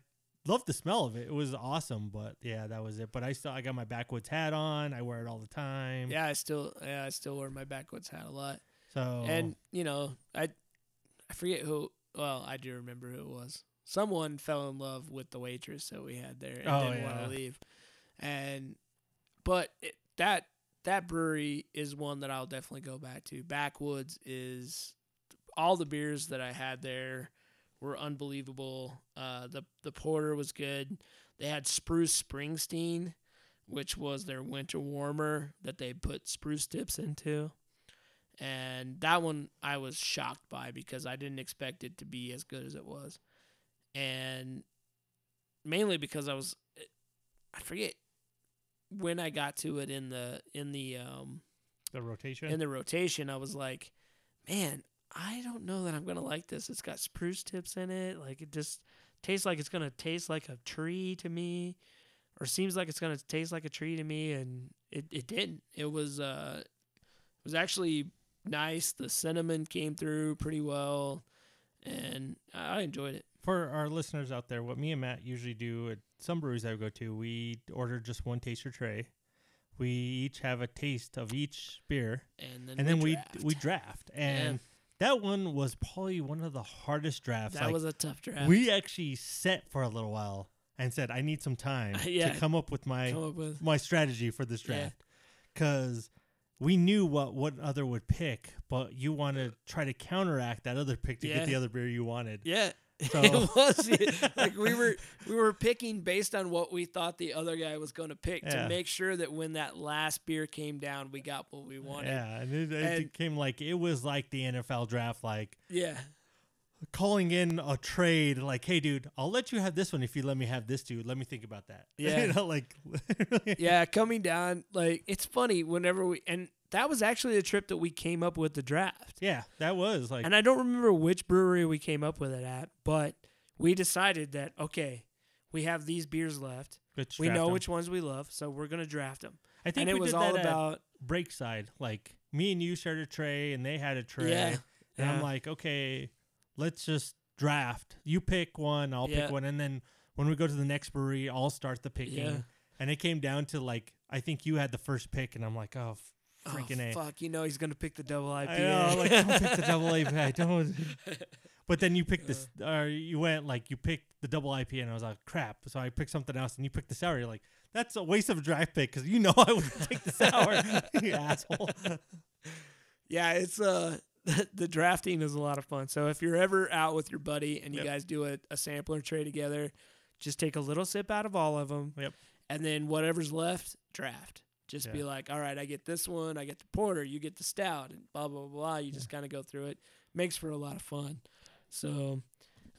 loved the smell of it. It was awesome, but yeah, that was it. But I still I got my backwoods hat on. I wear it all the time. Yeah, I still yeah, I still wear my backwoods hat a lot. So And you know, I I forget who. Well, I do remember who it was. Someone fell in love with the waitress that we had there and Oh, didn't want to leave. And but it, that that brewery is one that I'll definitely go back to. Backwoods is all the beers that I had there were unbelievable. Uh, the the porter was good. They had Spruce Springsteen, which was their winter warmer that they put spruce tips into and that one I was shocked by because I didn't expect it to be as good as it was, and mainly because I was, I forget when I got to it in the in the um the rotation. in the rotation. I was like, man, I don't know that I'm gonna like this. It's got spruce tips in it. Like it just tastes like it's gonna taste like a tree to me, or seems like it's gonna taste like a tree to me, and it, it didn't. It was uh, it was actually nice. The cinnamon came through pretty well, and I enjoyed it. for our listeners out there, what me and Matt usually do at some breweries I go to, we order just one taster tray. We each have a taste of each beer, And then and then we draft. we draft. And that one was probably one of the hardest drafts. that like, was a tough draft. we actually set for a little while and said, "I need some time <laughs> Yeah. to come up with my up with. my strategy for this draft," because we knew what what other would pick, but you want to try to counteract that other pick to Yeah. get the other beer you wanted. Yeah. So- <laughs> it was like we were <laughs> we were picking based on what we thought the other guy was going to pick Yeah. to make sure that when that last beer came down, we got what we wanted. Yeah, and it, it And- became like it was like the NFL draft, like Yeah. calling in a trade, like, "Hey, dude, I'll let you have this one if you let me have this, dude. Let me think about that." <laughs> Yeah. you know, like, Yeah, coming down like it's funny whenever we and that was actually the trip that we came up with the draft. yeah, that was like, And I don't remember which brewery we came up with it at, but we decided that okay, we have these beers left. let's we know know 'em. which ones we love, so we're gonna draft them. I think And it was did all about Breakside. Like, me and you shared a tray, and they had a tray, yeah, and I'm like, okay, let's just draft. You pick one, I'll Yeah. pick one, and then when we go to the next brewery, I'll start the picking. Yeah. And it came down to like, I think you had the first pick, and I'm like, oh, freaking oh, a. fuck, you know he's gonna pick the double IPA. I know, like don't pick the double IPA. <laughs> Don't. <laughs> But then you picked this, or you went like you picked the double IPA, and I was like, crap. So I picked something else, and you picked the sour. You're like, that's a waste of a draft pick because you know I would take the sour. <laughs> you asshole. Yeah, it's uh the drafting is a lot of fun. So if you're ever out with your buddy and you Yep. guys do a, a sampler tray together, just take a little sip out of all of them. Yep. And then whatever's left, draft. Just be like, all right, I get this one, I get the porter, you get the stout, and blah blah blah. You just kind of go through it. Makes for a lot of fun. So,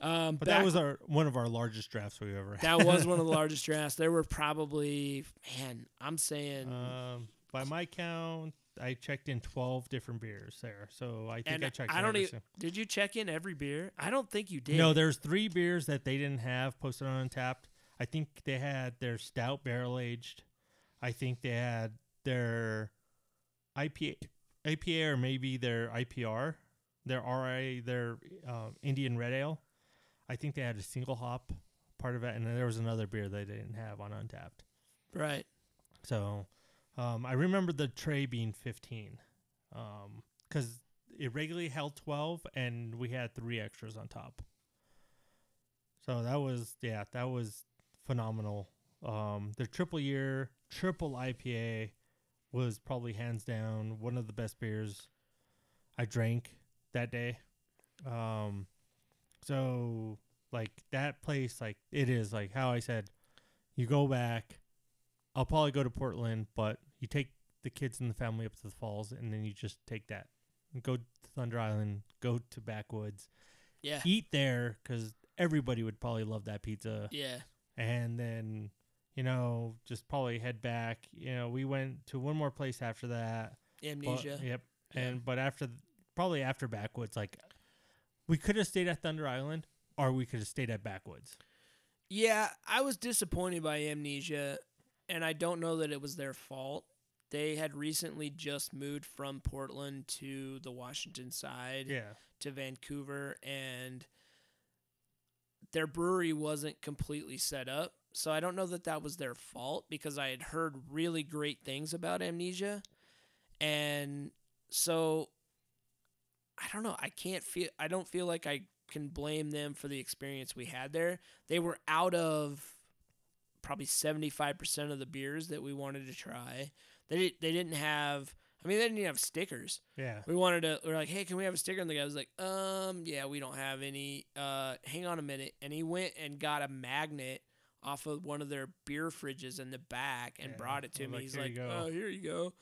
um, But back- that was our one of our largest drafts we ever had. that was one of the largest drafts. There were probably, man, I'm saying, Um, by my count, I checked in twelve different beers there. So I think and I checked. I don't even. Did you check in every beer? I don't think you did. No, there's three beers that they didn't have posted on Untappd. I think they had their stout barrel aged. I think they had their IPA, IPA or maybe their IPR, their RA, their um, Indian Red Ale. I think they had a single hop part of it, and then there was another beer they didn't have on Untappd. right. So um, I remember the tray being 15 because it regularly held 12 and we had three extras on top. So that was, yeah, that was phenomenal. Um, the triple year, triple IPA was probably hands down one of the best beers I drank that day. Um, so like that place, like it is like how I said, you go back. I'll probably go to Portland, but you take the kids and the family up to the falls, and then you just take that, go to Thunder Island, go to Backwoods, Yeah. eat there because everybody would probably love that pizza, Yeah. and then you know just probably head back. You know, we went to one more place after that. but- Amnesia. yep. Yeah. And but after probably after Backwoods, like we could have stayed at Thunder Island, or we could have stayed at Backwoods. Yeah, I was disappointed by Amnesia, and I don't know that it was their fault. They had recently just moved from Portland to the Washington side Yeah. to Vancouver, and their brewery wasn't completely set up. So I don't know that that was their fault because I had heard really great things about Amnesia. And so I don't know, I can't feel I don't feel like I can blame them for the experience we had there. They were out of probably 75% of the beers that we wanted to try. They they didn't have I mean they didn't even have stickers. Yeah. We wanted to. We are like, hey, can we have a sticker? And the guy was like, um, yeah, we don't have any. Uh, hang on a minute. And he went and got a magnet off of one of their beer fridges in the back and Yeah, brought it to I me. like, He's like, oh, here you go.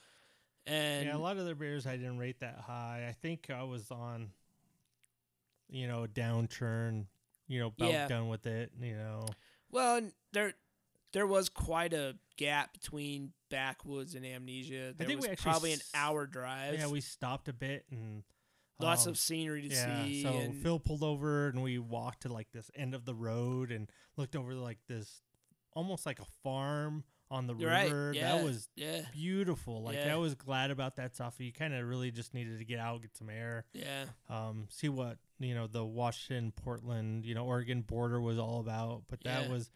And yeah, a lot of their beers I didn't rate that high. I think I was on, you know, downturn, you know, about Yeah. done with it, you know. well, and there, there was quite a gap between Backwoods and Amnesia. There think was we actually probably an hour drive. Yeah, we stopped a bit and lots um, of scenery to yeah. see. So and Phil pulled over and we walked to like this end of the road and looked over like this, almost like a farm on the You're right. river. Yeah. That was yeah, beautiful. Like Yeah. I was glad about that stuff. You kind of really just needed to get out, get some air, yeah, um, see what you know the Washington, Portland, you know Oregon border was all about. But that was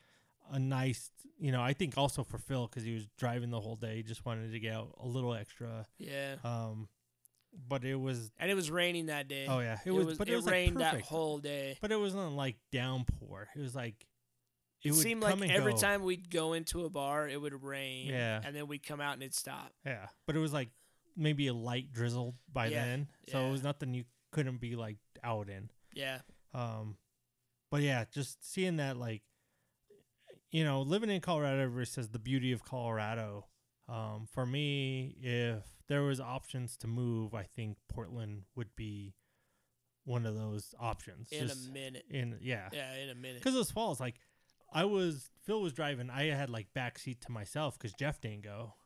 a nice, you know, I think also for Phil because he was driving the whole day, he just wanted to get out a little extra. yeah. Um, but it was And it was raining that day. oh yeah, it, it, was, was. but it, it, was rained like that whole day. But it wasn't like downpour. It was like It, would seemed like every go. time we'd go into a bar, it would rain. Yeah. and then we'd come out and it'd stop. Yeah, but it was like maybe a light drizzle by Yeah, then, so yeah. it was nothing you couldn't be like out in. Yeah, Um, but yeah, just seeing that like, you know, living in Colorado, versus the beauty of Colorado. Um, for me, if there was options to move, I think Portland would be one of those options. in a minute. in yeah, Yeah, in a minute. because those falls like I was Phil was driving. I had like back seat to myself because Jeff didn't go. <laughs>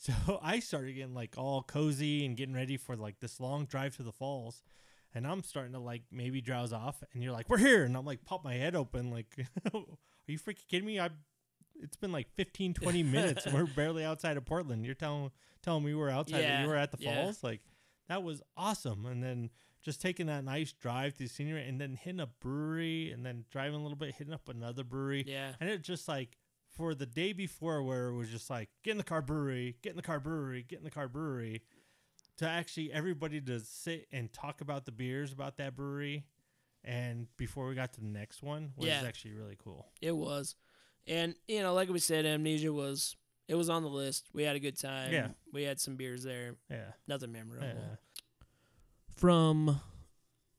So I started getting like all cozy and getting ready for like this long drive to the falls. And I'm starting to like maybe drowse off and you're like, We're here and I'm like pop my head open like <laughs> Are you freaking kidding me? I it's been like 15, 20 minutes and we're <laughs> barely outside of Portland. You're telling telling me we're outside Yeah, you were at the yeah. falls? Like that was awesome. And then just taking that nice drive through scenery and then hitting a brewery and then driving a little bit, hitting up another brewery. Yeah, And it just like for the day before where it was just like get in the car brewery, get in the car brewery, get in the car brewery, to actually everybody to sit and talk about the beers about that brewery and before we got to the next one was Yeah. actually really cool. it was. And you know, like we said, amnesia was. It was on the list. We had a good time. Yeah. we had some beers there. Yeah. Nothing memorable. Yeah. from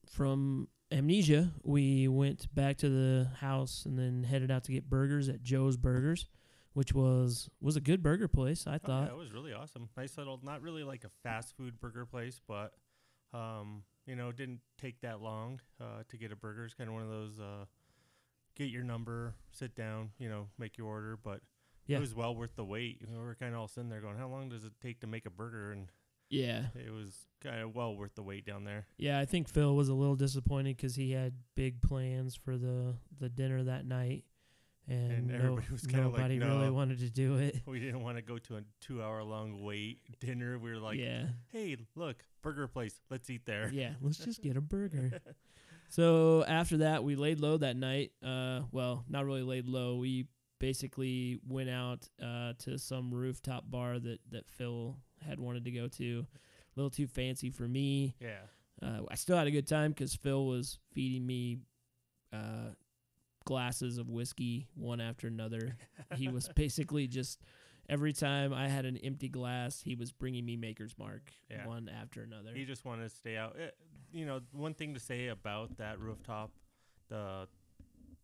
from amnesia we went back to the house and then headed out to get burgers at joe's burgers which was was a good burger place i Oh, yeah, thought it was really awesome. Nice little, not really like a fast food burger place, but um, you know, it didn't take that long uh, to get a burger. It's kind of one of those uh, get your number, sit down, you know, make your order. But Yeah. it was well worth the wait. We were kind of all sitting there going, "How long does it take to make a burger?" And yeah it was kind of well worth the wait down there. yeah i think phil was a little disappointed because he had big plans for the the dinner that night and, And no- everybody was kinda like, nobody really wanted to do it <laughs> We didn't want to go to a two-hour-long wait <laughs> dinner. We were like, yeah "Hey, look, burger place. Let's eat there." yeah let's just get a burger <laughs> So after that, we laid low that night. Uh, well, not really laid low. We basically went out uh, to some rooftop bar that that Phil had wanted to go to. A little too fancy for me. yeah. Uh, I still had a good time because Phil was feeding me uh, glasses of whiskey one after another. he was <laughs> basically just every time I had an empty glass, he was bringing me Maker's Mark Yeah. one after another. He just wanted to stay out. Eh, you know, one thing to say about that rooftop, the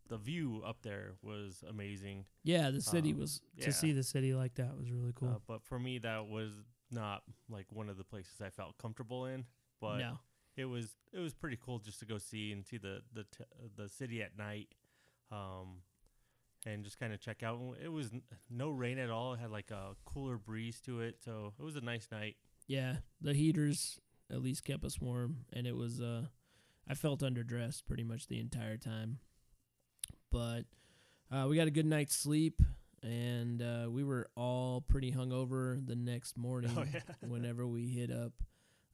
the view up there was amazing. yeah, the city Um, was yeah. to see the city like that was really cool. Uh, but for me, that was not like one of the places I felt comfortable in. But no. it was it was pretty cool just to go see and see the the t- the city at night, um, and just kind of check out. It was no rain at all. It had like a cooler breeze to it, so it was a nice night. Yeah, the heaters at least kept us warm, and it was. Uh, I felt underdressed pretty much the entire time, but uh, we got a good night's sleep, and uh, we were all pretty hungover the next morning. Oh, <laughs> yeah. whenever we hit up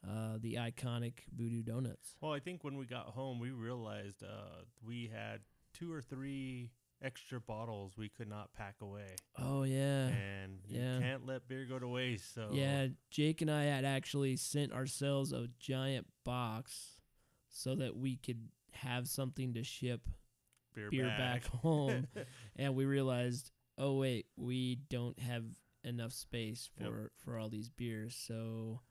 uh, the iconic Voodoo Donuts. Well, I think when we got home, we realized uh, we had two or three extra bottles we could not pack away, Oh yeah, and yeah. you can't let beer go to waste. So yeah. Jake and I had actually sent ourselves a giant box so that we could have something to ship beer, beer back <laughs> home. and we realized, oh wait, we don't have enough space for Yep. for all these beers. So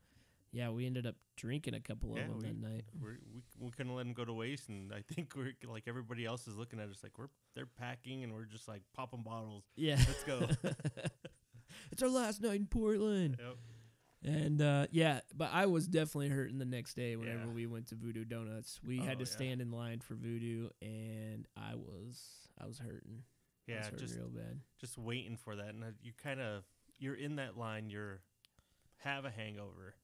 yeah, we ended up drinking a couple Yeah, of them we- that night. we're, we we couldn't let them go to waste, and I <laughs> think we're like everybody else is looking at us like we're they're packing, and we're just like popping bottles. Yeah, Let's go. <laughs> <laughs> it's our last night in Portland. yep. And uh, yeah, but I was definitely hurting the next day whenever Yeah. we went to Voodoo Donuts. We Oh, had to yeah. stand in line for Voodoo, and I was I was hurting. Yeah, was hurting just real bad. just waiting for that, and uh, you kind of you're in that line. You're have a hangover,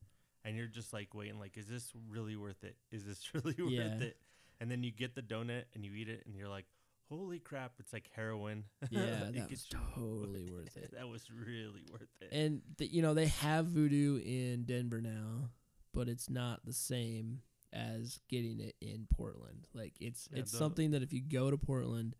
and you're just like waiting. Like, is this really worth it? Is this <laughs> really worth Yeah. it? And then you get the donut and you eat it, and you're like, holy crap, it's like heroin. <laughs> Yeah, It that was totally worth it. <laughs> that was really worth it. And th- you know they have voodoo in Denver now, but it's not the same as getting it in Portland. Like it's Yeah, it's the- something that if you go to Portland,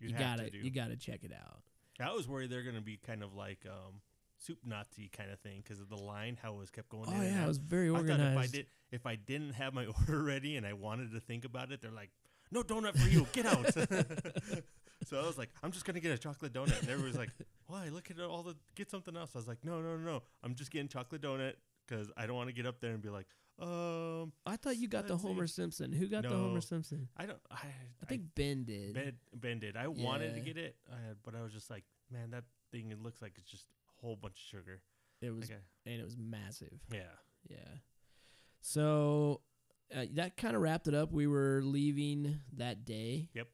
you, have gotta to you gotta check it out. I was worried they're gonna be kind of like um, soup Nazi kind of thing because of the line how it was kept going. Oh yeah, it was very I thought organized. if I did if I didn't have my <laughs> order ready and I wanted to think about it, they're like, "No donut for you, get out." <laughs> so I was like, "I'm just gonna get a chocolate donut," and everyone was like, <laughs> "Why? Look at all the get something else." I was like, "No, no, no, no. I'm just getting chocolate donut because I don't want to get up there and be like, um, I thought you got the Let's see. Homer Simpson. Who got the Homer Simpson? I don't. I, I think Ben did. Ben, ben did. I wanted to get it, uh, but I was just like, man, that thing. It looks like it's just whole bunch of sugar. It was Okay. and it was massive. Yeah. Yeah. So uh, that kind of wrapped it up. We were leaving that day. Yep.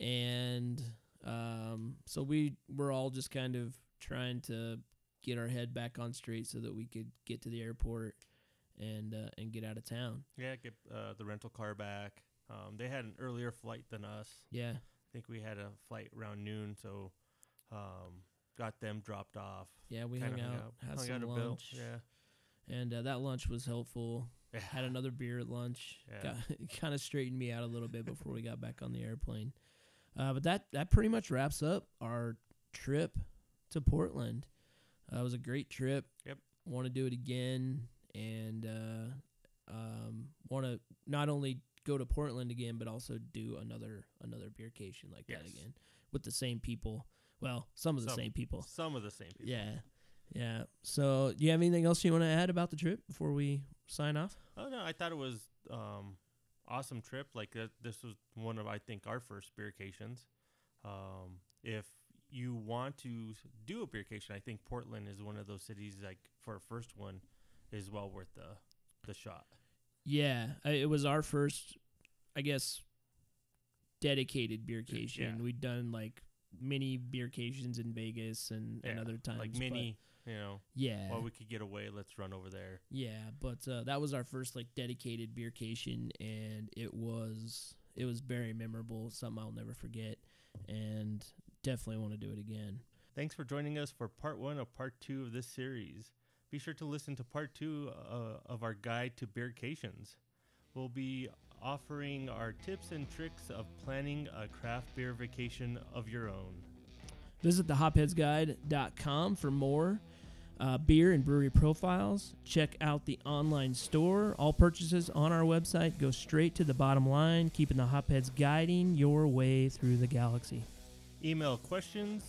And um, so we were all just kind of trying to get our head back on straight so that we could get to the airport and uh, and get out of town. Yeah. Get uh, the rental car back. Um, they had an earlier flight than us. Yeah. I think we had a flight around noon, so um, got them dropped off. Yeah, we kinda hung out, had hung some out lunch, Yeah. and uh, that lunch was helpful. Yeah. Had another beer at lunch. Yeah. <laughs> Kind of straightened me out a little bit before we got back on the airplane. Uh, but that that pretty much wraps up our trip to Portland. Uh, it was a great trip. Yep. Want to do it again, and uh, um, want to not only go to Portland again, but also do another another beercation like that again with the same people. Well, some of the Some. same people. Some of the same people. Yeah, yeah. So, do you have anything else you want to add about the trip before we sign off? Oh no, I thought it was um, awesome trip. Like that, this was one of I think our first beercations. Um, if you want to do a beercation, I think Portland is one of those cities. Like for a first one, is well worth the the shot. Yeah, I, it was our first, I guess, dedicated beercation. yeah. We'd done like mini beercations in Vegas and, and other times. like but you know, yeah, while we could get away, let's run over there. yeah, but uh, that was our first like dedicated beer beercation, and it was it was very memorable. Something I'll never forget, and definitely want to do it again. Thanks for joining us for part one of part two of this series. Be sure to listen to part two uh, of our guide to beercations. We'll be offering our tips and tricks of planning a craft beer vacation of your own. Visit thehopheadsguide.com for more uh, beer and brewery profiles. Check out the online store. All purchases on our website go straight to the bottom line, keeping the Hopheads guiding your way through the galaxy. Email questions,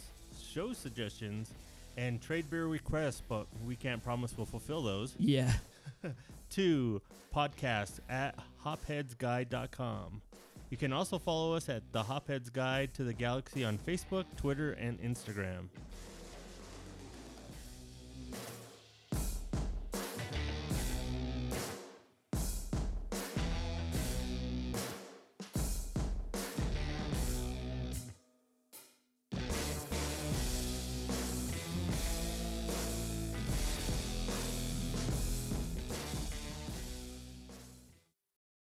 show suggestions, and trade beer requests, but we can't promise we'll fulfill those, Yeah. <laughs> to podcast at hopheadsguide.com. You can also follow us at the Hopheads Guide to the Galaxy on Facebook, Twitter, and Instagram.